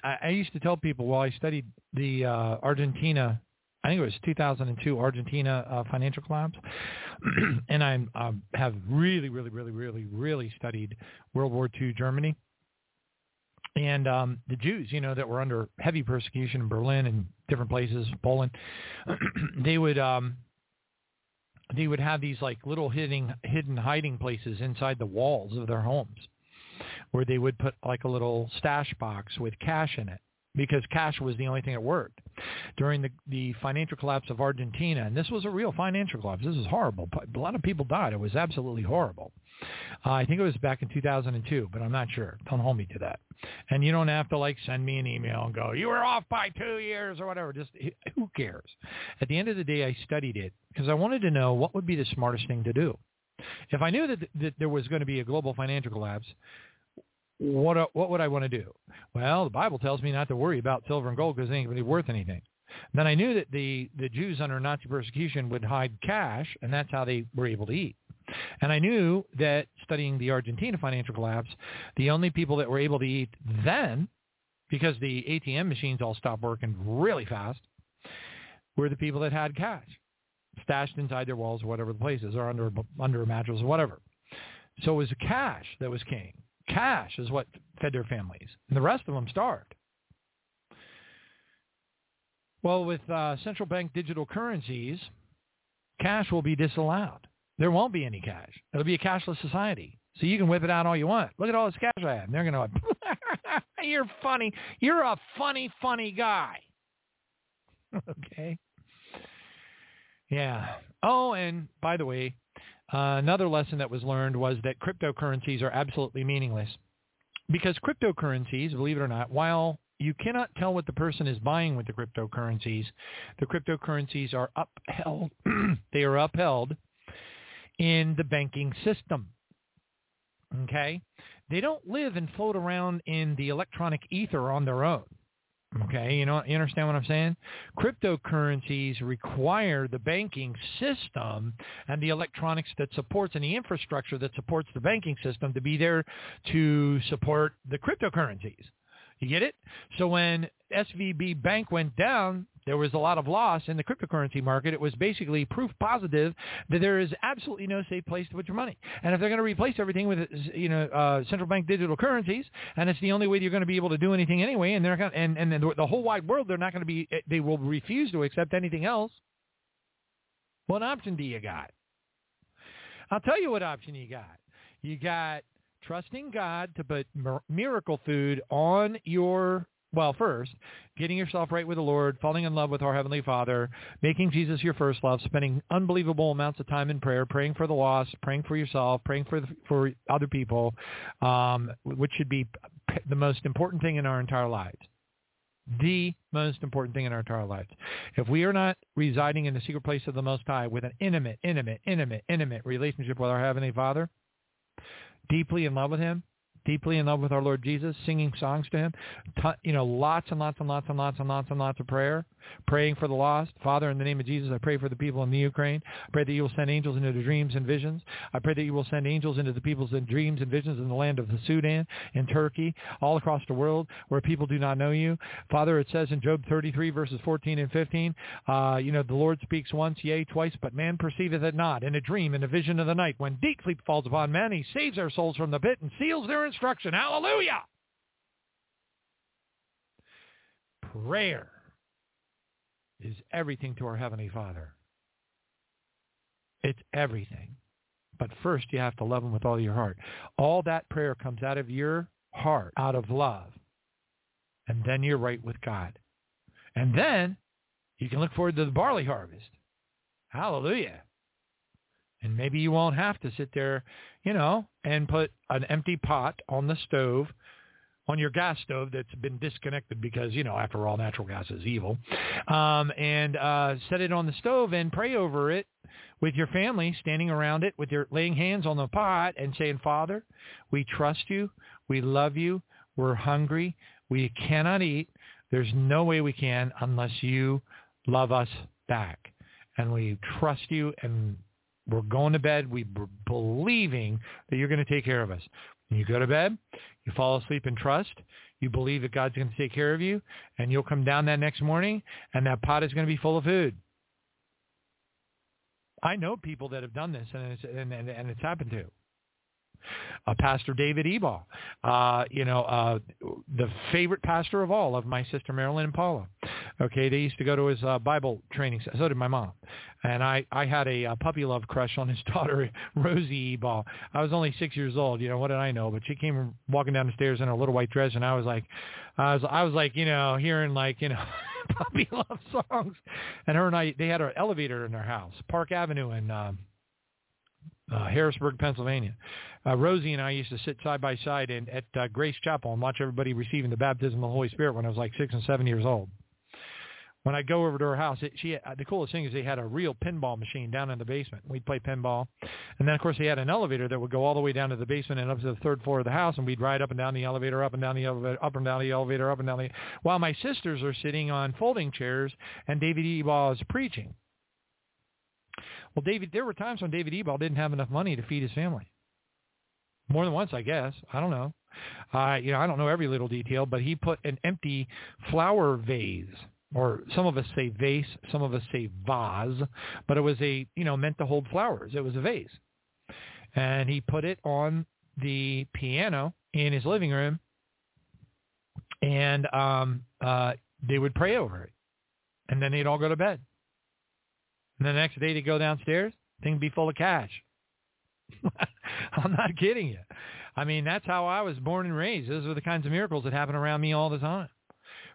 I, I used to tell people while I studied the uh, Argentina I think it was 2002 Argentina uh, financial collapse, and I um, have really, really, really, really, really studied World War II Germany and um, the Jews, you know, that were under heavy persecution in Berlin and different places, Poland. they would um, they would have these like little hidden hidden hiding places inside the walls of their homes, where they would put like a little stash box with cash in it because cash was the only thing that worked. During the, the financial collapse of Argentina, and this was a real financial collapse. This is horrible. A lot of people died. It was absolutely horrible. Uh, I think it was back in 2002, but I'm not sure. Don't hold me to that. And you don't have to like send me an email and go, you were off by two years or whatever. Just who cares? At the end of the day, I studied it because I wanted to know what would be the smartest thing to do. If I knew that, that there was going to be a global financial collapse, what uh, what would I want to do? Well, the Bible tells me not to worry about silver and gold because they ain't really worth anything. Then I knew that the the Jews under Nazi persecution would hide cash, and that's how they were able to eat. And I knew that studying the Argentina financial collapse, the only people that were able to eat then, because the ATM machines all stopped working really fast, were the people that had cash stashed inside their walls or whatever the places, or under under a mattress or whatever. So it was cash that was king. Cash is what fed their families, and the rest of them starved. Well, with uh, central bank digital currencies, cash will be disallowed. There won't be any cash. It'll be a cashless society. So you can whip it out all you want. Look at all this cash I have. And they're going to, you're funny. You're a funny, funny guy. okay. Yeah. Oh, and by the way, another lesson that was learned was that cryptocurrencies are absolutely meaningless. Because cryptocurrencies, believe it or not, while you cannot tell what the person is buying with the cryptocurrencies, the cryptocurrencies are upheld. they are upheld in the banking system. Okay? They don't live and float around in the electronic ether on their own. Mm-hmm. Okay, you know, you understand what I'm saying? Cryptocurrencies require the banking system and the electronics that supports and the infrastructure that supports the banking system to be there to support the cryptocurrencies. You get it? So when SVB Bank went down, there was a lot of loss in the cryptocurrency market. It was basically proof positive that there is absolutely no safe place to put your money. And if they're going to replace everything with you know uh, central bank digital currencies, and it's the only way you're going to be able to do anything anyway, and they're going and and the, the whole wide world they're not going to be they will refuse to accept anything else. What option do you got? I'll tell you what option you got. You got trusting God to put miracle food on your well, first, getting yourself right with the Lord, falling in love with our Heavenly Father, making Jesus your first love, spending unbelievable amounts of time in prayer, praying for the lost, praying for yourself, praying for the, for other people, um, which should be the most important thing in our entire lives. The most important thing in our entire lives. If we are not residing in the secret place of the Most High with an intimate, intimate, intimate, intimate relationship with our Heavenly Father, deeply in love with Him, deeply in love with our Lord Jesus, singing songs to him, you know, lots and lots and lots and lots and lots and lots of prayer, praying for the lost. Father, in the name of Jesus, I pray for the people in the Ukraine. I pray that you will send angels into the dreams and visions. I pray that you will send angels into the people's dreams and visions in the land of the Sudan, in Turkey, all across the world where people do not know you. Father, it says in Job 33 verses 14 and 15, uh, you know, the Lord speaks once, yea, twice, but man perceiveth it not. In a dream, in a vision of the night, when deep sleep falls upon man, he saves our souls from the pit and seals their instruction. Hallelujah! Prayer is everything to our Heavenly Father. It's everything. But first you have to love him with all your heart. All that prayer comes out of your heart, out of love. And then you're right with God. And then you can look forward to the barley harvest. Hallelujah. And maybe you won't have to sit there, you know, and put an empty pot on the stove on your gas stove that's been disconnected because, you know, after all, natural gas is evil, um, and uh, set it on the stove and pray over it with your family, standing around it with your laying hands on the pot and saying, Father, we trust you. We love you. We're hungry. We cannot eat. There's no way we can unless you love us back. And we trust you and we're going to bed. We're believing that you're going to take care of us. You go to bed, you fall asleep in trust, you believe that God's going to take care of you, and you'll come down that next morning, and that pot is going to be full of food. I know people that have done this, and it's, and, and, and it's happened to uh, Pastor David Ebal, uh, you know, uh, the favorite pastor of all of my sister Marilyn and Paula. Okay, they used to go to his uh, Bible training. So did my mom, and I I had a, a puppy love crush on his daughter Rosie Ebal. I was only six years old. You know what did I know? But she came walking down the stairs in her little white dress, and I was like, I was I was like, you know, hearing like you know. puppy love songs and her and I they had an elevator in their house Park Avenue and um uh, Harrisburg, Pennsylvania. Uh, Rosie and I used to sit side by side in, at uh, Grace Chapel and watch everybody receiving the baptism of the Holy Spirit when I was like six and seven years old. When I go over to her house, it, she uh, the coolest thing is they had a real pinball machine down in the basement. We'd play pinball, and then of course they had an elevator that would go all the way down to the basement and up to the third floor of the house, and we'd ride up and down the elevator, up and down the elevator, up and down the elevator, up and down the. While my sisters are sitting on folding chairs and David Ebal is preaching. Well, David, there were times when David Ebal didn't have enough money to feed his family. More than once, I guess. I don't know. Uh, you know, I don't know every little detail, but he put an empty flower vase, or some of us say vase, some of us say vase, but it was a, you know, meant to hold flowers. It was a vase. And he put it on the piano in his living room, and um, uh, they would pray over it. And then they'd all go to bed. And the next day they'd go downstairs, thing would be full of cash. I'm not kidding you. I mean, that's how I was born and raised. Those are the kinds of miracles that happen around me all the time.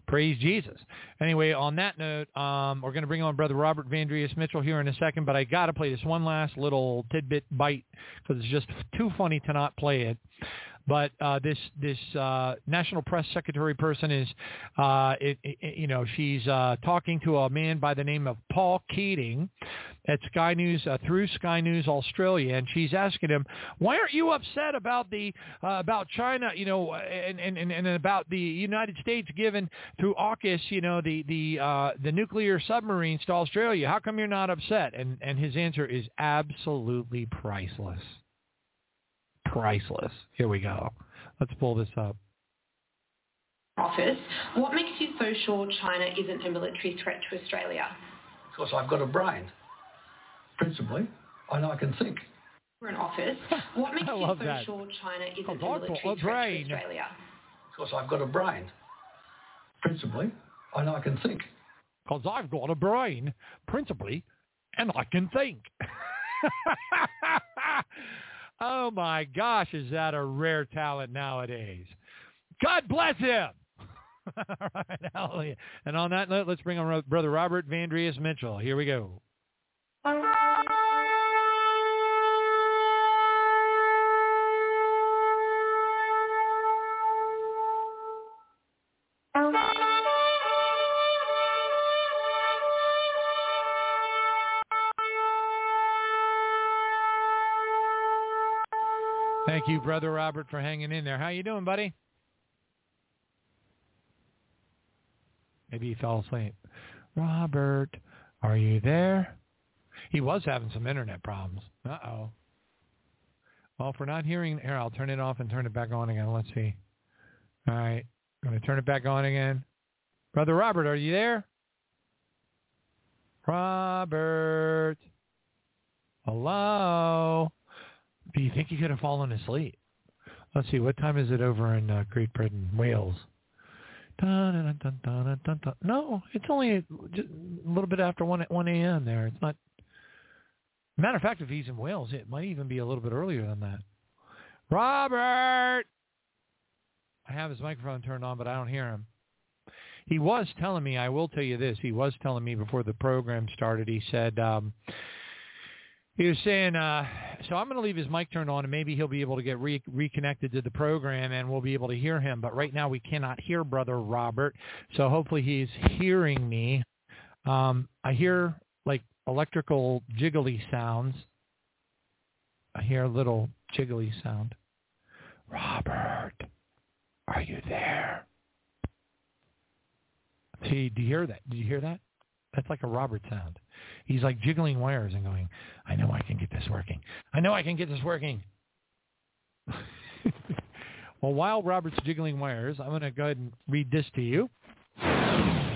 Praise Jesus. Anyway, on that note, um, we're going to bring on Brother Robert Vandriest Mitchell here in a second, but I got to play this one last little tidbit bite because it's just too funny to not play it. But uh, this this uh, national press secretary person is, uh, it, it, you know, she's uh, talking to a man by the name of Paul Keating at Sky News uh, through Sky News Australia, and she's asking him, "Why aren't you upset about the uh, about China, you know, and, and and about the United States giving through AUKUS, you know, the the uh, the nuclear submarines to Australia? How come you're not upset?" And and his answer is absolutely priceless priceless. Here we go. Let's pull this up. Office, what makes you so sure China isn't a military threat to Australia? Because I've got a brain, principally, and I can think. We're in office. What makes you so that. sure China isn't a I've military got a threat brain. to Australia? Because I've got a brain, principally, and I can think. Because I've got a brain, principally, and I can think. Oh my gosh, is that a rare talent nowadays? God bless him. All right, hallelujah. And on that note, let's bring on Brother Robert Vandriest Mitchell. Here we go. Thank you, Brother Robert, for hanging in there. How you doing, buddy? Maybe he fell asleep. Robert, are you there? He was having some internet problems. Uh-oh. Well, if we're not hearing, here, I'll turn it off and turn it back on again. Let's see. All right. I'm going to turn it back on again. Brother Robert, are you there? Robert. Hello. Do you think he could have fallen asleep? Let's see. What time is it over in uh, Great Britain, Wales? Dun, dun, dun. No, it's only just a little bit after 1, at 1 a.m. there. It's not. Matter of fact, if he's in Wales, it might even be a little bit earlier than that. Robert! I have his microphone turned on, but I don't hear him. He was telling me, I will tell you this, he was telling me before the program started, he said, um, he was saying, uh, so I'm going to leave his mic turned on, and maybe he'll be able to get re- reconnected to the program, and we'll be able to hear him. But right now, we cannot hear Brother Robert, so hopefully he's hearing me. Um, I hear like electrical jiggly sounds. I hear a little jiggly sound. Robert, are you there? See, do you hear that? Did you hear that? That's like a Robert sound. He's like jiggling wires and going, I know I can get this working. I know I can get this working. well, while Robert's jiggling wires, I'm going to go ahead and read this to you.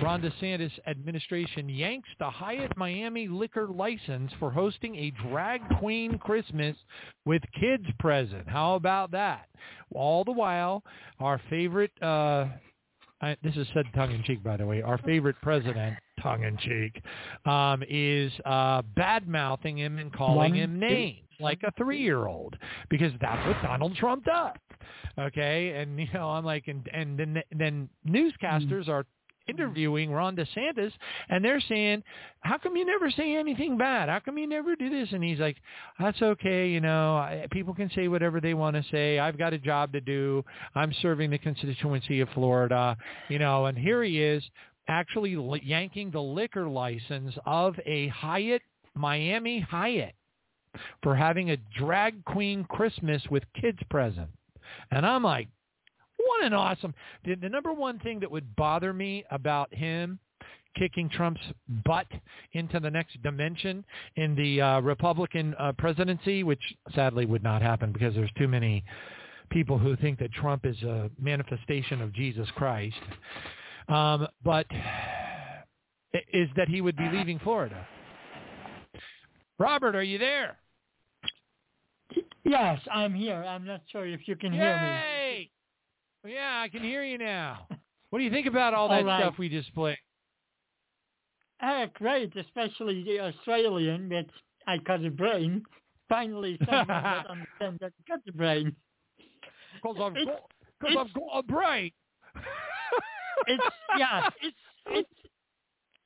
Ron DeSantis administration yanks the Hyatt Miami liquor license for hosting a drag queen Christmas with kids present. How about that? All the while, our favorite, uh, I, this is said tongue-in-cheek, by the way, our favorite president, tongue-in-cheek, um, is uh, bad-mouthing him and calling him names like a three-year-old because that's what Donald Trump does. Okay, and you know I'm like, and and then then newscasters are interviewing Ron DeSantis, and they're saying, "How come you never say anything bad? How come you never do this?" And he's like, "That's okay, you know. I, people can say whatever they want to say. I've got a job to do. I'm serving the constituency of Florida, you know." And here he is, actually yanking the liquor license of a Hyatt Miami Hyatt for having a drag queen Christmas with kids present. And I'm like, an awesome. The, the number one thing that would bother me about him kicking Trump's butt into the next dimension in the uh, Republican uh, presidency, which sadly would not happen because there's too many people who think that Trump is a manifestation of Jesus Christ. Um, but is that he would be leaving Florida. Robert, are you there? Yes, I'm here. I'm not sure if you can hear me. Yeah, I can hear you now. What do you think about all that All right. stuff we just played? Ah, great, especially the Australian that I got a brain. Finally, someone that understands that I got a brain. Because I've It's- got, cause I've got a brain. it's yeah, it's it's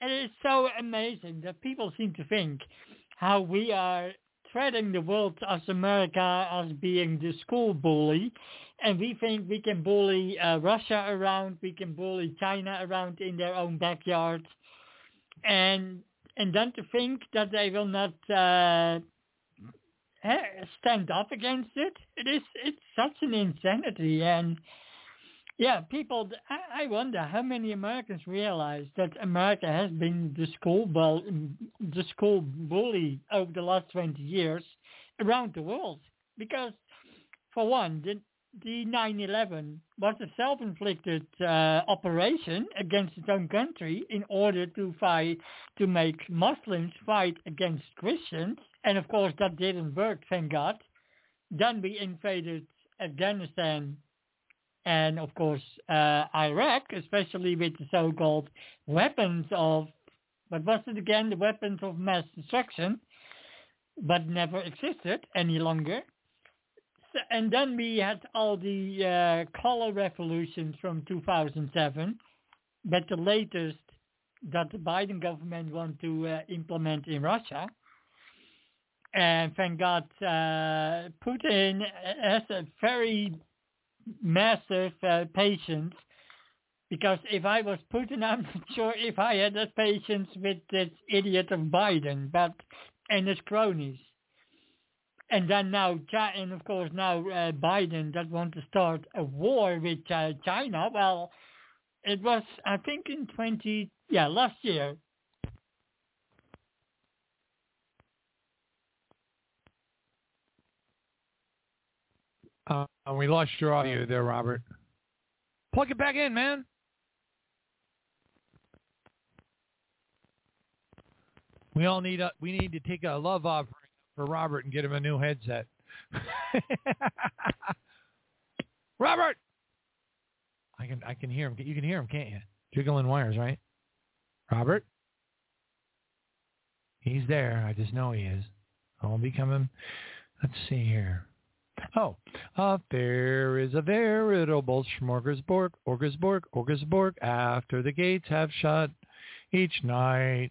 it is so amazing that people seem to think how we are treating the world as America as being the school bully, and we think we can bully uh, Russia around, we can bully China around in their own backyard, and and then to think that they will not uh, eh, stand up against it, it is it's such an insanity. And. Yeah, people. I, wonder how many Americans realize that America has been the school bull, the school bully over the last twenty years around the world. Because, for one, the the 9/11 was a self-inflicted uh, operation against its own country in order to fight to make Muslims fight against Christians, and of course that didn't work. Thank God. Then we invaded Afghanistan and of course uh, Iraq, especially with the so-called weapons of, what was it again, the weapons of mass destruction, but never existed any longer. So, and then we had all the uh, color revolutions from 2007, but the latest that the Biden government want to uh, implement in Russia. And thank God, uh, Putin has a very massive uh, patience because if I was Putin, I'm not sure if I had that patience with this idiot of Biden, but and his cronies. And then now, and of course now uh, Biden that want to start a war with uh, China. Well, it was I think in 20 yeah last year. Uh, we lost your audio there, Robert. Plug it back in, man. We all need a, we need to take a love offering for Robert and get him a new headset. Robert, I can I can hear him. You can hear him, can't you? Jiggling wires, right? Robert, he's there. I just know he is. I'll be coming. Let's see here. Oh, uh, there is a veritable smorgasbord, orgasborg, orgasborg, after the gates have shut each night.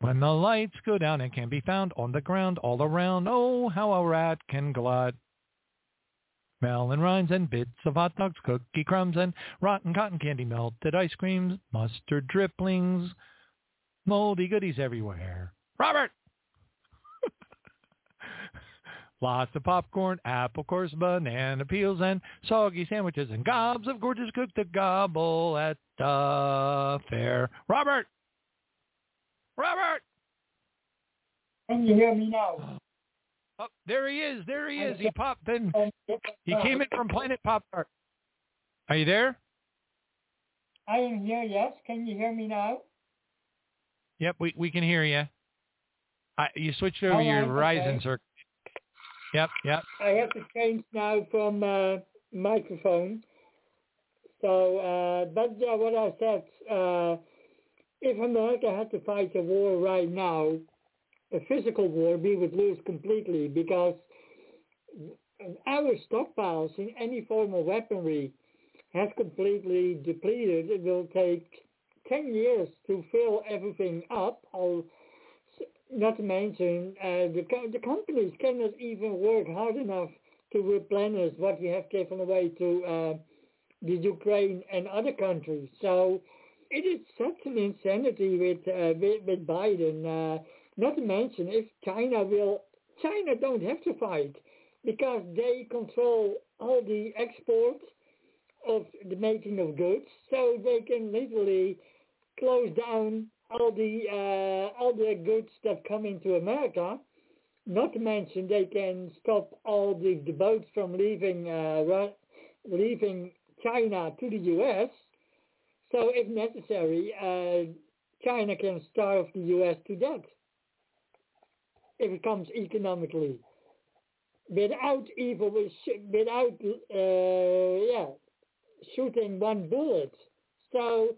When the lights go down and can be found on the ground all around, oh, how a rat can glut. Melon rinds and bits of hot dogs, cookie crumbs and rotten cotton candy, melted ice creams, mustard dripplings, moldy goodies everywhere. Robert! Lots of popcorn, apple cores, banana peels, and soggy sandwiches, and gobs of gorgeous cooked to gobble at the fair. Robert! Robert! Can you hear me now? Oh, there he is. There he is. He popped in. He came in from Planet Pop. Are you there? I am here. Yes. Can you hear me now? Yep, we we can hear you. I, you switched over All your right, Verizon okay. circuit. Yep, yep. I have to change now from uh, microphone. So, uh, what I said, uh, if America had to fight a war right now, a physical war, we would lose completely because our stockpiles in any form of weaponry has completely depleted. It will take 10 years to fill everything up. I'll, not to mention, uh, the, the companies cannot even work hard enough to replenish what we have given away to uh, the Ukraine and other countries. So it is such an insanity with uh, with, with, Biden. Uh, not to mention, if China will, China don't have to fight because they control all the exports of the making of goods, so they can literally close down all the uh, all the goods that come into America. Not to mention they can stop all the, the boats from leaving uh, leaving China to the U.S. So if necessary, uh, China can starve the U.S. to death if it comes economically without evil, without uh, yeah, shooting one bullet. So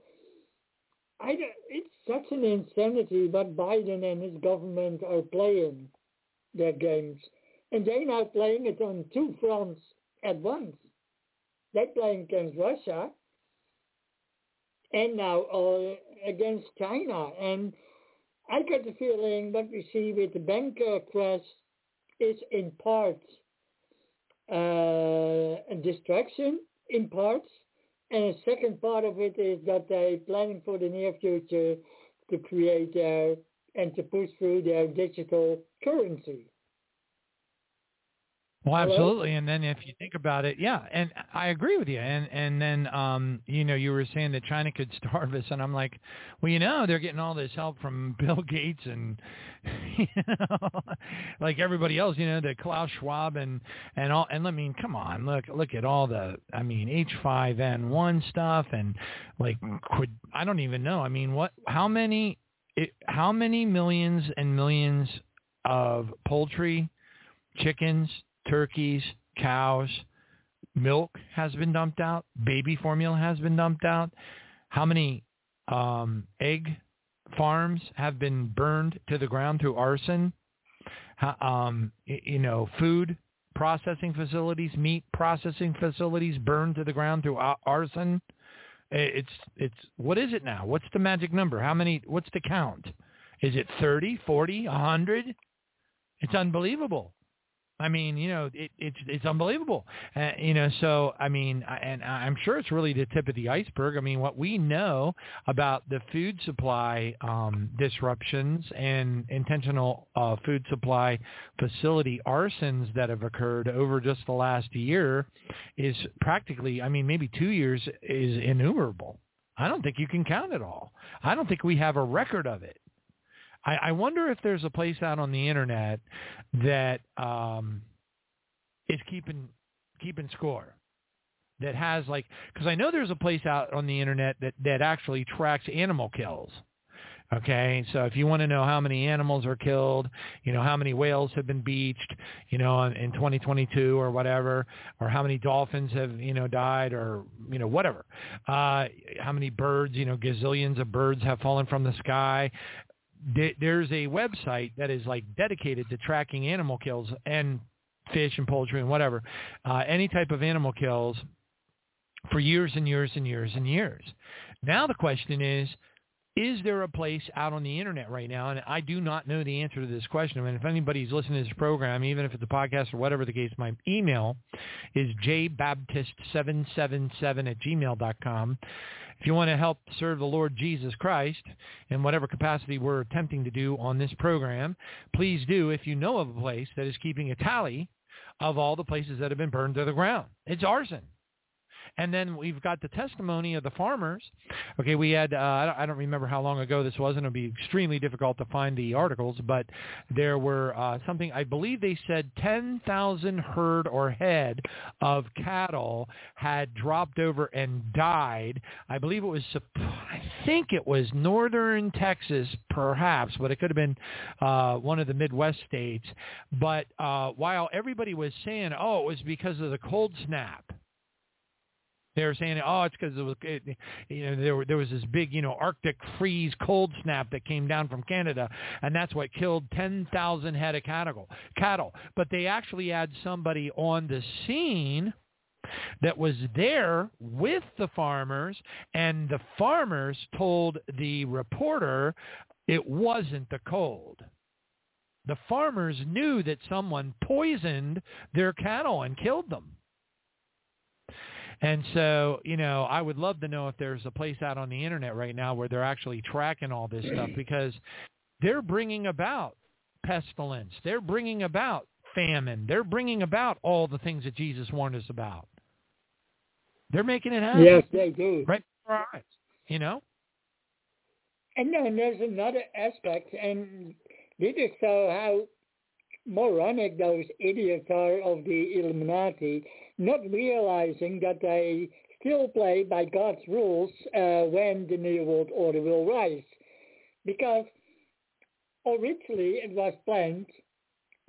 I it's such an insanity what Biden and his government are playing their games, and they're now playing it on two fronts at once. They're playing against Russia, and now uh, against China. And I get the feeling what we see with the banker crash is in part uh, a distraction in parts, and the second part of it is that they're planning for the near future to create their and to push through their digital currency. Well, absolutely. And then if you think about it, yeah, and I agree with you. And and then um, you know, you were saying that China could starve us, and I'm like, well, you know, they're getting all this help from Bill Gates and you know, like everybody else, you know, the Klaus Schwab and and all. And I mean, come on, look look at all the, I mean, H5N1 stuff and like, could I don't even know. I mean, what? How many? It, how many millions and millions of poultry, chickens, turkeys, cows, milk has been dumped out, baby formula has been dumped out. How many um, egg farms have been burned to the ground through arson? Um, you know, food processing facilities, meat processing facilities burned to the ground through arson. It's it's what is it now? What's the magic number? How many? What's the count? Is it 30, 40, 100? It's unbelievable. I mean, you know, it, it's it's unbelievable. Uh, you know, so I mean, and I'm sure it's really the tip of the iceberg. I mean, what we know about the food supply um, disruptions and intentional uh, food supply facility arsons that have occurred over just the last year is practically, I mean, maybe two years is innumerable. I don't think you can count it all. I don't think we have a record of it. I, I wonder if there's a place out on the internet that um, is keeping keeping score that has like because I know there's a place out on the internet that that actually tracks animal kills. Okay, so if you want to know how many animals are killed, you know how many whales have been beached, you know in, in 2022 or whatever, or how many dolphins have you know died or you know whatever, uh, how many birds, you know gazillions of birds have fallen from the sky there's a website that is like dedicated to tracking animal kills and fish and poultry and whatever, uh, any type of animal kills for years and years and years and years. Now the question is, is there a place out on the internet right now? And I do not know the answer to this question. I mean, if anybody's listening to this program, even if it's a podcast or whatever the case, my email is jbaptist777 at gmail dot com. If you want to help serve the Lord Jesus Christ in whatever capacity we're attempting to do on this program, please do if you know of a place that is keeping a tally of all the places that have been burned to the ground. It's arson. And then we've got the testimony of the farmers. Okay, we had, uh, I don't remember how long ago this was, and it'll be extremely difficult to find the articles, but there were uh, something, I believe they said 10,000 herd or head of cattle had dropped over and died. I believe it was, I think it was northern Texas, perhaps, but it could have been uh, one of the Midwest states. But uh, while everybody was saying, oh, it was because of the cold snap, they were saying, oh, it's because it was, it, you know, there, there was this big, you know, Arctic freeze cold snap that came down from Canada, and that's what killed 10,000 head of cattle. Cattle, but they actually had somebody on the scene that was there with the farmers, and the farmers told the reporter it wasn't the cold. The farmers knew that someone poisoned their cattle and killed them. And so, you know, I would love to know if there's a place out on the internet right now where they're actually tracking all this stuff because they're bringing about pestilence. They're bringing about famine. They're bringing about all the things that Jesus warned us about. They're making it happen. Yes, they do. Right before our eyes, you know? And then there's another aspect, and this is so how moronic those idiots are of the Illuminati, not realizing that they still play by God's rules uh, when the New World Order will rise. Because originally it was planned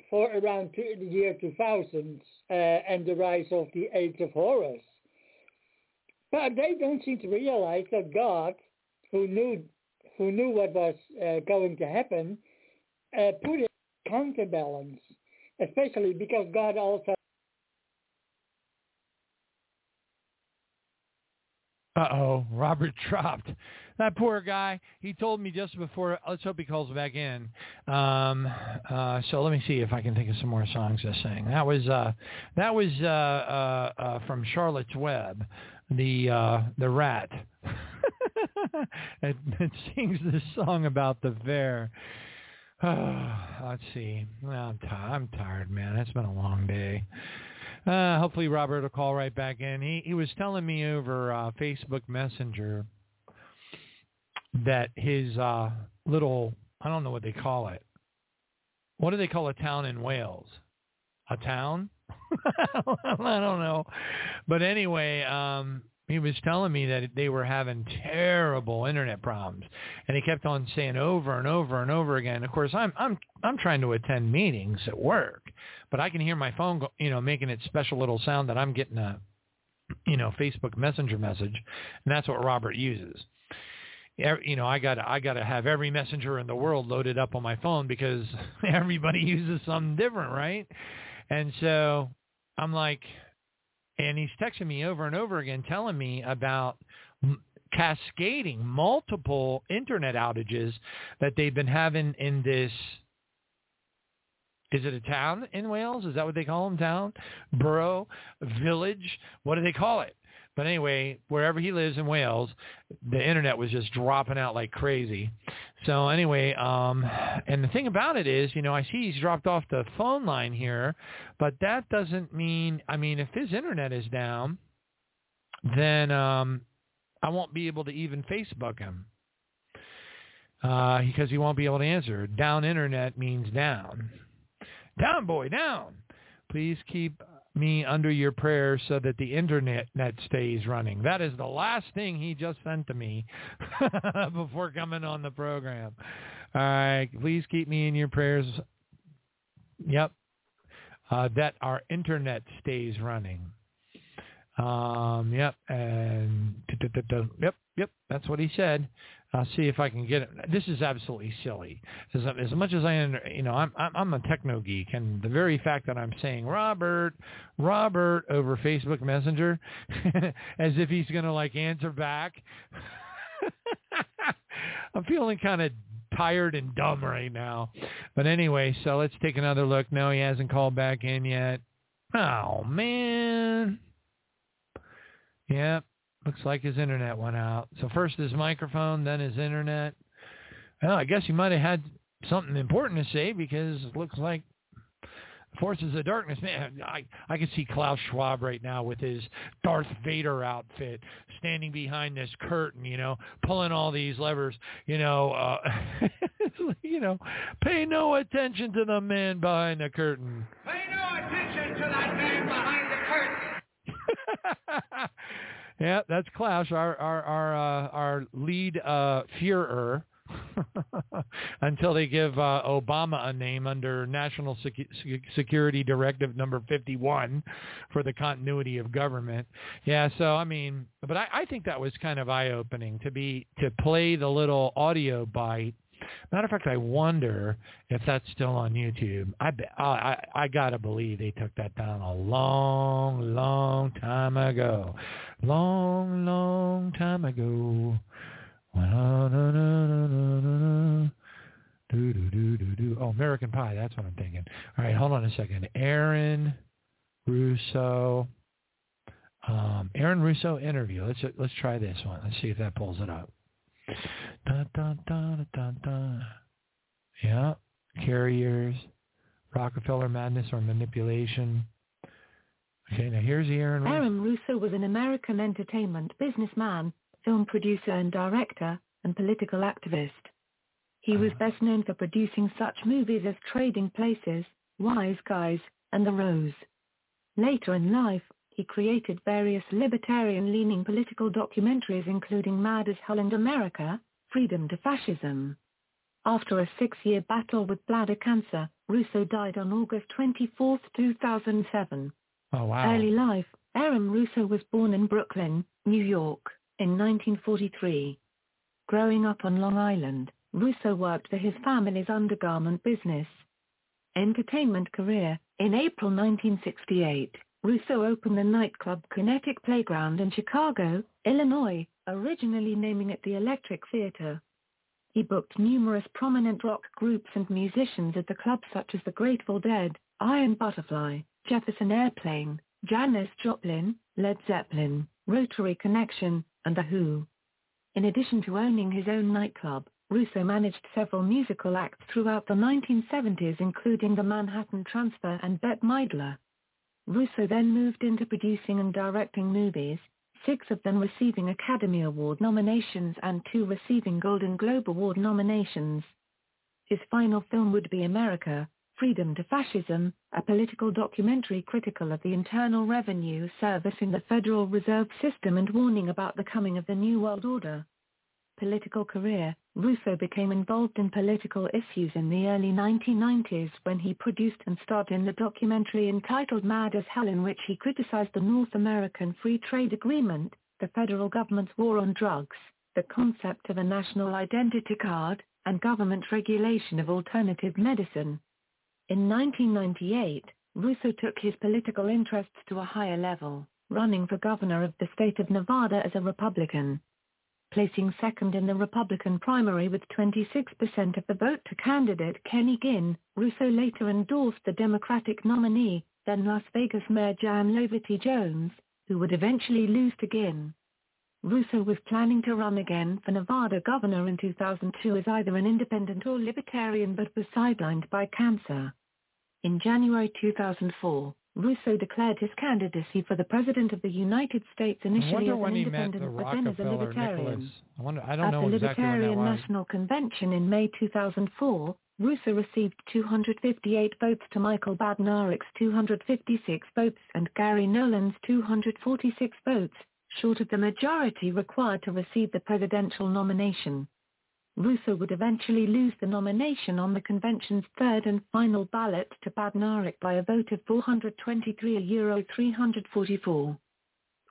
for around two, the year 2000 uh, and the rise of the Age of Horus. But they don't seem to realize that God, who knew who knew what was uh, going to happen, uh, put it counterbalance, especially because God also. Uh-oh, Robert dropped. That poor guy. He told me just before. Let's hope he calls back in. Um, uh, so let me see if I can think of some more songs to sing. That was uh, that was uh, uh, uh, from Charlotte's Web, the uh, the rat. it, it sings this song about the bear. let's see. I'm, t- I'm tired, man. It's been a long day. Uh, hopefully Robert will call right back in. He he was telling me over uh, Facebook Messenger that his uh, little I don't know what they call it. What do they call a town in Wales? A town? I don't know. But anyway, um, he was telling me that they were having terrible internet problems. And he kept on saying over and over and over again. Of course i'm i'm i'm trying to attend meetings at work but i can hear my phone go, you know making its special little sound that i'm getting a you know facebook messenger message. And that's what robert uses. You know i got i got to have every messenger in the world loaded up on my phone because everybody uses something different right? And so i'm like and he's texting me over and over again telling me about cascading multiple internet outages that they've been having in this is it a town in Wales? Is that what they call them? Town, borough, village? What do they call it? But anyway, wherever he lives in Wales, the internet was just dropping out like crazy. So anyway, um, and the thing about it is, you know, I see he's dropped off the phone line here, but that doesn't mean, I mean, if his internet is down, then um, I won't be able to even Facebook him uh, because he won't be able to answer. Down internet means down. Down, boy, down. Please keep me under your prayers so that the internet net stays running. That is the last thing he just sent to me before coming on the program. All right, please keep me in your prayers. Yep, uh, that our internet stays running. Um, yep, and yep, yep, that's what he said. I'll see if I can get it. This is absolutely silly. As, as much as I, you know, I'm, I'm a techno geek, and the very fact that I'm saying Robert, Robert over Facebook Messenger, as if he's gonna like answer back. I'm feeling kind of tired and dumb right now. But anyway, so let's take another look. No, he hasn't called back in yet. Oh man. Yep. Looks like his internet went out. So first his microphone, then his internet. Well, I guess he might have had something important to say because it looks like Forces of Darkness. Man, I I can see Klaus Schwab right now with his Darth Vader outfit, standing behind this curtain, you know, pulling all these levers, you know, uh, you know, pay no attention to the man behind the curtain. Pay no attention to that man behind the curtain. Yeah, that's Klaus, our our our uh, our lead uh, Führer, until they give uh, Obama a name under National Secu- Security Directive Number 51 for the continuity of government. Yeah, so I mean, but I, I think that was kind of eye-opening to be to play the little audio bite Matter of fact, I wonder if that's still on YouTube. I I I, gotta believe they took that down a long, long time ago. Long, long time ago. Oh, American Pie. That's what I'm thinking. All right, hold on a second. Aaron Russo. Um, Aaron Russo interview. Let's let's try this one. Let's see if that pulls it up. Dun, dun, dun, dun, dun. Yeah. Carriers. Rockefeller madness or manipulation. Okay, now here's Aaron. Aaron Russo was an American entertainment businessman, film producer and director, and political activist. He was uh-huh. best known for producing such movies as Trading Places, Wise Guys, and The Rose. Later in life, he created various libertarian-leaning political documentaries including Mad as Hell and America, Freedom to Fascism. After a six-year battle with bladder cancer, Russo died on August 24, 2007. Oh, wow. Early life, Aaron Russo was born in Brooklyn, New York, in 1943. Growing up on Long Island, Russo worked for his family's undergarment business. Entertainment career In April 1968, Russo opened the nightclub Kinetic Playground in Chicago, Illinois, originally naming it the Electric Theater. He booked numerous prominent rock groups and musicians at the club such as the Grateful Dead, Iron Butterfly, Jefferson Airplane, Janis Joplin, Led Zeppelin, Rotary Connection, and The Who. In addition to owning his own nightclub, Russo managed several musical acts throughout the 1970s including the Manhattan Transfer and Bette Midler. Russo then moved into producing and directing movies, six of them receiving Academy Award nominations and two receiving Golden Globe Award nominations. His final film would be America, Freedom to Fascism, a political documentary critical of the Internal Revenue Service in the Federal Reserve System and warning about the coming of the New World Order. Political career Russo became involved in political issues in the early 1990s when he produced and starred in the documentary entitled Mad as Hell in which he criticized the North American Free Trade Agreement, the federal government's war on drugs, the concept of a national identity card, and government regulation of alternative medicine. In 1998, Russo took his political interests to a higher level, running for governor of the state of Nevada as a Republican placing second in the Republican primary with 26% of the vote to candidate Kenny Guinn. Russo later endorsed the Democratic nominee, then Las Vegas Mayor Jan Laverty Jones, who would eventually lose to Guinn. Russo was planning to run again for Nevada governor in 2002 as either an independent or libertarian but was sidelined by cancer. In January 2004, Russo declared his candidacy for the President of the United States initially as an independent but then as a libertarian. I wonder. I don't At know the exactly that Libertarian was. National Convention in May 2004, Russo received 258 votes to Michael Badnarik's 256 votes and Gary Nolan's 246 votes, short of the majority required to receive the presidential nomination. Russo would eventually lose the nomination on the convention's third and final ballot to Badnarik by a vote of 423 euro 344.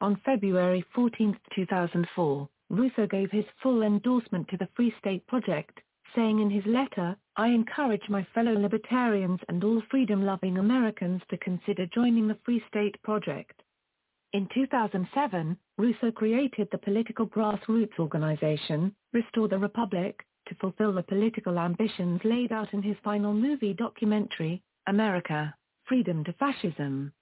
On February 14, 2004, Russo gave his full endorsement to the Free State Project, saying in his letter, I encourage my fellow libertarians and all freedom-loving Americans to consider joining the Free State Project. In 2007, Russo created the political grassroots organization, Restore the Republic, to fulfill the political ambitions laid out in his final movie documentary, America, Freedom to Fascism.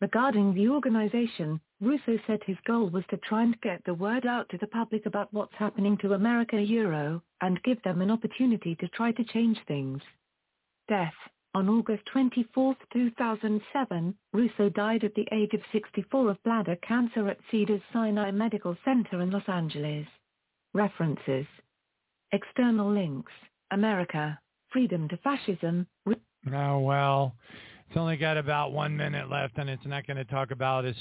Regarding the organization, Russo said his goal was to try and get the word out to the public about what's happening to America Euro, and give them an opportunity to try to change things. Death On August 24, 2007, Russo died at the age of 64 of bladder cancer at Cedars-Sinai Medical Center in Los Angeles. References. External links. America. Freedom to Fascism. Oh well, it's only got about one minute left, and it's not going to talk about his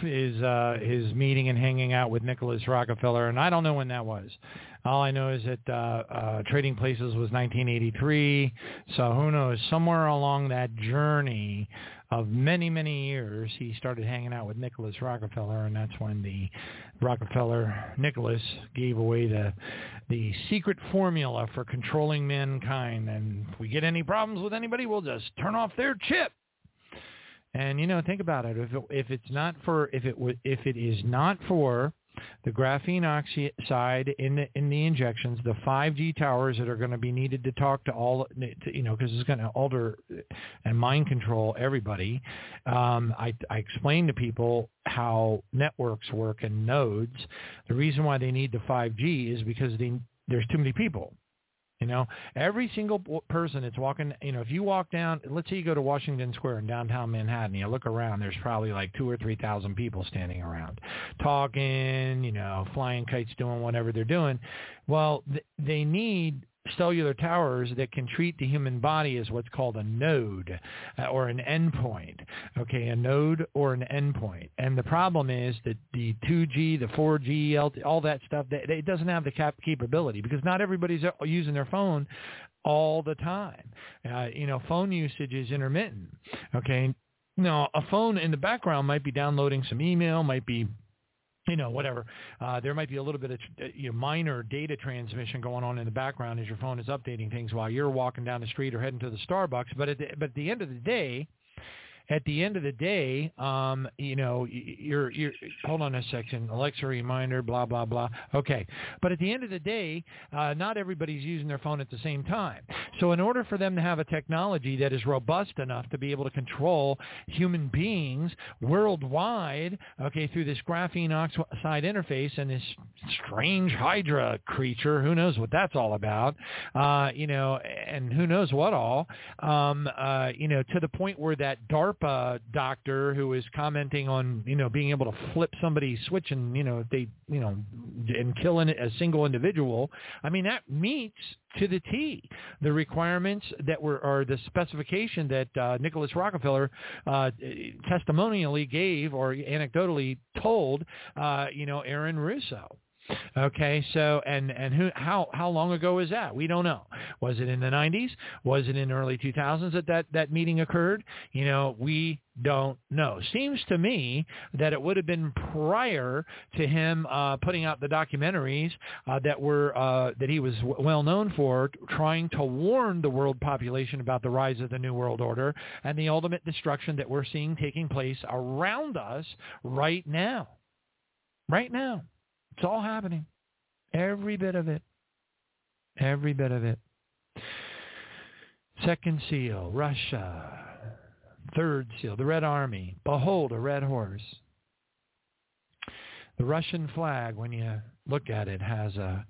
his uh, his meeting and hanging out with Nicholas Rockefeller, and I don't know when that was. All I know is that uh, uh, Trading Places was 1983. So who knows? Somewhere along that journey of many, many years, he started hanging out with Nicholas Rockefeller, and that's when the Rockefeller Nicholas gave away the the secret formula for controlling mankind. And if we get any problems with anybody, we'll just turn off their chip. And you know, think about it. If it, if it's not for if it if it is not for the graphene oxide in the in the injections, the 5G towers that are going to be needed to talk to all, to, you know, because it's going to alter and mind control everybody. Um, I, I explained to people how networks work and nodes. The reason why they need the 5G is because they, there's too many people. You know, every single person that's walking, you know, if you walk down, let's say you go to Washington Square in downtown Manhattan, you look around, there's probably like two or three thousand people standing around, talking, you know, flying kites, doing whatever they're doing. Well, th- they need cellular towers that can treat the human body as what's called a node uh, or an endpoint. Okay, a node or an endpoint. And the problem is that the 2G, the 4G, LT, all that stuff, that, it doesn't have the cap- capability because not everybody's uh, using their phone all the time. Uh, you know, phone usage is intermittent. Okay, now a phone in the background might be downloading some email, might be you know, whatever. Uh, there might be a little bit of uh, you know, minor data transmission going on in the background as your phone is updating things while you're walking down the street or heading to the Starbucks. But at the, but at the end of the day, at the end of the day, um, you know, you're, you're, hold on a second, Alexa reminder, blah, blah, blah. Okay. But at the end of the day, uh, not everybody's using their phone at the same time. So in order for them to have a technology that is robust enough to be able to control human beings worldwide, okay, through this graphene oxide interface and this strange Hydra creature, who knows what that's all about, uh, you know, and who knows what all, um, uh, you know, to the point where that DARPA DARPA doctor who is commenting on, you know, being able to flip somebody's switch and, you know, they, you know, and killing a single individual. I mean, that meets to the T the requirements that were, or the specification that uh, Nicholas Rockefeller uh, testimonially gave or anecdotally told, uh, you know, Aaron Russo. Okay, so and and who how how long ago was that? We don't know. Was it in the 90s? Was it in early 2000s that that that meeting occurred? You know, we don't know. Seems to me that it would have been prior to him uh, putting out the documentaries uh, that were uh, that he was w- well known for, trying to warn the world population about the rise of the New World Order and the ultimate destruction that we're seeing taking place around us right now. Right now. It's all happening. Every bit of it. Every bit of it. Second seal, Russia. Third seal, the Red Army. Behold, a red horse. The Russian flag, when you look at it, has a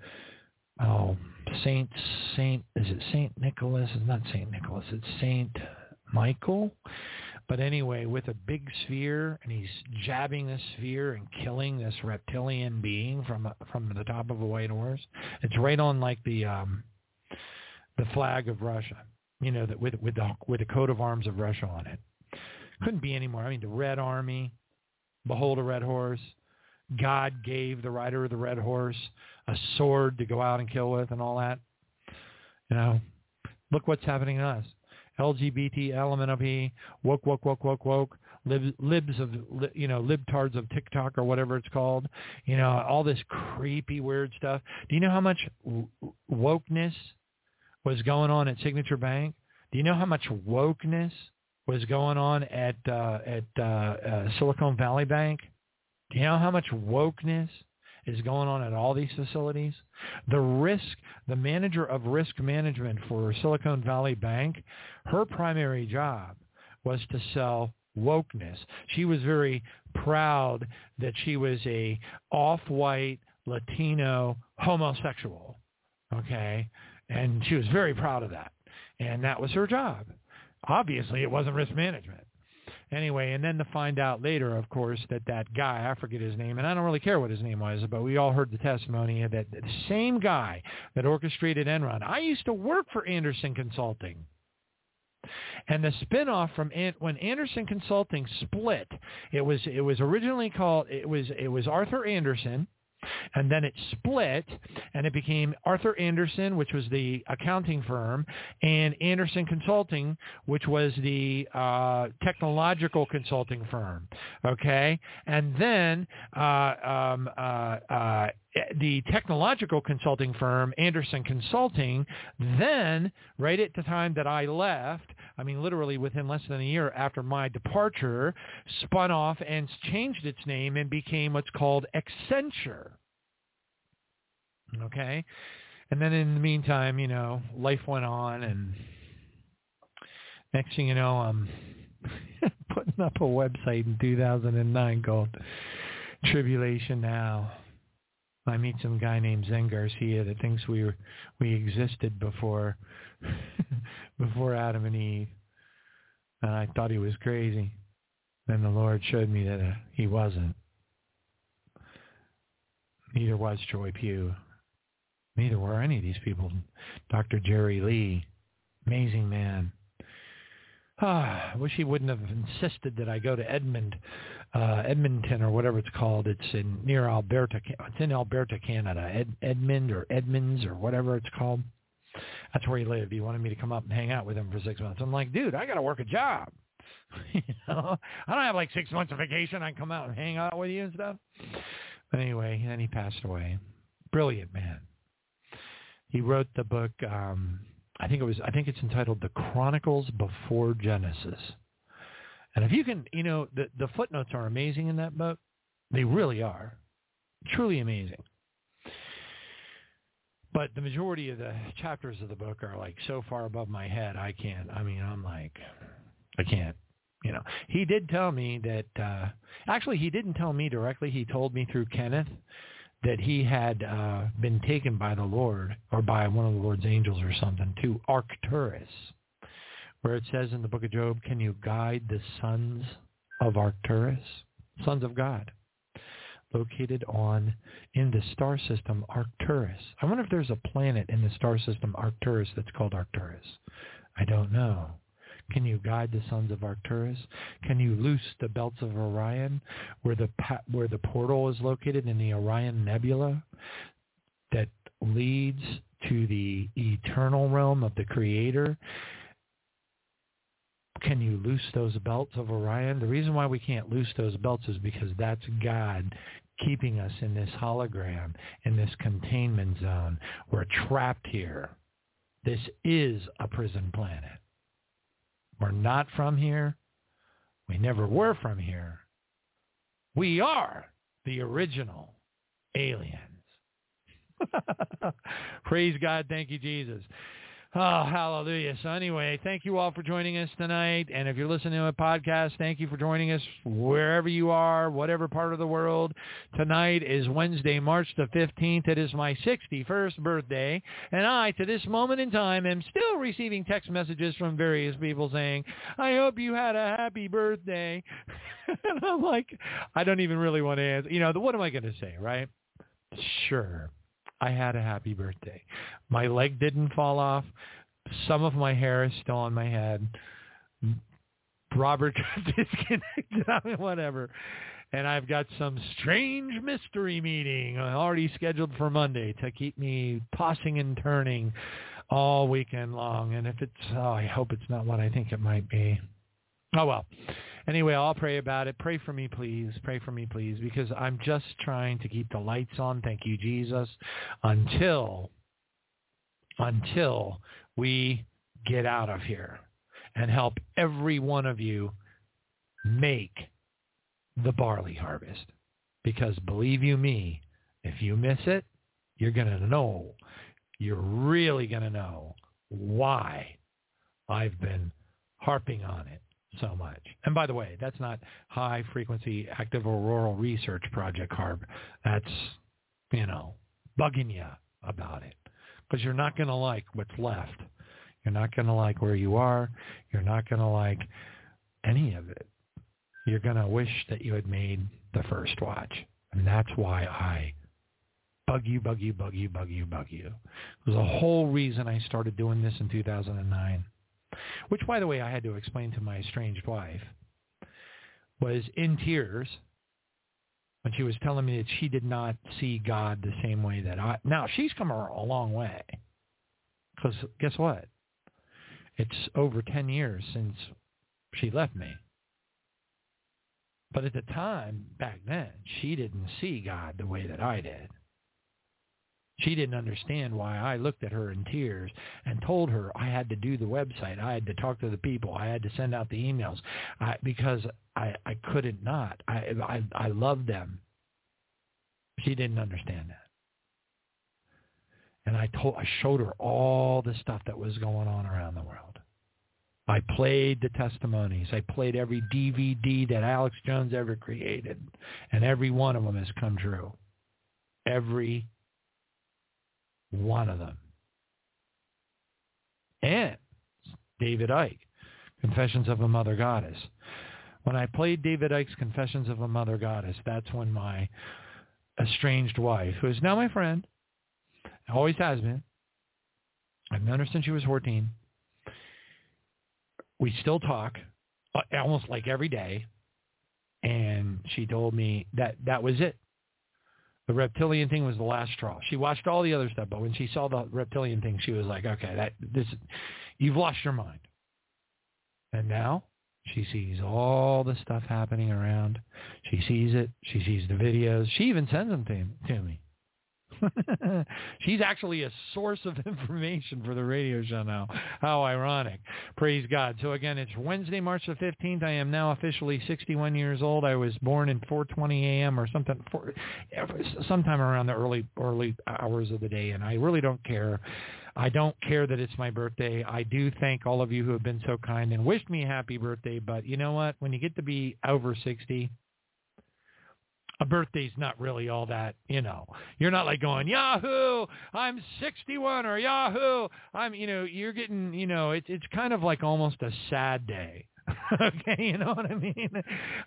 oh Saint Saint is it Saint Nicholas? It's not Saint Nicholas. It's Saint Michael. But anyway, with a big sphere, and he's jabbing this sphere and killing this reptilian being from from the top of a white horse. It's right on like the um, the flag of Russia, you know, that with with the with the coat of arms of Russia on it. Couldn't be any more. I mean, the Red Army, behold a red horse. God gave the rider of the red horse a sword to go out and kill with, and all that. You know, look what's happening to us. LGBT element of he woke woke woke woke woke lib, libs of you know libtards of TikTok or whatever it's called. You know all this creepy weird stuff. Do you know how much wokeness was going on at Signature Bank? Do you know how much wokeness was going on at uh, at uh, uh, Silicon Valley Bank? Do you know how much wokeness is going on at all these facilities. The risk, the manager of risk management for Silicon Valley Bank, her primary job was to sell wokeness. She was very proud that she was a off-white Latino homosexual. Okay? And she was very proud of that. And that was her job. Obviously, it wasn't risk management. Anyway, and then to find out later, of course, that that guy, I forget his name, and I don't really care what his name was, but we all heard the testimony that the same guy that orchestrated Enron. I used to work for Andersen Consulting. And the spinoff from when Andersen Consulting split, it was it was originally called it was it was Arthur Andersen, And then it split and it became Arthur Andersen, which was the accounting firm, and Andersen Consulting, which was the uh, technological consulting firm. Okay? And then uh, um, uh, uh the technological consulting firm, Andersen Consulting, then, right at the time that I left, I mean, literally within less than a year after my departure, spun off and changed its name and became what's called Accenture. Okay? And then in the meantime, you know, life went on and next thing you know, I'm putting up a website in 2009 called Tribulation Now I meet some guy named Zen Garcia that thinks we were, we existed before before Adam and Eve, and I thought he was crazy. Then the Lord showed me that uh, he wasn't. Neither was Joy Pugh. Neither were any of these people. Dr. Jerry Lee, amazing man. Ah, I wish he wouldn't have insisted that I go to Edmond, uh, Edmonton or whatever it's called. It's in near Alberta. It's in Alberta, Canada. Ed, Edmond or Edmonds or whatever it's called. That's where he lived. He wanted me to come up and hang out with him for six months. I'm like, dude, I got to work a job. you know, I don't have like six months of vacation. I can come out and hang out with you and stuff. But anyway, then he passed away. Brilliant man. He wrote the book. um I think it was I think it's entitled The Chronicles Before Genesis. And if you can, you know, the the footnotes are amazing in that book. They really are. Truly amazing. But the majority of the chapters of the book are like so far above my head, I can't. I mean, I'm like, I can't. You know, he did tell me that. uh Actually, he didn't tell me directly. He told me through Kenneth that he had uh, been taken by the Lord or by one of the Lord's angels or something to Arcturus, where it says in the book of Job, can you guide the sons of Arcturus? Sons of God. Located on, in the star system, Arcturus. I wonder if there's a planet in the star system, Arcturus, that's called Arcturus. I don't know. Can you guide the sons of Arcturus? Can you loose the belts of Orion, where the where the portal is located in the Orion Nebula, that leads to the eternal realm of the Creator? Can you loose those belts of Orion? The reason why we can't loose those belts is because that's God keeping us in this hologram, in this containment zone. We're trapped here. This is a prison planet. We're not from here. We never were from here. We are the original aliens. Praise God. Thank you, Jesus. Oh, hallelujah. So anyway, thank you all for joining us tonight. And if you're listening to a podcast, thank you for joining us wherever you are, whatever part of the world. Tonight is Wednesday, March the 15th. It is my 61st birthday. And I, to this moment in time, am still receiving text messages from various people saying, I hope you had a happy birthday. and I'm like, I don't even really want to answer. You know, what am I going to say, right? Sure. I had a happy birthday. My leg didn't fall off. Some of my hair is still on my head. Robert disconnected. Whatever. And I've got some strange mystery meeting already scheduled for Monday to keep me tossing and turning all weekend long. And if it's, oh, I hope it's not what I think it might be. Oh, well. Anyway, I'll pray about it. Pray for me, please. Pray for me, please, because I'm just trying to keep the lights on. Thank you, Jesus, until until we get out of here and help every one of you make the barley harvest. Because believe you me, if you miss it, you're going to know. You're really going to know why I've been harping on it so much. And by the way, that's not high frequency active auroral research project, HAARP. That's, you know, bugging you about it because you're not going to like what's left. You're not going to like where you are. You're not going to like any of it. You're going to wish that you had made the first watch. And that's why I bug you, bug you, bug you, bug you, bug you. There's a whole reason I started doing this in 2009 which, by the way, I had to explain to my estranged wife, was in tears when she was telling me that she did not see God the same way that I. Now she's come a, long way. Because guess what? It's over ten years since she left me. But at the time, back then, she didn't see God the way that I did. She didn't understand why I looked at her in tears and told her I had to do the website. I had to talk to the people. I had to send out the emails I, because I, I couldn't not. I, I, I loved them. She didn't understand that. And I told, I showed her all the stuff that was going on around the world. I played the testimonies. I played every DVD that Alex Jones ever created, and every one of them has come true. Every one of them. And David Icke, Confessions of a Mother Goddess. When I played David Icke's Confessions of a Mother Goddess, that's when my estranged wife, who is now my friend, always has been, I've known her since she was 14, we still talk uh, almost like every day. And she told me that that was it. The reptilian thing was the last straw. She watched all the other stuff, but when she saw the reptilian thing, she was like, "Okay, that this, you've lost your mind." And now she sees all the stuff happening around. She sees it. She sees the videos. She even sends them to, to me. She's actually a source of information for the radio show now. How ironic. Praise God. So again, it's Wednesday, March the 15th. I am now officially 61 years old. I was born in 4:20 a.m. or something sometime around the early early hours of the day and I really don't care. I don't care that it's my birthday. I do thank all of you who have been so kind and wished me a happy birthday, but you know what? When you get to be over 60, a birthday's not really all that, you know. You're not like going, Yahoo, I'm 61 or Yahoo, I'm, you know, you're getting, you know, it's it's kind of like almost a sad day. okay, you know what I mean?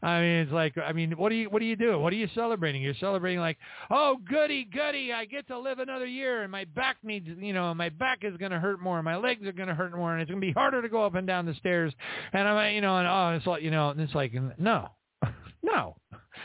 I mean, it's like, I mean, what do you, what do you do? What are you celebrating? You're celebrating like, oh, goody, goody, I get to live another year, and my back needs, you know, my back is going to hurt more, my legs are going to hurt more, and it's going to be harder to go up and down the stairs, and I'm, you know, and oh, it's like, you know, and it's like, no, no.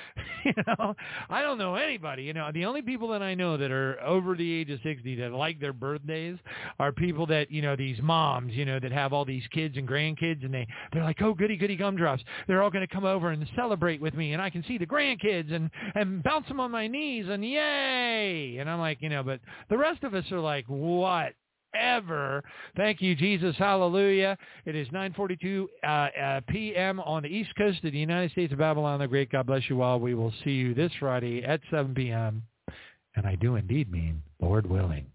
you know, I don't know anybody. You know, the only people that I know that are over the age of 60 that like their birthdays are people that, you know, these moms, you know, that have all these kids and grandkids and they, they're like, oh, goody, goody gumdrops. They're all going to come over and celebrate with me and I can see the grandkids and, and bounce them on my knees and yay. And I'm like, you know, but the rest of us are like, what? Ever. Thank you, Jesus. Hallelujah. It is 9.42 uh, uh, p.m. on the East Coast of the United States of Babylon the Great. God bless you all. We will see you this Friday at 7 p.m. And I do indeed mean, Lord willing.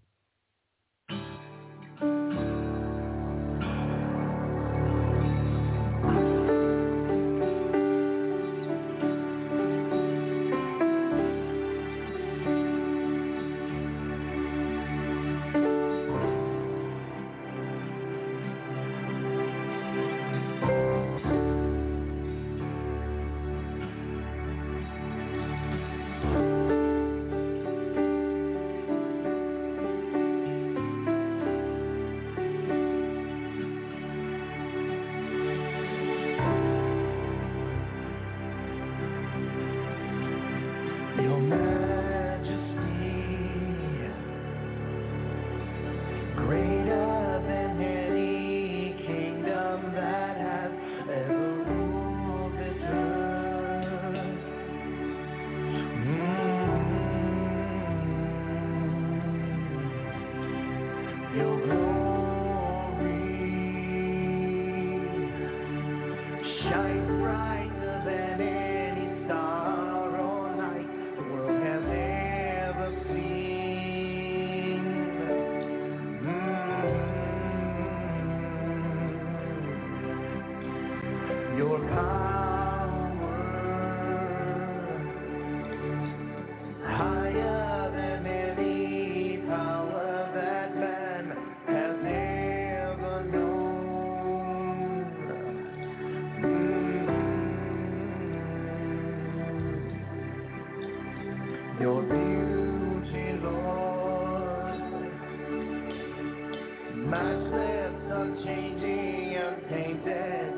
Unchanging, untainted,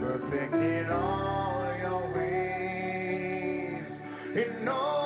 perfect in all your ways. in all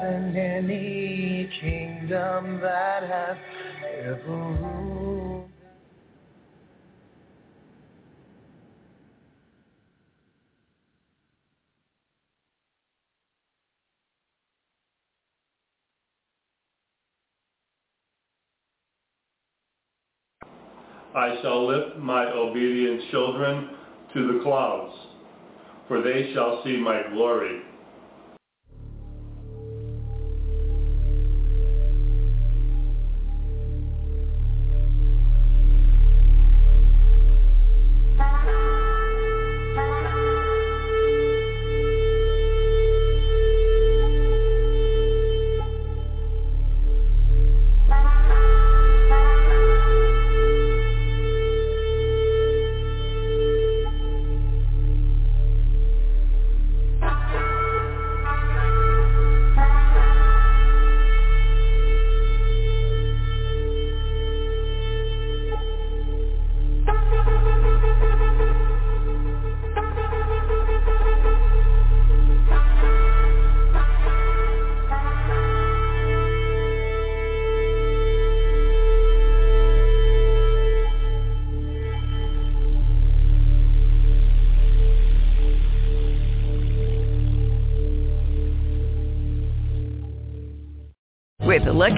than any kingdom that has ever ruled. I shall lift my obedient children to the clouds, for they shall see my glory.